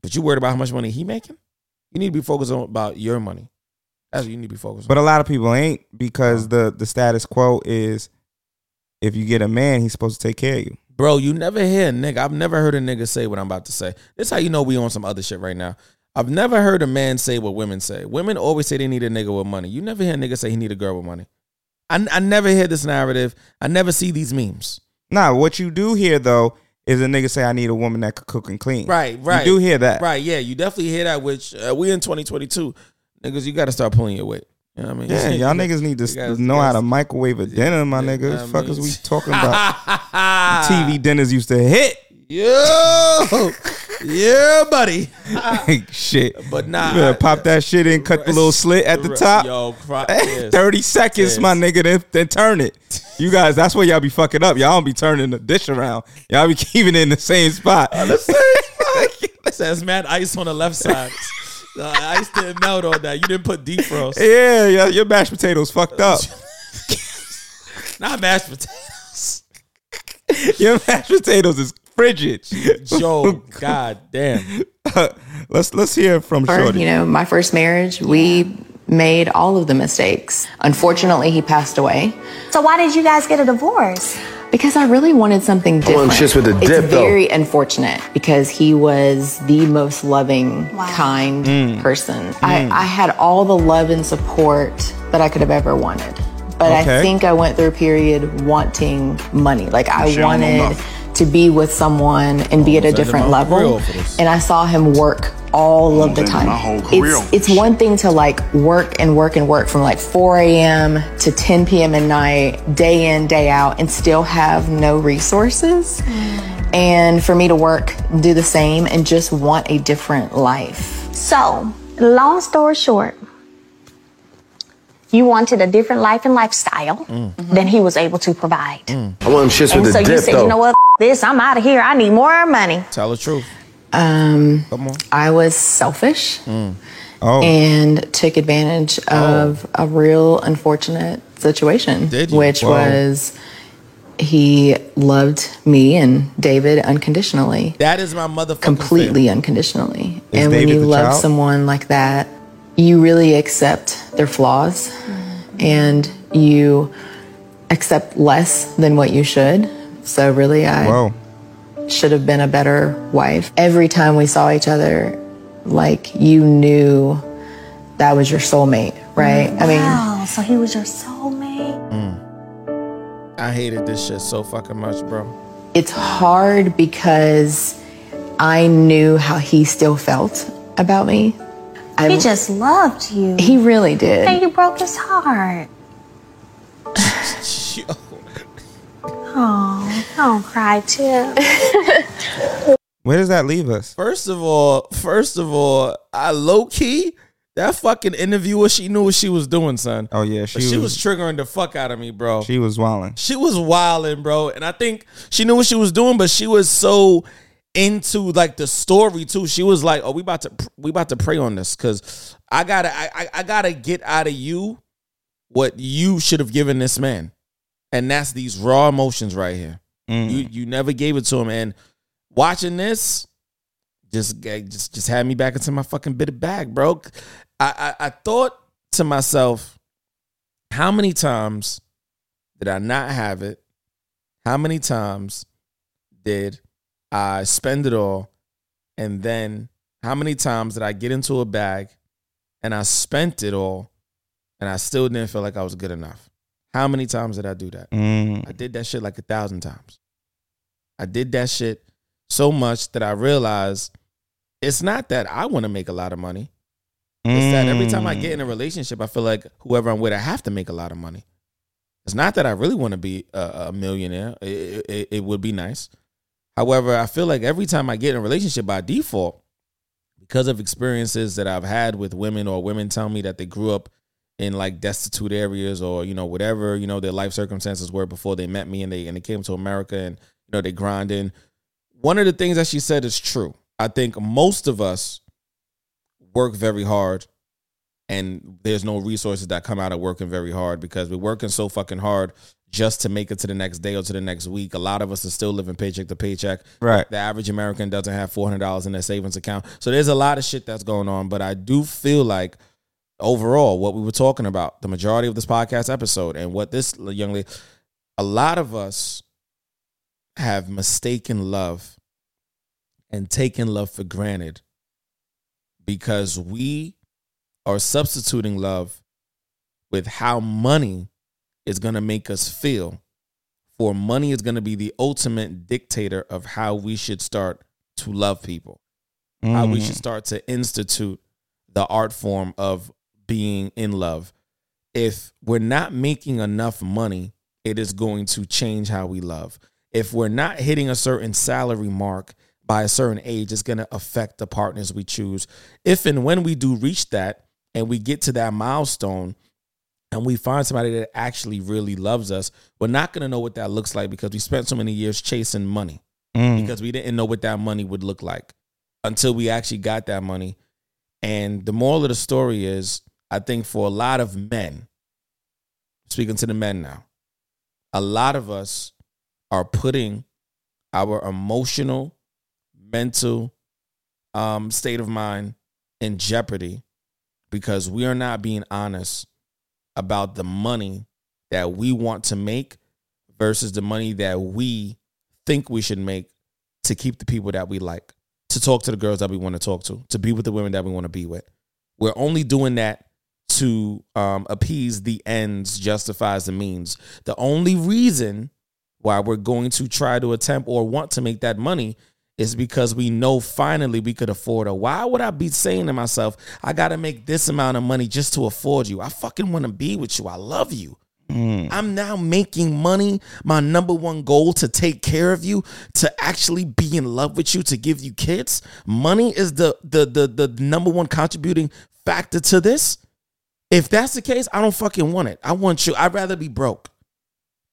But you worried about how much money he making? You need to be focused on about your money. That's what you need to be focused on. But a lot of people ain't because the the status quo is if you get a man, he's supposed to take care of you. Bro, you never hear a nigga. I've never heard a nigga say what I'm about to say. This how you know we on some other shit right now. I've never heard a man say what women say. Women always say they need a nigga with money. You never hear a nigga say he need a girl with money. I, I never hear this narrative. I never see these memes. Nah, what you do hear though is a nigga say I need a woman that could cook and clean. Right, right. You do hear that. Right, yeah. You definitely hear that, which uh, we in 2022. Niggas, you got to start pulling your weight. You know what I mean? Yeah, y'all niggas need to know how to microwave a dinner, my Yeah, nigga. I Fuck is mean- we talking about? TV dinners used to hit. Yo! Yeah, buddy. shit. But nah, You better pop that shit in, cut the little slit at the top. Yo, yes. 30 seconds, my nigga, then, then turn it. You guys, that's where y'all be fucking up. Y'all don't be turning the dish around. Y'all be keeping it in the same spot. Uh, it says mad ice on the left side. The ice didn't melt on that. You didn't put defrost. yeah, yeah, your mashed potatoes fucked up. Not mashed potatoes. your mashed potatoes is frigid. Joe, god damn. let's let's hear from Or, Shorty. you know, my first marriage, we made all of the mistakes. Unfortunately, he passed away. So why did you guys get a divorce? Because I really wanted something different. want shits with the it's dip, though. very unfortunate because he was the most loving, kind Mm. person. I, Mm. I had all the love and support that I could have ever wanted. But Okay. I think I went through a period wanting money. Like I She wanted nothing. To be with someone and be at a different level. career for this. And I saw him work all of the time. my whole career It's, it's one thing to like work and work and work from like 4 a.m. to 10 p.m. at night, day in, day out, and still have no resources. And for me to work, do the same, and just want a different life. So, long story short, you wanted a different life and lifestyle mm. than he was able to provide. Mm. I want them shits And with so the you said, though. you know what, F- this, I'm out of here. I need more money. Tell the truth. Um, Come on. I was selfish Oh. and took advantage of a real unfortunate situation, which Whoa. was he loved me and David unconditionally. That is my motherfucking completely unconditionally. Is and when you love child? someone like that, you really accept their flaws and you accept less than what you should. So really I Whoa. should have been a better wife. Every time we saw each other, like you knew that was your soulmate, right? I mean, Wow, so he was your soulmate. I hated this shit so fucking much, bro. it's hard because I knew how he still felt about me. he just loved you. He really did. And you broke his heart. Oh, don't cry, too. Where does that leave us? First of all, first of all, I low key that fucking interviewer. She knew what she was doing, son. Oh yeah, But she, she, was, was, triggering the fuck out of me, bro. she was wilding. She was wilding, bro. And I think she knew what she was doing, but she was so into like the story too. She was like, "Oh, we about to we about to pray on this because I gotta I, I I gotta get out of you what you should have given this man, and that's these raw emotions right here. Mm. You you never gave it to him, and watching this just just just had me back into my fucking bit of bag, bro. I, I I thought to myself, how many times did I not have it? How many times did I spend it all? And then how many times did I get into a bag and I spent it all and I still didn't feel like I was good enough? How many times did I do that? Mm. I did that shit like a thousand times. I did that shit so much that I realized it's not that I want to make a lot of money. It's that every time I get in a relationship, I feel like whoever I'm with, I have to make a lot of money. It's not that I really want to be a, a millionaire. It, it, it would be nice. However, I feel like every time I get in a relationship by default, because of experiences that I've had with women or women tell me that they grew up in like destitute areas or you know whatever you know their life circumstances were before they met me and they and they came to America and you know they grinding. One of the things that she said is true. I think most of us work very hard and there's no resources that come out of working very hard because we're working so fucking hard just to make it to the next day or to the next week. A lot of us are still living paycheck to paycheck. Right. The average American doesn't have four hundred dollars in their savings account. So there's a lot of shit that's going on. But I do feel like overall, what we were talking about, the majority of this podcast episode, and what this young lady, a lot of us have mistaken love and taken love for granted because we are substituting love with how money is going to make us feel. For money is going to be the ultimate dictator of how we should start to love people, how we Mm. should start to institute the art form of being in love. If we're not making enough money, it is going to change how we love. If we're not hitting a certain salary mark by a certain age it's going to affect the partners we choose. If and when we do reach that and we get to that milestone and we find somebody that actually really loves us, we're not going to know what that looks like because we spent so many years chasing money Mm. because we didn't know what that money would look like until we actually got that money. And the moral of the story is, I think for a lot of men, speaking to the men now, a lot of us are putting our emotional, mental um, state of mind in jeopardy because we are not being honest about the money that we want to make versus the money that we think we should make to keep the people that we like, to talk to the girls that we want to talk to, to be with the women that we want to be with. We're only doing that to um, appease the ends justifies the means. The only reason why we're going to try to attempt or want to make that money is because we know finally we could afford it. Why would I be saying to myself, I got to make this amount of money just to afford you? I fucking want to be with you. I love you. I'm now making money my number one goal to take care of you, to actually be in love with you, to give you kids. Money is the the the, the number one contributing factor to this. If that's the case, I don't fucking want it. I want you. I'd rather be broke.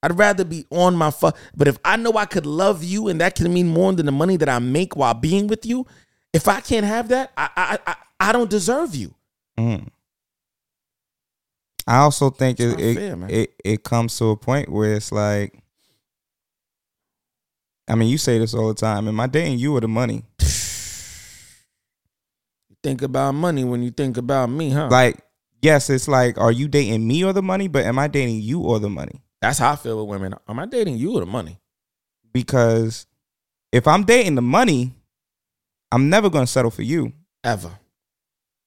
I'd rather be on my fuck. But if I know I could love you and that can mean more than the money that I make while being with you, if I can't have that, I I I, I don't deserve you. Mm. I also think it it, fair, it it comes to a point where it's like, I mean, you say this all the time. Am I dating you or the money? Think about money when you think about me, huh? Like, yes, it's like, are you dating me or the money? But am I dating you or the money? That's how I feel with women. Am I dating you or the money? Because if I'm dating the money, I'm never gonna settle for you. Ever.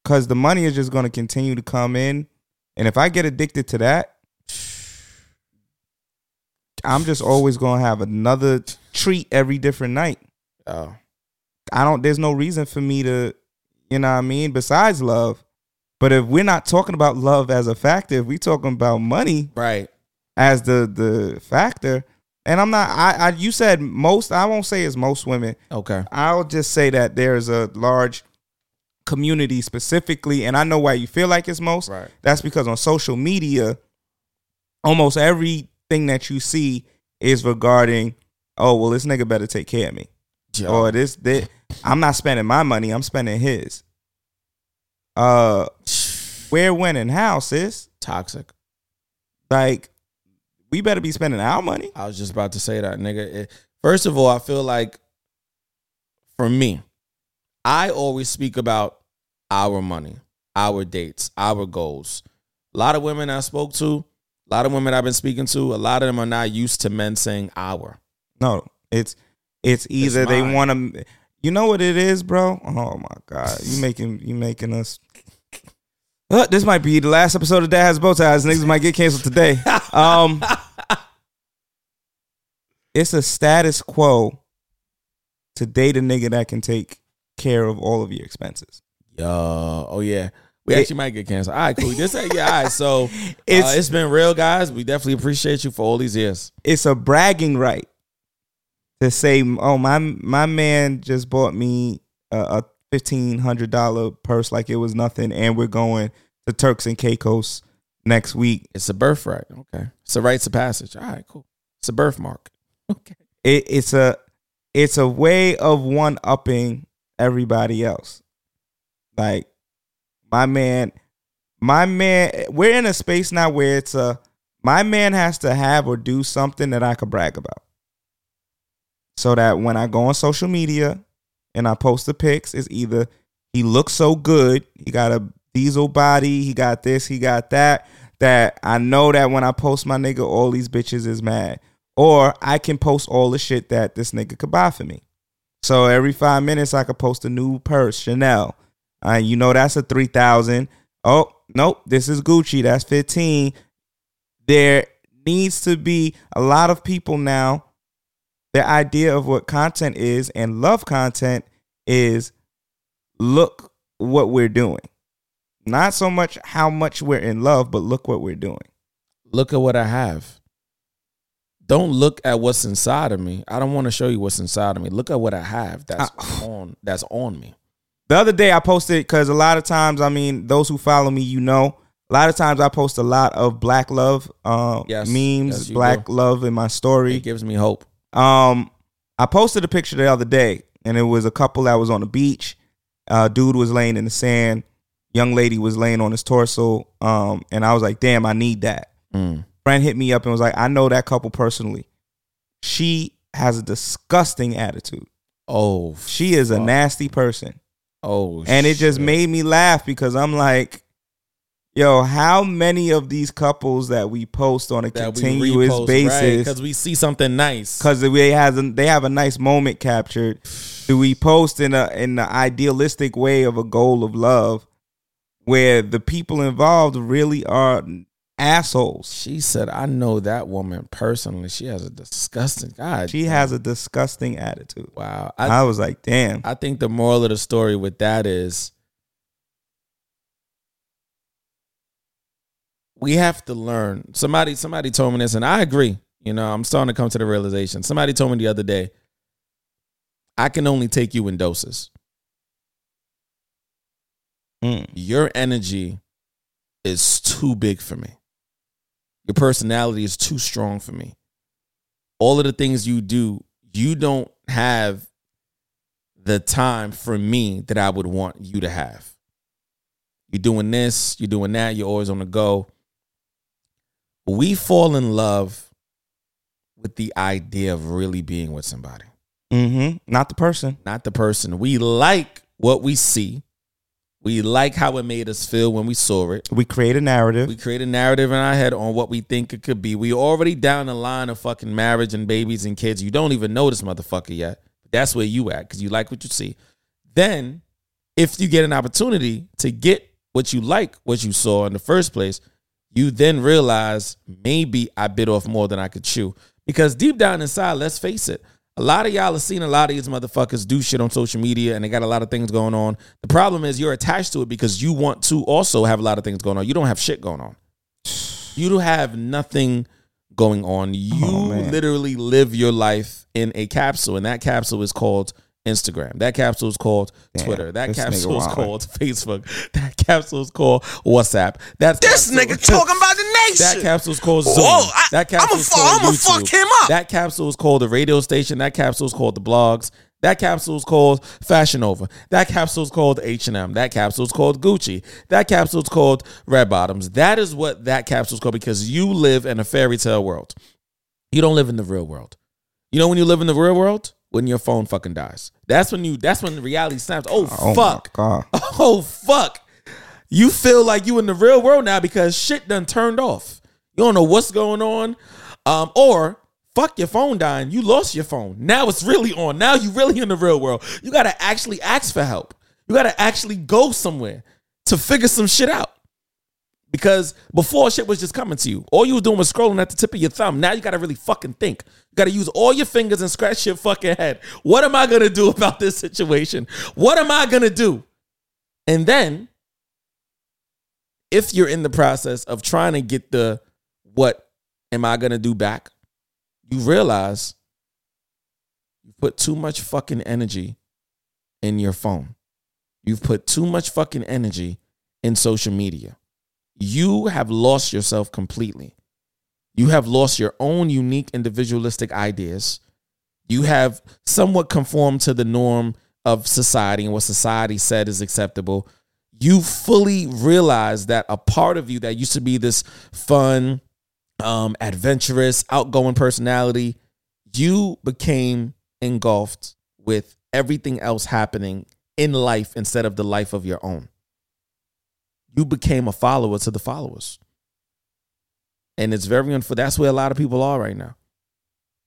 Cause the money is just gonna continue to come in. And if I get addicted to that, I'm just always gonna have another treat every different night. Oh. I don't there's no reason for me to, you know what I mean, besides love. But if we're not talking about love as a factor, if we talking about money Right. as the the factor, and I'm not I, I you said most, I won't say it's most women. Okay. I'll just say that there's a large community specifically, and I know why you feel like it's most. Right. That's because on social media, almost everything that you see is regarding, oh well, this nigga better take care of me, Yo. or this that I'm not spending my money, I'm spending his. Uh, where, when, and how, sis? Toxic. Like, we better be spending our money. I was just about to say that, nigga. It- First of all, I feel like for me, I always speak about our money, our dates, our goals. A lot of women I spoke to, a lot of women I've been speaking to, a lot of them are not used to men saying our. No, it's it's either they want to. You know what it is, bro? Oh my god, you making you making us. Uh, this might be the last episode of Dad Has Bow Ties. Niggas might get canceled today. Um, it's a status quo to date a nigga that can take care of all of your expenses. Yo, oh yeah. We It- actually might get canceled. All right, cool. Just say yeah. All right, so It's- it's it's been real, guys. We definitely appreciate you for all these years. It's a bragging right to say, "Oh my my man just bought me a, a fifteen hundred dollar purse like it was nothing, and we're going to Turks and Caicos next week." It's a birthright. Okay, it's a rites of passage. All right, cool. It's a birthmark. Okay. It, it's a it's a way of one upping everybody else. Like my man, my man, we're in a space now where it's a my man has to have or do something that I could brag about. So that when I go on social media and I post the pics, it's either he looks so good, he got a diesel body, he got this, he got that, that I know that when I post my nigga, all these bitches is mad. Or I can post all the shit that this nigga could buy for me. So every five minutes I could post a new purse, Chanel. Uh, you know that's a three thousand. Oh nope, this is Gucci. That's fifteen. There needs to be a lot of people now. The idea of what content is and love content is look what we're doing. Not so much how much we're in love, but look what we're doing. Look at what I have. don't look at what's inside of me. I don't want to show you what's inside of me. Look at what I have that's on that's on me. The other day I posted because a lot of times, I mean, those who follow me, you know, a lot of times I post a lot of black love uh, Yes, memes, yes, black do. love in my story. It gives me hope. Um, I posted a picture the other day, and it was a couple that was on the beach. Uh, dude was laying in the sand. Young lady was laying on his torso. Um, and I was like, damn, I need that. Mm. Friend hit me up and was like, I know that couple personally. She has a disgusting attitude. Oh, She is a nasty person. Oh, And it just shit. made me laugh because I'm like, yo, how many of these couples that we post on a that continuous repost, basis because we see something nice. because they has a, they have a nice moment captured. Do we post in a in the idealistic way of a goal of love, where the people involved really are assholes? She said, "I know that woman personally. She has a disgusting God. She has a disgusting attitude. wow. I, was like, damn. I think the moral of the story with that is we have to learn. Somebody somebody told me this and I agree. You know, I'm starting to come to the realization. Somebody told me the other day, I can only take you in doses. Mm. Your energy is too big for me. Your personality is too strong for me. All of the things you do, you don't have the time for me that I would want you to have. You're doing this, you're doing that, you're always on the go. We fall in love with the idea of really being with somebody, Mm-hmm. Not the person. not the person. We like what we see. We like how it made us feel when we saw it. We create a narrative. We create a narrative in our head on what we think it could be. We already down the line of fucking marriage and babies and kids. You don't even know this motherfucker yet. That's where you at because you like what you see. Then, if you get an opportunity to get what you like, what you saw in the first place, you then realize maybe I bit off more than I could chew. Because deep down inside, let's face it, a lot of y'all have seen a lot of these motherfuckers do shit on social media and they got a lot of things going on. The problem is you're attached to it because you want to also have a lot of things going on. You don't have shit going on. You don't have nothing going on. Oh, you Oh, literally live your life in a capsule, and that capsule is called Instagram. That capsule is called Damn, Twitter. That capsule is called Facebook. That capsule is called WhatsApp. That's This nigga talking about the nation. that capsule is called Zoom. Whoa, I- that capsule is called I'ma YouTube. fuck him up. That capsule is called the radio station. That capsule is called the blogs. That capsule is called Fashion Nova. That capsule is called H and M. That capsule is called Gucci. That capsule is called Red Bottoms. That is what that capsule is called because you live in a fairy tale world. You don't live in the real world. You know when you live in the real world when your phone fucking dies. That's when you. That's when reality snaps. Oh, Oh fuck. Oh fuck. You feel like you in the real world now because shit done turned off. You don't know what's going on. Um, or fuck your phone dying. You lost your phone. Now it's really on. Now you really in the real world. You gotta actually ask for help. You gotta actually go somewhere to figure some shit out. Because before shit was just coming to you. All you was doing was scrolling at the tip of your thumb. Now you gotta really fucking think. You gotta use all your fingers and scratch your fucking head. What am I gonna do about this situation? What am I gonna do? And then, if you're in the process of trying to get the what am I gonna do back, you realize you put too much fucking energy in your phone. You've put too much fucking energy in social media. You have lost yourself completely. You have lost your own unique individualistic ideas. You have somewhat conformed to the norm of society and what society said is acceptable. You fully realize that a part of you that used to be this fun, um, adventurous, outgoing personality, you became engulfed with everything else happening in life instead of the life of your own. You became a follower to the followers. And it's very unfair. That's where a lot of people are right now.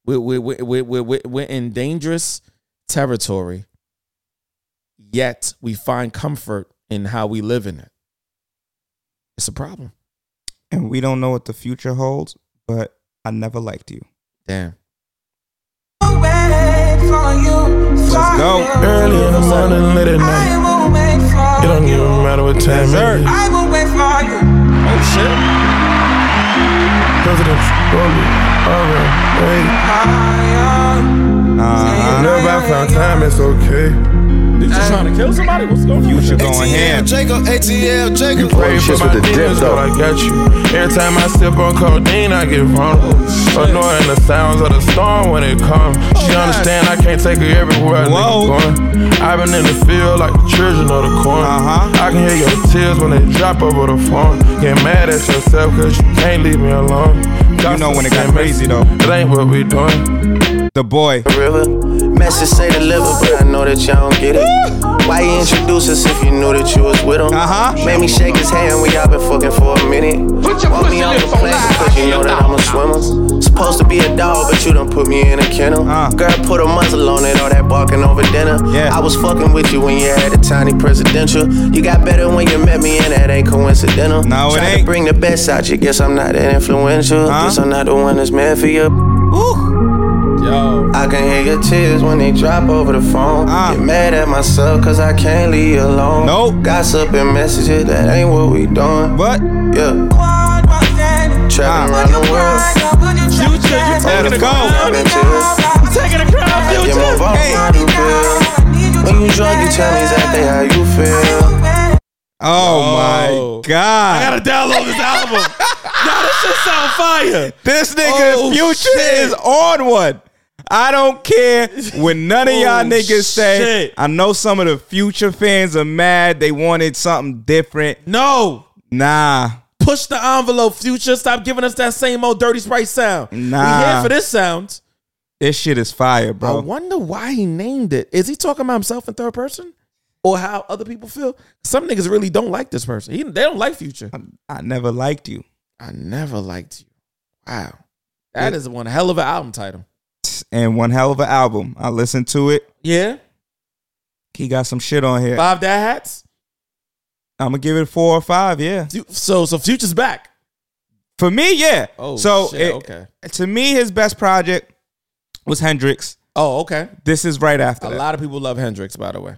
We're, we're, we're, we're, we're, we're- we're in dangerous territory, yet we find comfort in how we live in it. It's a problem. And we don't know what the future holds, but I never liked you. Damn. Let's go. Early in the morning, late at night. It don't even matter what time it is. I will wait for you. Oh shit. President, roll it. Uh-huh. Never I found time, it's okay. Did you trying to kill somebody? What's going on? Future going ham. Jacob, ATL, Jacob. Pray for my demons, but I got you. Every time I sip on codeine, I get vulnerable. Annoying the sounds of the storm when it comes. She understand I can't take her everywhere I nigga going. I've been in the field like the children of the corn. Uh-huh. I can hear your tears when they drop over the phone. Get mad at yourself cause you can't leave me alone. You know when it got crazy though. It ain't what we doing. The boy. River. Message say deliver, but I know that y'all don't get it. Why you introduce us if you knew that you was with him? Uh-huh. Made me shake his hand when y'all been fucking for a minute. Put your Want pussy me off the plane because you know that I'm a swimmer. Supposed to be a dog, but you done put me in a kennel. Uh. Girl, put a muzzle on it, all that barking over dinner. Yeah. I was fucking with you when you had a tiny presidential. You got better when you met me, and that ain't coincidental. No, it ain't. to bring the best out you. Guess I'm not that influential. Huh? Guess I'm not the one that's meant for you. Yo. I can hear your tears when they drop over the phone. Ah. Get mad at myself cause I can't leave you alone. Nope. Gossip and messages, that ain't what we doing. What? Yeah. Traveling around the world. Future, you taking Let the him go. crown. Been tears. You taking the crown, Yeah, future. move on, Hey. how you feel. When you drunk, you tell me exactly how you feel. Oh, Oh. my God. I gotta download this album. nah, this shit sound fire. This nigga Oh, Future shit. is on one. I don't care when none of y'all Oh, niggas say. shit. I know some of the Future fans are mad. They wanted something different. No. Nah. Push the envelope, future. Stop giving us that same old dirty sprite sound. Nah. We here for this sound. This shit is fire, bro. I wonder why he named it. Is he talking about himself in third person? Or how other people feel? Some niggas really don't like this person. He, they don't like Future. I never liked you. I never liked you. Wow. that is one hell of an album title. And one hell of an album. I listened to it. Yeah. He got some shit on here. Five dad hats. I'm gonna give it four or five. Yeah. So so Future's back. For me, yeah. Oh, so shit, it- okay. To me, his best project was Hendrix. Oh, okay. This is right after A that. lot of people love Hendrix, by the way.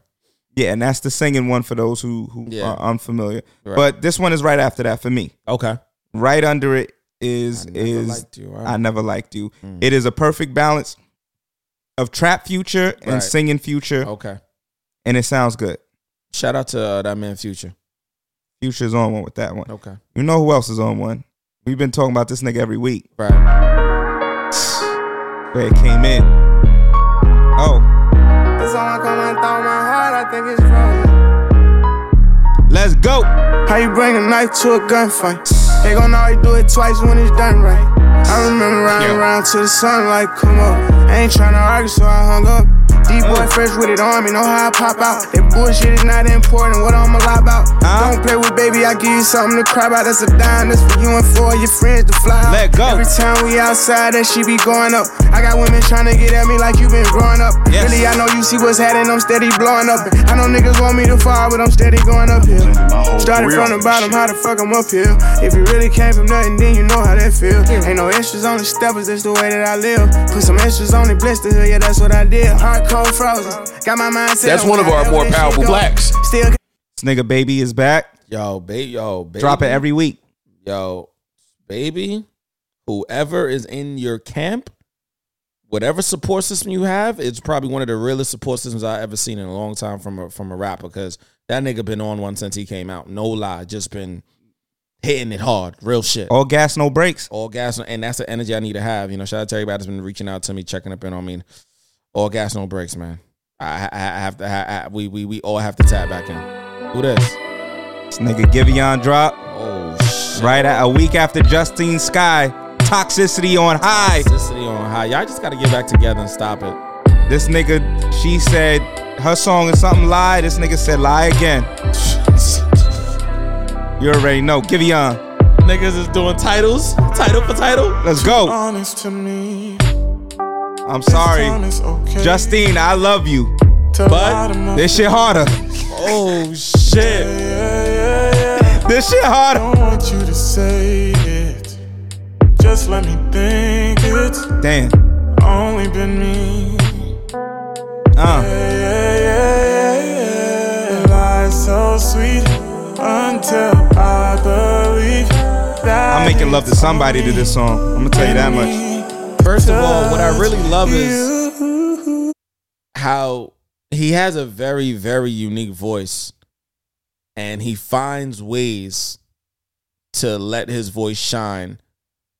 Yeah, and that's the singing one for those who who Yeah. are unfamiliar. Right. But this one is right after that for me. Okay. Right under it is I is liked you, right? I never liked you. Mm. It is a perfect balance of trap future and Right. singing future, Okay. and it sounds good. Shout out to uh, that man Future. Future's on one with that one. Okay. You know who else is on one? We've been talking about this nigga every week. Right. Where it came in. Oh, It's on come and throw my heart, I think it's wrong. let's go. How you bring a knife to a gunfight? They gon' always do it twice when it's done right. I remember riding Yeah. around to the sunlight come up. I ain't tryna argue, so I hung up. D-boy fresh with it on me, know how I pop out. That bullshit is not important, what I'ma lie about. Huh? Don't play with baby, I give you something to cry about. That's a dime, that's for you and for your friends to fly out. Let go. Every time we outside, that she be going up. I got women tryna get at me like you been growing up. Yes. Really, I know you see what's happening, I'm steady blowing up. I know niggas want me to fall, but I'm steady going up here. Started from the bottom, how the fuck I'm up here? If you really came from nothing, then you know how that feel. Ain't no extras on the steppers, that's the way that I live. Put some extras on the blisters, yeah, that's what I did. Hard cold frozen. Got my mind set That's one of our more powerful blacks. Still This nigga baby is back. Yo, baby, yo, baby. Drop it every week. Yo, baby, whoever is in your camp, whatever support system you have, it's probably one of the realest support systems I've ever seen in a long time from a from a rapper. Because that nigga been on one since he came out. No lie, just been hitting it hard, real shit. All gas, no brakes. All gas, and that's the energy I need to have. You know, shout out to everybody that's been reaching out to me, checking up in on me. All gas, no breaks, man. I, I, I have to. I, I, we we we all have to tap back in. Who this? This nigga Giveon drop Oh shit! right at a week after Justine Skye. Toxicity on high. Toxicity on high. Y'all just got to get back together and stop it. This nigga, she said her song is something lie. This nigga said lie again. You already know. Giveon. Niggas is doing titles, title for title. Let's go. Honest to me. I'm sorry. Okay. Justine, I love you. But This shit harder. oh shit! This shit harder. don't want you to say it. Just let me think it. Damn. Only been me. Uh. Yeah, yeah, yeah. Lies so sweet until I believe that I'm making love to somebody to this song. I'm gonna tell you that much. First of all, what I really love is how he has a very, very unique voice. And he finds ways to let his voice shine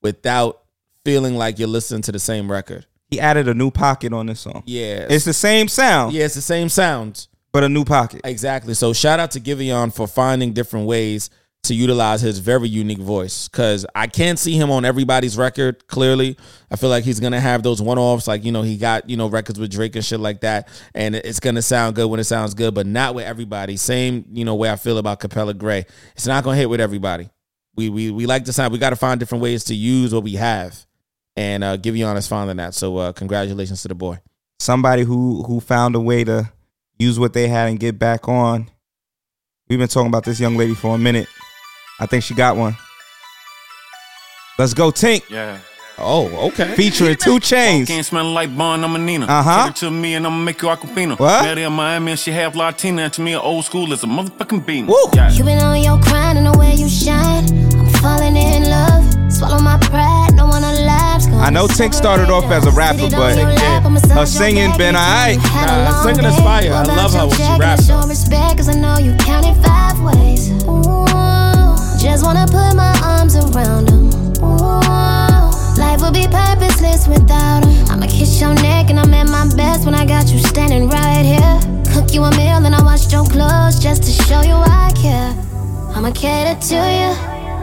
without feeling like you're listening to the same record. He added a new pocket on this song. Yeah. It's the same sound, Yeah, it's the same sound. but a new pocket. Exactly. So shout out to Giveon for finding different ways to utilize his very unique voice. Cause I can't see him on everybody's record, clearly. I feel like he's gonna have those one offs, like, you know, he got, you know, records with Drake and shit like that. And it's gonna sound good when it sounds good, but not with everybody. Same, you know, way I feel about Capella Gray. It's not gonna hit with everybody. We we we like to sound we gotta find different ways to use what we have. And uh Giveon is finding that. So uh congratulations to the boy. Somebody who who found a way to use what they had and get back on. We've been talking about this young lady for a minute. I think she got one. Let's go, Tink. Yeah. Oh, okay. Featuring 2 Chainz. Can't smell like Bun, I'm a Nina. Uh-huh. Take her to me and I'ma make you Aquafina. What? Met her in Miami and she half Latina. And to me, old school is a motherfucking bean. Woo. Yeah. You been on your grind and the way you shine. I'm falling in love. Swallow my pride, no one alive's I know Tink started off as a rapper, but her singing been alright. Nah, her singing is fire. I love her when she raps. Just wanna put my arms around him. Ooh, life would be purposeless without him. I'ma kiss your neck and I'm at my best when I got you standing right here. Cook you a meal and I washed your clothes just to show you I care. I'ma cater to you.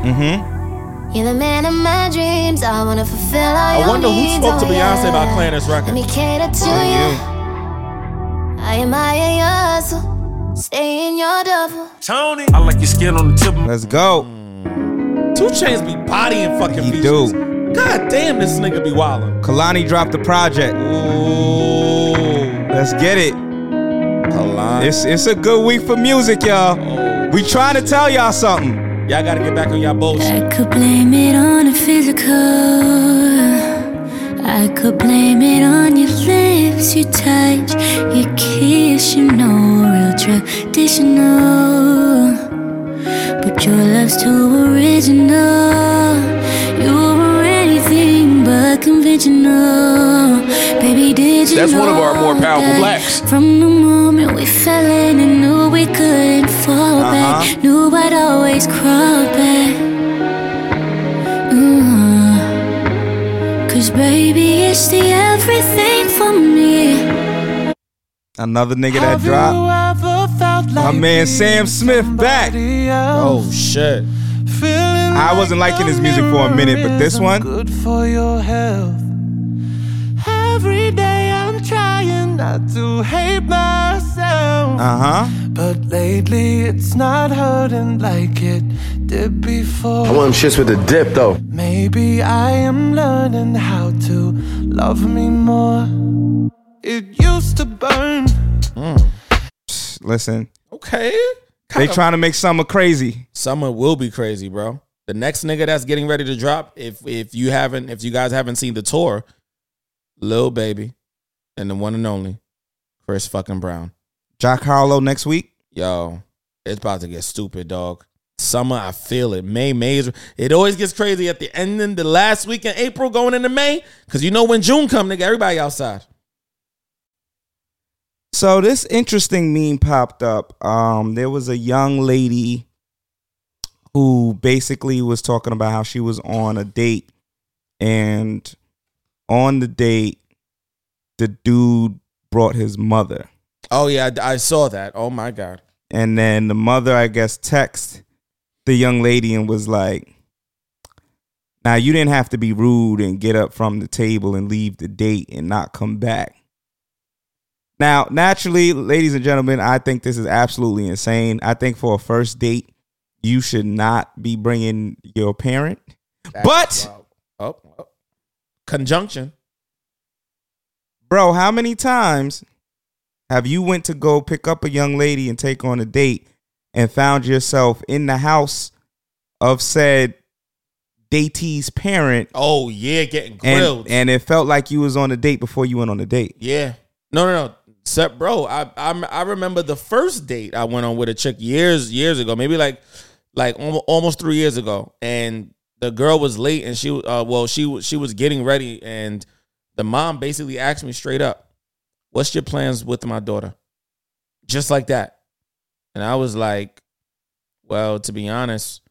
Mm-hmm. You're the man of my dreams. I wanna fulfill all. I your wonder who spoke to oh, Beyonce yeah. about playing this record. Let me cater to you. I admire your hustle. Stay in your double. Tony. I like your skin on the tip. Let's go. Mm. 2 Chainz be bodying fucking He features. do. God damn, this nigga be wildin'. Kehlani dropped the project. Ooh. Let's get it. Kehlani. It's it's a good week for music, y'all. Oh. We trying to tell y'all something. Y'all gotta get back on y'all bullshit. I could blame it on the physical. I could blame it on your lips, your touch, your kiss, you know, real traditional. But your love's too original. You were anything but conventional. Baby, did you That's know one of our more powerful blacks. From the moment we fell in and knew we couldn't fall Uh-huh. back, knew I'd always crawl back. Cause baby, it's the everything for me. Another nigga that dropped. My man Sam Smith back. Oh shit. I wasn't liking his music for a minute, but this one, good for your health. Every day I'm trying not to hate myself. Uh huh. But lately it's not hurting like it did before. I want them shits with a dip though. Maybe I am learning how to love me more. It used to burn. Listen, Okay. they Kinda- trying to make summer crazy. Summer will be crazy, bro. The next nigga that's getting ready to drop, if if you haven't, if you guys haven't seen the tour, Lil Baby, and the one and only Chris fucking Brown. Jack Harlow next week. Yo, it's about to get stupid, dog. Summer, I feel it. May, May is. It always gets crazy at the ending, the last week in April, going into May, because you know when June come, nigga, everybody outside. So this interesting meme popped up. Um, there was a young lady who basically was talking about how she was on a date, and on the date, the dude brought his mother, Oh yeah, I, I saw that. Oh my god. and then the mother, I guess, texted the young lady and was like, "Now you didn't have to be rude and get up from the table and leave the date and not come back." Now, naturally, ladies and gentlemen, I think this is absolutely insane. I think for a first date, you should not be bringing your parent. but, Oh, oh. conjunction. bro, how many times have you went to go pick up a young lady and take on a date and found yourself in the house of said datee's parent Oh yeah, getting grilled. and it felt like you was on a date before you went on a date? Yeah. No, no, no. Except, bro, I, I I remember the first date I went on with a chick years years ago, maybe like like almost three years ago, and the girl was late, and she uh well she she was getting ready, and the mom basically asked me straight up, "What's your plans with my daughter?" Just like that, and I was like, "Well, to be honest,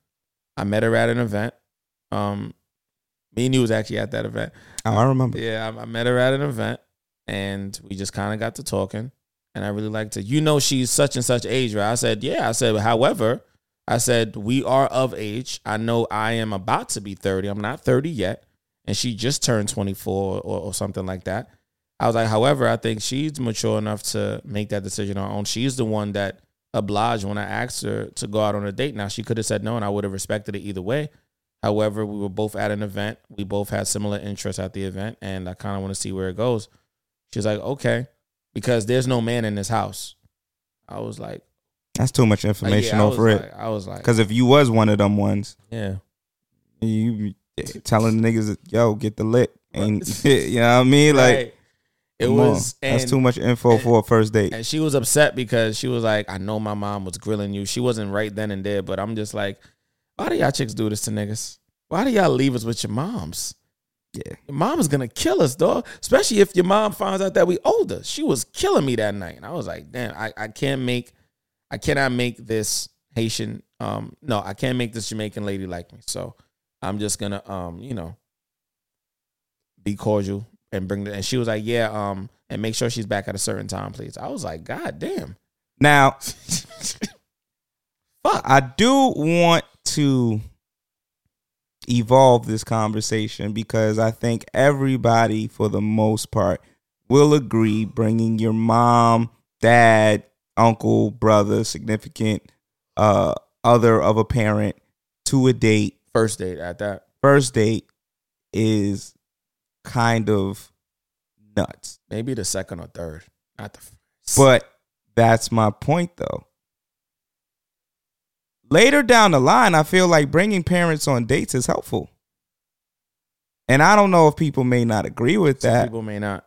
I met her at an event. Um, me and you was actually at that event. Oh, I remember. Yeah, I, I met her at an event, and we just kind of got to talking. And I really liked her. You know, she's such and such age, right? I said, yeah. I said, however, I said we are of age. I know I am about to be thirty. I'm not thirty yet, and she just turned 24 or, or something like that. I was like, however, I think she's mature enough to make that decision on her own. She's the one that obliged when I asked her to go out on a date. Now she could have said no, and I would have respected it either way. However, we were both at an event. We both had similar interests at the event, and I kind of want to see where it goes. She's like, okay, because there's no man in this house. I was like, That's too much information I over was it. like- I was like- because if you was one of them ones, yeah, you telling the niggas, yo, get the lick, and you know what I mean, like. Right. It come was that's and- too much info for a first date. And she was upset because she was like, I know my mom was grilling you. She wasn't right then and there, but I'm just like, why do y'all chicks do this to niggas? Why do y'all leave us with your moms? Yeah. Your mom is gonna kill us, dog. Especially if your mom finds out that we older. She was killing me that night. And I was like, damn, I, I can't make I cannot make this Haitian um no, I can't make this Jamaican lady like me. So I'm just gonna um, you know, be cordial and bring the and she was like, Yeah, um, and make sure she's back at a certain time, please. I was like, God damn. Now, I do want to evolve this conversation because I think everybody, for the most part, will agree bringing your mom, dad, uncle, brother, significant uh, other of a parent to a date, First date at that. first date is kind of nuts. Maybe the second or third. Not the first. But that's my point, though. Later down the line, I feel like bringing parents on dates is helpful. And I don't know if people may not agree with Some that, people may not.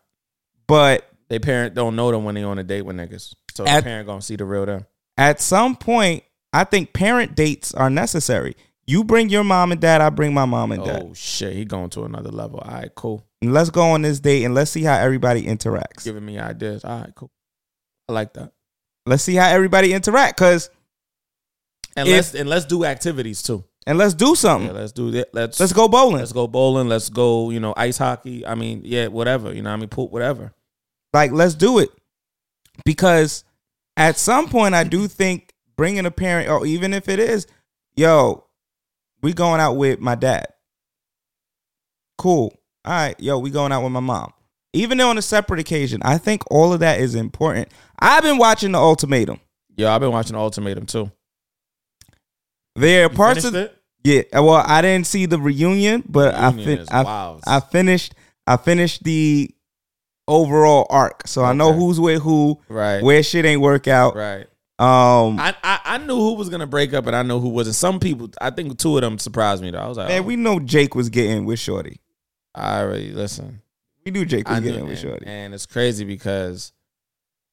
but They parent don't know them when they on a date with niggas. So At- the parent gonna see the real them. at some point, I think parent dates are necessary. You bring your mom and dad, I bring my mom and dad. Oh shit, he going to another level. All right, cool. And let's go on this date and let's see how everybody interacts. Giving me ideas. All right, cool. I like that. Let's see how everybody interact, cause And If- let's and let's do activities too. and let's do something. Yeah, let's do that. Let's Let's go bowling. Let's go bowling. Let's go. You know, ice hockey. I mean, yeah, whatever. You know, what I mean, pool, whatever. Like, let's do it. Because at some point, I do think bringing a parent, or even if it is, yo, we going out with my dad. Cool. All right, yo, we going out with my mom. Even though on a separate occasion, I think all of that is important. I've been watching The Ultimatum. Yo, I've been watching The Ultimatum too. There are parts of finished yeah. Well, I didn't see the reunion, but I Reunion fin- I, wild. I finished. I finished the overall arc, so I know who's with who, Right. where shit ain't work out. Right. Um, I, I I knew who was gonna break up, and I know who wasn't. Some people, I think two of them surprised me though. I was like, man, we know Jake was getting with Shorty. I already listen. We knew Jake was knew, getting with Shorty. and it's crazy because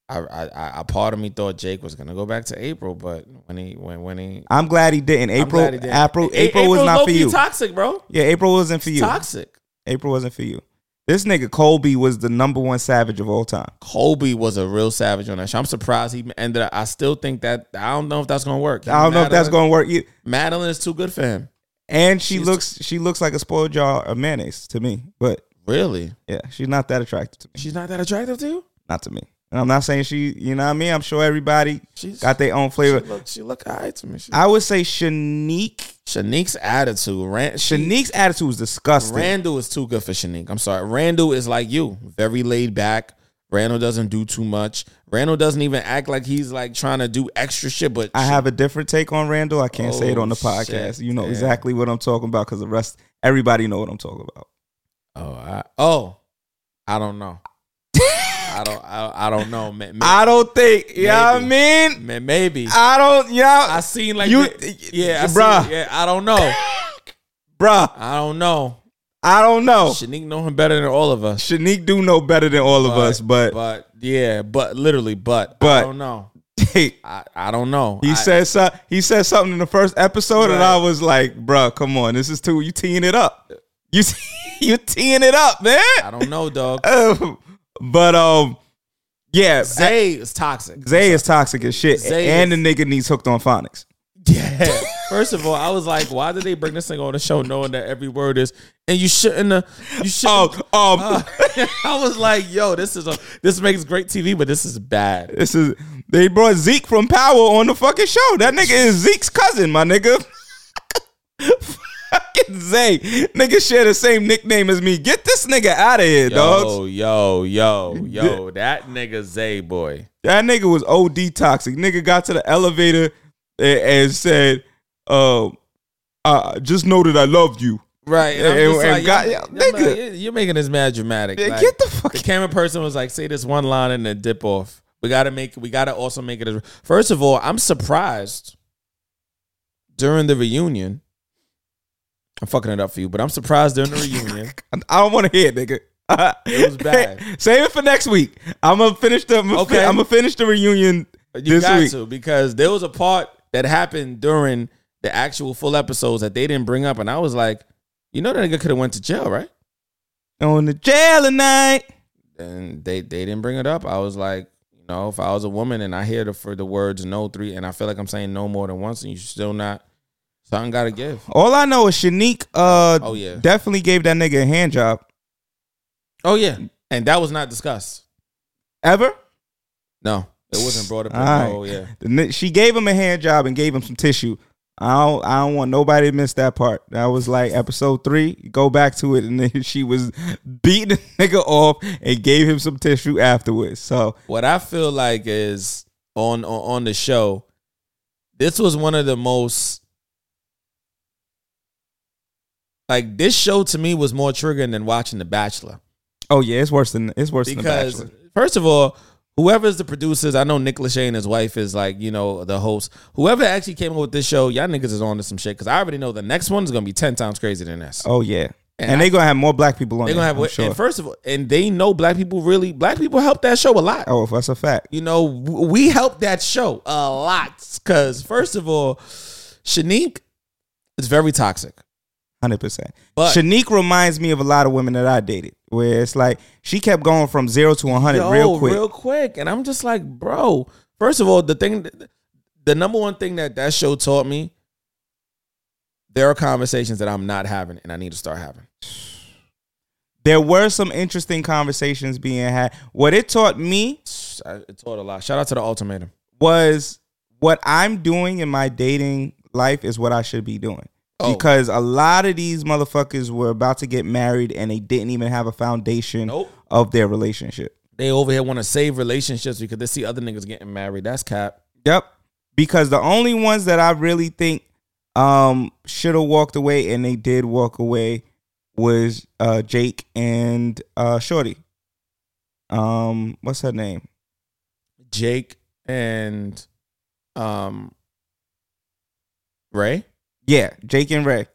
I, I, I, a part of me thought Jake was gonna go back to April, but when he, when, when he, I'm glad he didn't. April, he didn't. April, A- April was not for you. Toxic, bro. yeah, April wasn't for you. Toxic. April wasn't for you. This nigga Colby was the number one savage of all time. Colby was a real savage on that show. I'm surprised he ended up. I still think that I don't know if that's gonna work. I don't know if that's gonna work. Madlyn is too good for him. And she She's- looks, she looks like a spoiled jar of mayonnaise to me. But Really? yeah, she's not that attractive to me. She's not that attractive to you? Not to me. And I'm not saying she, you know what I mean? I'm sure everybody She's got their own flavor. She look, she look alright to me. She, I would say Shanique. Shanique's attitude. Ran, she- Shanique's attitude is disgusting. Randall is too good for Shanique. I'm sorry. Randall is like you, very laid back. Randall doesn't do too much. Randall doesn't even act like he's like trying to do extra shit. But I have a different take on Randall. I can't say it on the Oh, podcast. shit. You know Damn. exactly what I'm talking about because the rest, everybody know what I'm talking about. oh, I, oh, I don't know. I don't. I, I don't know. Ma- ma- I don't think, you know I mean? ma- maybe. I don't, yeah. I seen like You- the- yeah, I bruh. Seen, yeah. I don't know. Bruh, I don't know. I don't know. Shanique know him better than all of us. Shanique do know better than all of us, but, but yeah, but literally, but But- I don't know. I, I don't know. he I- said so, he said something in the first episode, and I was like, bruh, come on, this is too you teeing it up. You you teeing it up, man. I don't know, dog. but um, yeah, Zay is toxic. Zay is toxic as shit, Zay and the nigga needs hooked on phonics. Yeah. First of all, I was like, why did they bring this thing on the show knowing that every word is and you shouldn't have you shouldn't um Uh, I was like, yo, this is a this makes great TV, but this is bad. This is they brought Zeke from Power on the fucking show. That nigga is Zeke's cousin, my nigga. fucking Zay, nigga share the same nickname as me. Get this nigga out of here, Yo, dogs. yo, yo, yo, that nigga Zay boy. That nigga was OD toxic. Nigga got to the elevator and, and said, um, uh, just know that I loved you. Right. And And- and like, got- yo, yeah, yo, nigga. man, you're making this mad dramatic. Like, get the fuck The camera person was like, say this one line and then dip off. We gotta make we gotta also make it as first of all, I'm surprised during the reunion. I'm fucking it up for you, but I'm surprised during the reunion. I don't want to hear it, nigga. It was bad. Save it for next week. I'm gonna finish the. I'm gonna, Okay. I'm gonna finish the reunion You this got week. to because there was a part that happened during the actual full episodes that they didn't bring up, and I was like, you know, that nigga could have went to jail, right? On the jail tonight. And they they didn't bring it up. I was like, you know, if I was a woman and I hear the for the words no three, and I feel like I'm saying no more than once, and you still not, something got to give. All I know is Shanique. Uh, Oh, yeah. definitely gave that nigga a hand job. Oh yeah, and that was not discussed. Ever? No, it wasn't brought up. All right. Oh yeah. The She gave him a hand job and gave him some tissue. I don't, I don't want nobody to miss that part. That was like episode three. Go back to it, and then she was beating the nigga off and gave him some tissue afterwards. So What I feel like is on on, the show, this was one of the most like this show to me was more triggering than watching The Bachelor. Oh yeah, it's worse than it's worse because than the Bachelor. first of all, whoever's the producers, I know Nick Lachey and his wife is like you know the host. Whoever actually came up with this show, y'all niggas is on to some shit because I already know the next one is gonna be ten times crazier than this. Oh yeah, And and, I- they gonna have more black people on. They're gonna have I'm sure. and first of all, and they know black people really black people help that show a lot. oh, that's a fact. You know, we helped that show a lot because first of all, Shanique is very toxic. Hundred percent. But- Shanique reminds me of a lot of women that I dated, where it's like she kept going from zero to one hundred real quick. real quick, and I'm just like, bro. First of all, the thing, the number one thing that that show taught me, there are conversations that I'm not having, and I need to start having. there were some interesting conversations being had. What it taught me It taught a lot. Shout out to the ultimatum. was what I'm doing in my dating life is what I should be doing. Oh. Because a lot of these motherfuckers were about to get married and they didn't even have a foundation Nope. of their relationship. They over here want to save relationships because they see other niggas getting married. That's cap. Yep. Because the only ones that I really think um should have walked away and they did walk away was uh Jake and uh Shorty. Um what's her name? Jake and um Rae. Yeah, Jake and Rae.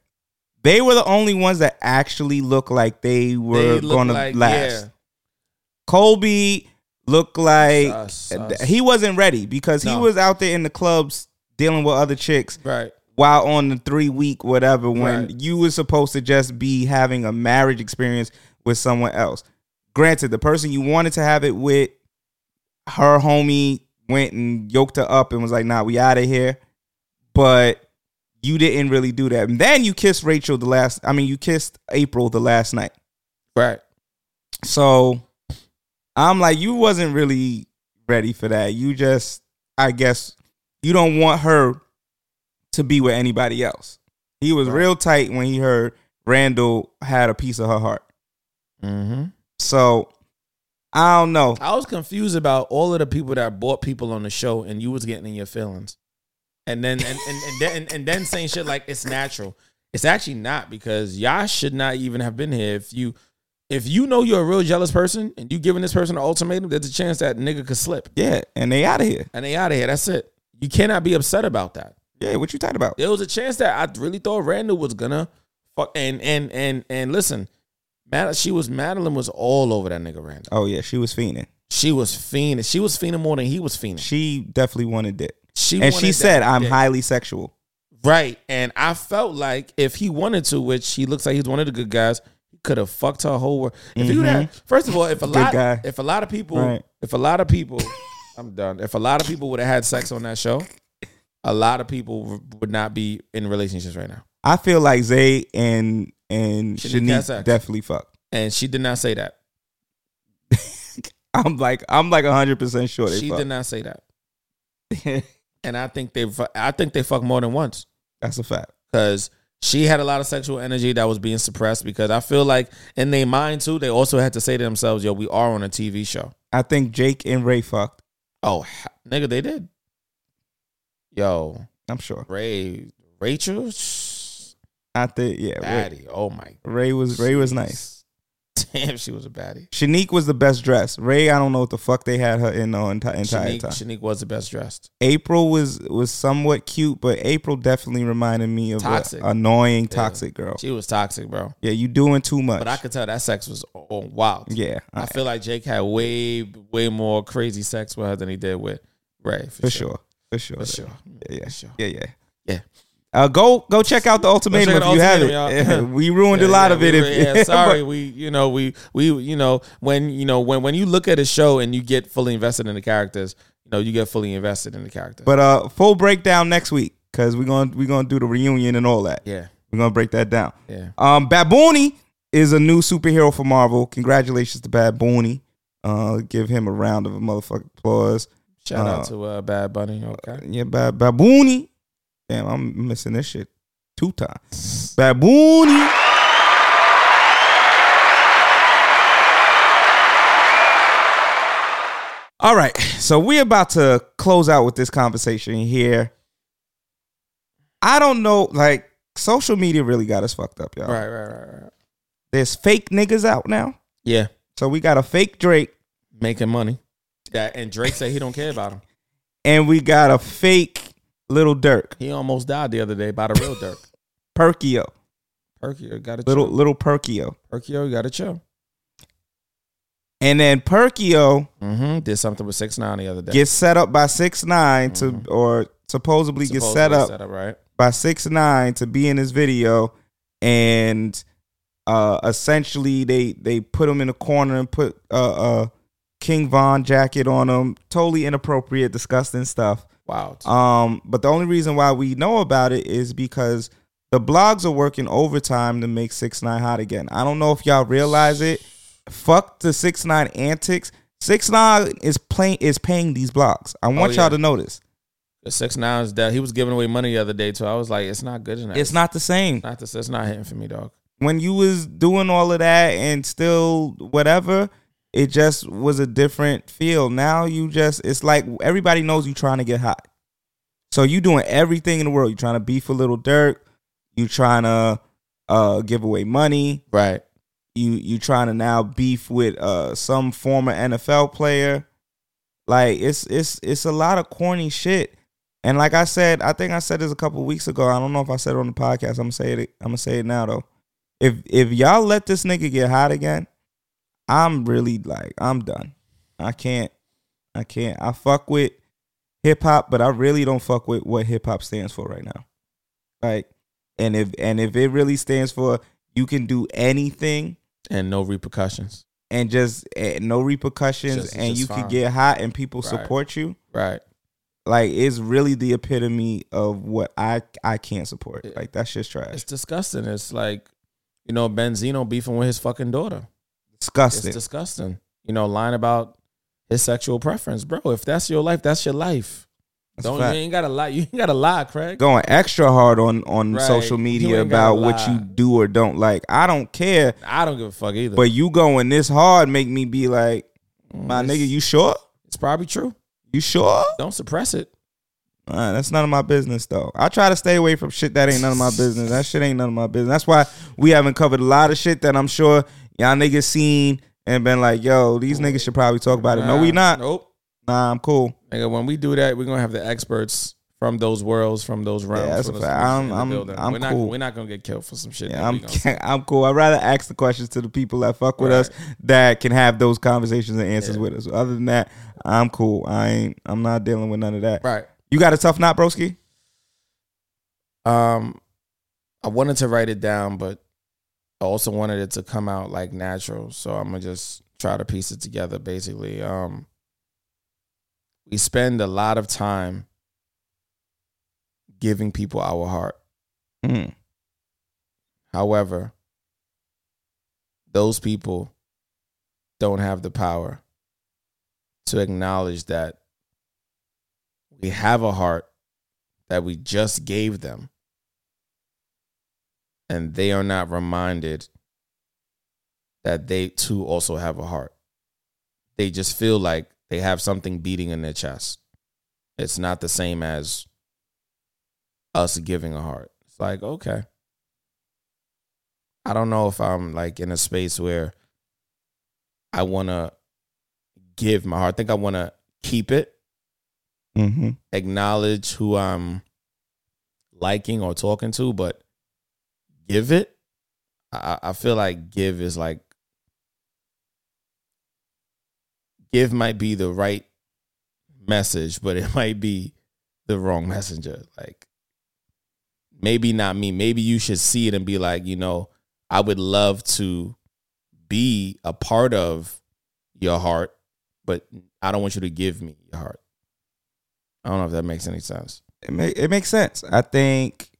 They were the only ones that actually looked like they were They look gonna like- last. yeah. Colby looked like Sus, sus. he wasn't ready because he was out there in the clubs dealing with other chicks. Right. While on the three week whatever, when Right. you were supposed to just be having a marriage experience with someone else. Granted, the person you wanted to have it with, her homie went and yoked her up and was like, "Nah, we out of here." But you didn't really do that. And then you kissed Rachel the last. I mean, you kissed April the last night. Right. So I'm like, you wasn't really ready for that. You just, I guess, you don't want her to be with anybody else. He was real tight when he heard Randall had a piece of her heart. Mm-hmm. So I don't know. I was confused about all of the people that bought people on the show, and you was getting in your feelings, and then and and, and then and, and then saying shit like it's natural. It's actually not because y'all should not even have been here. If you if you know you're a real jealous person and you giving this person an ultimatum, there's a chance that nigga could slip Yeah, and they out of here. and they out of here. That's it. You cannot be upset about that. Yeah, what you talking about? There was a chance that I really thought Randall was gonna fuck and and and and listen, Mad- she was Madlyn was all over that nigga Randall. Oh yeah, she was fiending. She was fiending. She was fiending more than he was fiending. She definitely wanted it. She and she said, "I'm highly sexual." Right. And I felt like if he wanted to, which he looks like he's one of the good guys, he could have fucked her whole world. If you Mhm. had, first of all, if a Good lot, guy. if a lot of people, Right. if a lot of people, I'm done. If a lot of people would have had sex on that show, a lot of people would not be in relationships right now. I feel like Zay and and Shanique definitely fucked. And she did not say that. I'm like I'm like hundred percent sure she fucked. did not say that. and I think they, I think they fucked more than once. That's a fact. because she had a lot of sexual energy that was being suppressed. Because I feel like in their mind too, they also had to say to themselves, "Yo, we are on a TV show." I think Jake and Rae fucked. Oh, nigga, they did. Yo, I'm sure. Rae, Rachel, I think yeah. Rae. Oh my, Rae was Rae was nice. damn, she was a baddie. Shanique was the best dressed. Rae, I don't know what the fuck they had her in the entire entire Shanique, time. Shanique was the best dressed. April was was somewhat cute, but April definitely reminded me of Toxic. an annoying, Yeah. toxic girl. She was toxic, bro. Yeah, you doing too much. But I could tell that sex was oh, wild. Yeah, I I- feel like Jake had way, way more crazy sex with her than he did with Rae. For, for sure. For sure. For sure. Yeah, yeah. sure. Yeah, yeah. Yeah. Uh, go go check out the ultimatum if out you have it. Ultimatum, y'all. Yeah, we ruined a lot yeah, of it. we if, were- yeah, sorry, we you know we we you know when you know when when you look at a show and you get fully invested in the characters, you know you get fully invested in the characters. but uh, full breakdown next week because we're gonna we're gonna do the reunion and all that. Yeah. we're gonna break that down. Yeah. Um, Babooni is a new superhero for Marvel. Congratulations to Babooni. Uh, give him a round of a motherfucking applause. Shout Uh, out to uh, Bad Bunny. Okay. Yeah, Bab- Babooni. Damn, I'm missing this shit two times. Babooni. All right, so we're about to close out with this conversation here. I don't know, like social media really got us fucked up, y'all. Right, right, right, right. There's fake niggas out now. Yeah, So we got a fake Drake making money. That and Drake said he don't care about him. and we got a fake little Durk, He almost died the other day by the real Durk. Perkio, Perkio got a little chill. little Perkio, Perkio, you got to chill. and then Perkio Mm-hmm. Did something with six nine the other day. gets set up by six nine to or supposedly, gets set Mm-hmm. Up, set up, right? by six nine to be in his video and uh essentially they they put him in a corner and put uh a King Von jacket on him totally inappropriate disgusting stuff Wow. um but the only reason why we know about it is because the blogs are working overtime to make six nine hot again I don't know if y'all realize it fuck the six nine antics six nine is playing is paying these blogs I want Oh, yeah. y'all to notice The six nine is that he was giving away money the other day too. I was like, it's not good enough. it's not the same not this. It's not hitting for me, dog. when you was doing all of that and still whatever, it just was a different feel. Now you just it's like everybody knows you trying to get hot. So you doing everything in the world. You trying to beef a little Durk. You trying to uh give away money. Right. You you trying to now beef with uh some former NFL player. Like it's it's it's a lot of corny shit. And like I said, I think I said this a couple weeks ago. I don't know if I said it on the podcast. I'm gonna say it. I'm gonna say it now though. If if y'all let this nigga get hot again, I'm really like I'm done. I can't. I can't. I fuck with hip hop, but I really don't fuck with what hip hop stands for right now. Like, and if and if it really stands for you can do anything And no repercussions. and just eh, no repercussions Just- and you fine. could get hot and people Right. support you Right. like it's really the epitome of what i i can't support like that's just trash It's disgusting. It's like, you know, Benzino beefing with his fucking daughter. Disgusting It's disgusting. You know, lying about his sexual preference, bro. If that's your life, that's your life. That's Don't you ain't gotta lie. You ain't gotta lie, Craig. going extra hard on on Right. social media about what you do or don't like i don't care I don't give a fuck either. but you going this hard make me be like my it's- nigga you sure it's probably true. you sure Don't suppress it. Uh, that's none of my business though. I try to stay away from shit that ain't none of my business. That shit ain't none of my business. That's why we haven't covered a lot of shit that I'm sure y'all niggas seen and been like, yo, these niggas should probably talk about it. No, we not. Nope. Nah, I'm cool. Nigga, when we do that, we're gonna have the experts from those worlds, from those realms. that's a fact. I'm- I'm- I'm we're not, cool. We're not gonna get killed for some shit. Yeah, I'm. I'm cool. I'd rather ask the questions to the people that fuck with us that can have those conversations and answers with us. Other than that, I'm cool. I ain't I'm not dealing with none of that. Right. You got a tough knot, broski? Um, I wanted to write it down, but I also wanted it to come out like natural, so I'm gonna just try to piece it together. Basically, um, we spend a lot of time giving people our heart. Mm. However, those people don't have the power to acknowledge that we have a heart that we just gave them and they are not reminded that they too also have a heart. They just feel like they have something beating in their chest. It's not the same as us giving a heart. It's like, okay. I don't know if I'm like in a space where I want to give my heart. I think I want to keep it, Mm-hmm. acknowledge who I'm liking or talking to, but give it. I, I feel like give is like give might be the right message, but it might be the wrong messenger. Like maybe not me. Maybe you should see it and be like, you know, I would love to be a part of your heart, but I don't want you to give me your heart. I don't know if that makes any sense. It, make, it makes sense. I think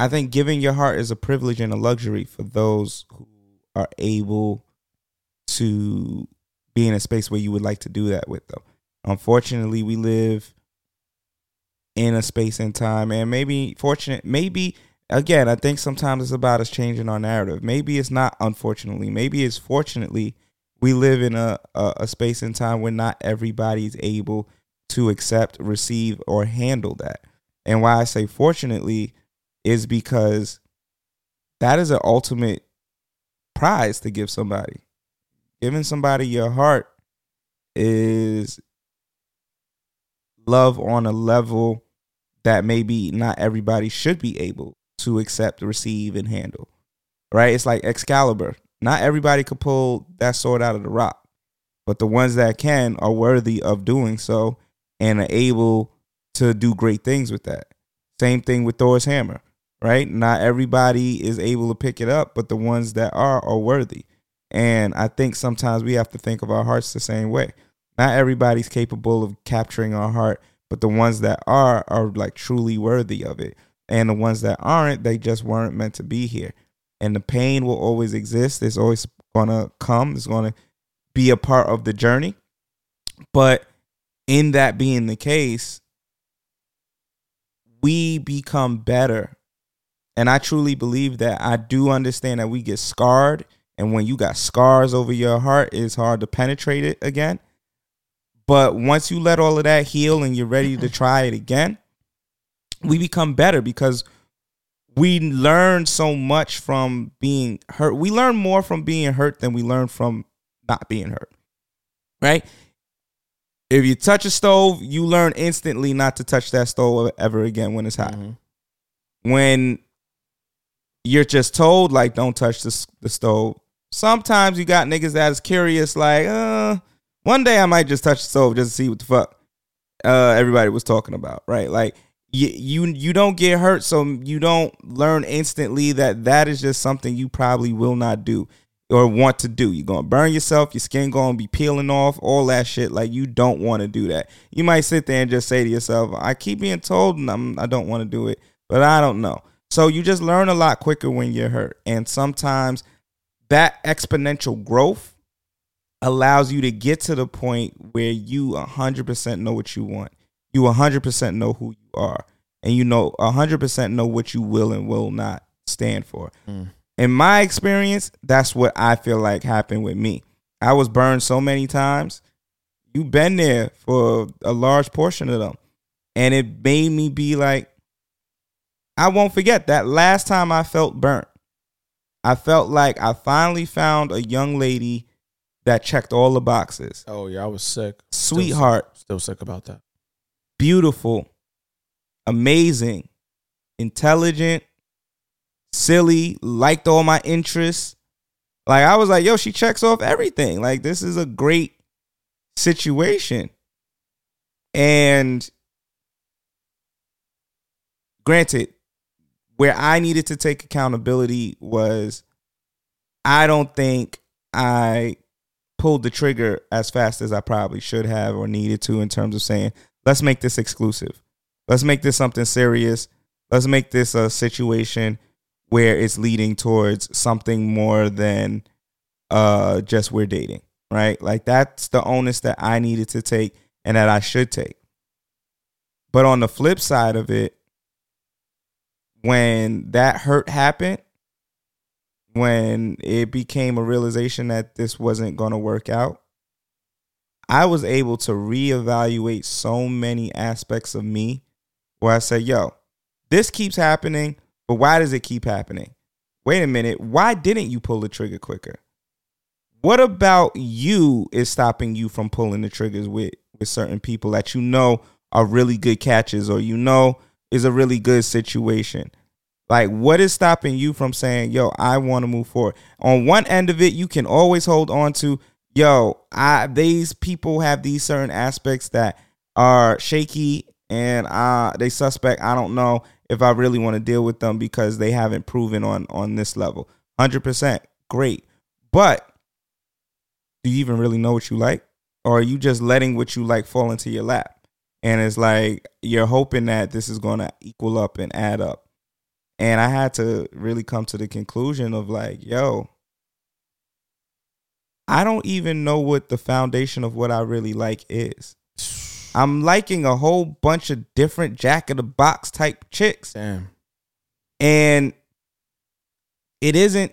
I think giving your heart is a privilege and a luxury for those who are able to be in a space where you would like to do that with them. Unfortunately, we live in a space and time and maybe fortunate maybe again, I think sometimes it's about us changing our narrative. Maybe it's not unfortunately, maybe it's fortunately we live in a, a, a space and time where not everybody's able to accept, receive, or handle that. And why I say fortunately is because that is an ultimate prize to give somebody. Giving somebody your heart is love on a level that maybe not everybody should be able to accept, receive, and handle. Right? It's like Excalibur. Not everybody could pull that sword out of the rock, but the ones that can are worthy of doing so and are able to do great things with that. Same thing with Thor's hammer, right? Not everybody is able to pick it up, but the ones that are are worthy. And I think sometimes we have to think of our hearts the same way. Not everybody's capable of capturing our heart, but the ones that are are like truly worthy of it. And the ones that aren't, they just weren't meant to be here. And the pain will always exist. It's always gonna come. It's gonna be a part of the journey. But in that being the case, we become better. And I truly believe that I do understand that we get scarred. And when you got scars over your heart, it's hard to penetrate it again. But once you let all of that heal and you're ready to try it again, we become better because we learn so much from being hurt. We learn more from being hurt than we learn from not being hurt. Right? If you touch a stove, you learn instantly not to touch that stove ever again when it's hot. Mm-hmm. When you're just told like don't touch the, the stove, sometimes you got niggas that is curious like, uh, one day I might just touch the stove just to see what the fuck uh everybody was talking about, right? Like you you you don't get hurt, so you don't learn instantly that that is just something you probably will not do or want to do. You're gonna burn yourself, your skin gonna be peeling off, all that shit. Like you don't want to do that. You might sit there and just say to yourself, "I keep being told and I'm, I don't want to do it, but I don't know." So you just learn a lot quicker when you're hurt, and sometimes that exponential growth allows you to get to the point where you 100% know what you want. You 100% know who you are. And you know 100% know what you will and will not stand for. Mm. In my experience, that's what I feel like happened with me. I was burned so many times. You've been there for a large portion of them. And it made me be like, I won't forget that last time I felt burnt. I felt like I finally found a young lady that checked all the boxes. Oh yeah, I was sick. Still Sweetheart, sick. Still sick about that. beautiful, amazing, intelligent, silly, liked all my interests. Like I was like, yo, she checks off everything. Like this is a great situation. And granted, where I needed to take accountability was I don't think I pulled the trigger as fast as I probably should have or needed to in terms of saying, let's make this exclusive. Let's make this something serious. Let's make this a situation where it's leading towards something more than uh just we're dating, right? Like that's the onus that I needed to take and that I should take. But on the flip side of it, when that hurt happened, when it became a realization that this wasn't going to work out, I was able to reevaluate so many aspects of me where I said, yo, this keeps happening, but why does it keep happening? Wait a minute, why didn't you pull the trigger quicker? What about you is stopping you from pulling the triggers with with certain people that you know are really good catches or you know is a really good situation? Like, what is stopping you from saying, yo, I want to move forward? On one end of it, you can always hold on to, yo, I these people have these certain aspects that are shaky and uh they suspect. I don't know if I really want to deal with them because they haven't proven on on this level. 100% great. But do you even really know what you like? Or are you just letting what you like fall into your lap? And it's like you're hoping that this is going to equal up and add up. And I had to really come to the conclusion of like, yo, I don't even know what the foundation of what I really like is. I'm liking a whole bunch of different jack of the box type chicks. Damn. And it isn't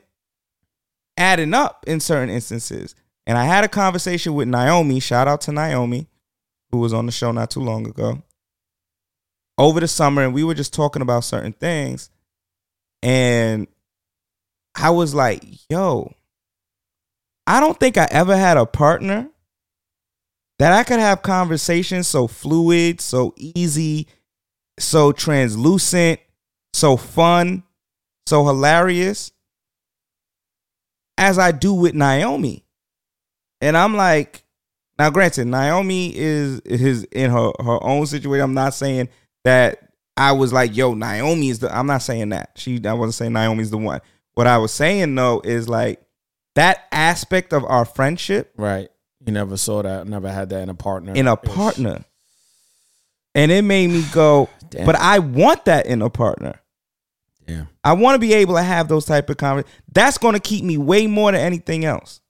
adding up in certain instances. And I had a conversation with Naomi. Shout out to Naomi, who was on the show not too long ago. Over the summer, and we were just talking about certain things. And I was like, yo, I don't think I ever had a partner that I could have conversations so fluid, so easy, so translucent, so fun, so hilarious as I do with Naomi. And I'm like, now granted, Naomi is is in her her own situation. I'm not saying that I was like, yo, Naomi is the I'm not saying that. She I wasn't saying Naomi's the one. What I was saying though is like that aspect of our friendship Right. You never saw that, never had that in a partner. in a partner. And it made me go, Damn. but I want that in a partner. Yeah. I want to be able to have those type of conversations. That's going to keep me way more than anything else.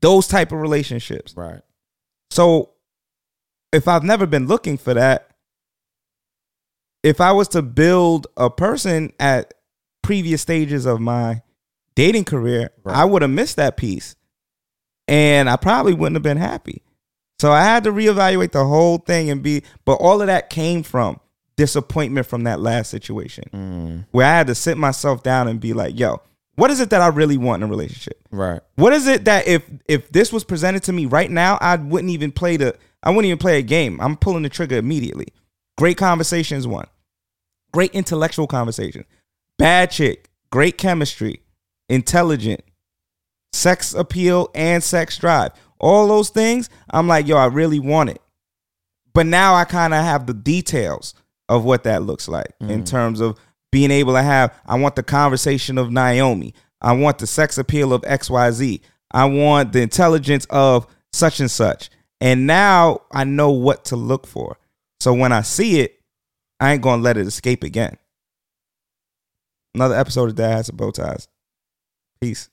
Those type of relationships. Right. So if I've never been looking for that, if I was to build a person at previous stages of my dating career, I would have missed that piece. And I probably wouldn't have been happy. So I had to reevaluate the whole thing and be, but all of that came from disappointment from that last situation mm. where I had to sit myself down and be like, yo, what is it that I really want in a relationship? Right. What is it that if if this was presented to me right now, I wouldn't even play the I wouldn't even play a game. I'm pulling the trigger immediately. Great conversations one. Great intellectual conversation. Bad chick, great chemistry, intelligent, sex appeal and sex drive. All those things, I'm like, yo, I really want it. But now I kind of have the details of what that looks like in mm. terms of being able to have I want the conversation of Naomi. I want the sex appeal of XYZ. I want the intelligence of such and such. And now I know what to look for. So when I see it, I ain't gonna let it escape again. Another episode of Dad Has Bow Ties. Peace.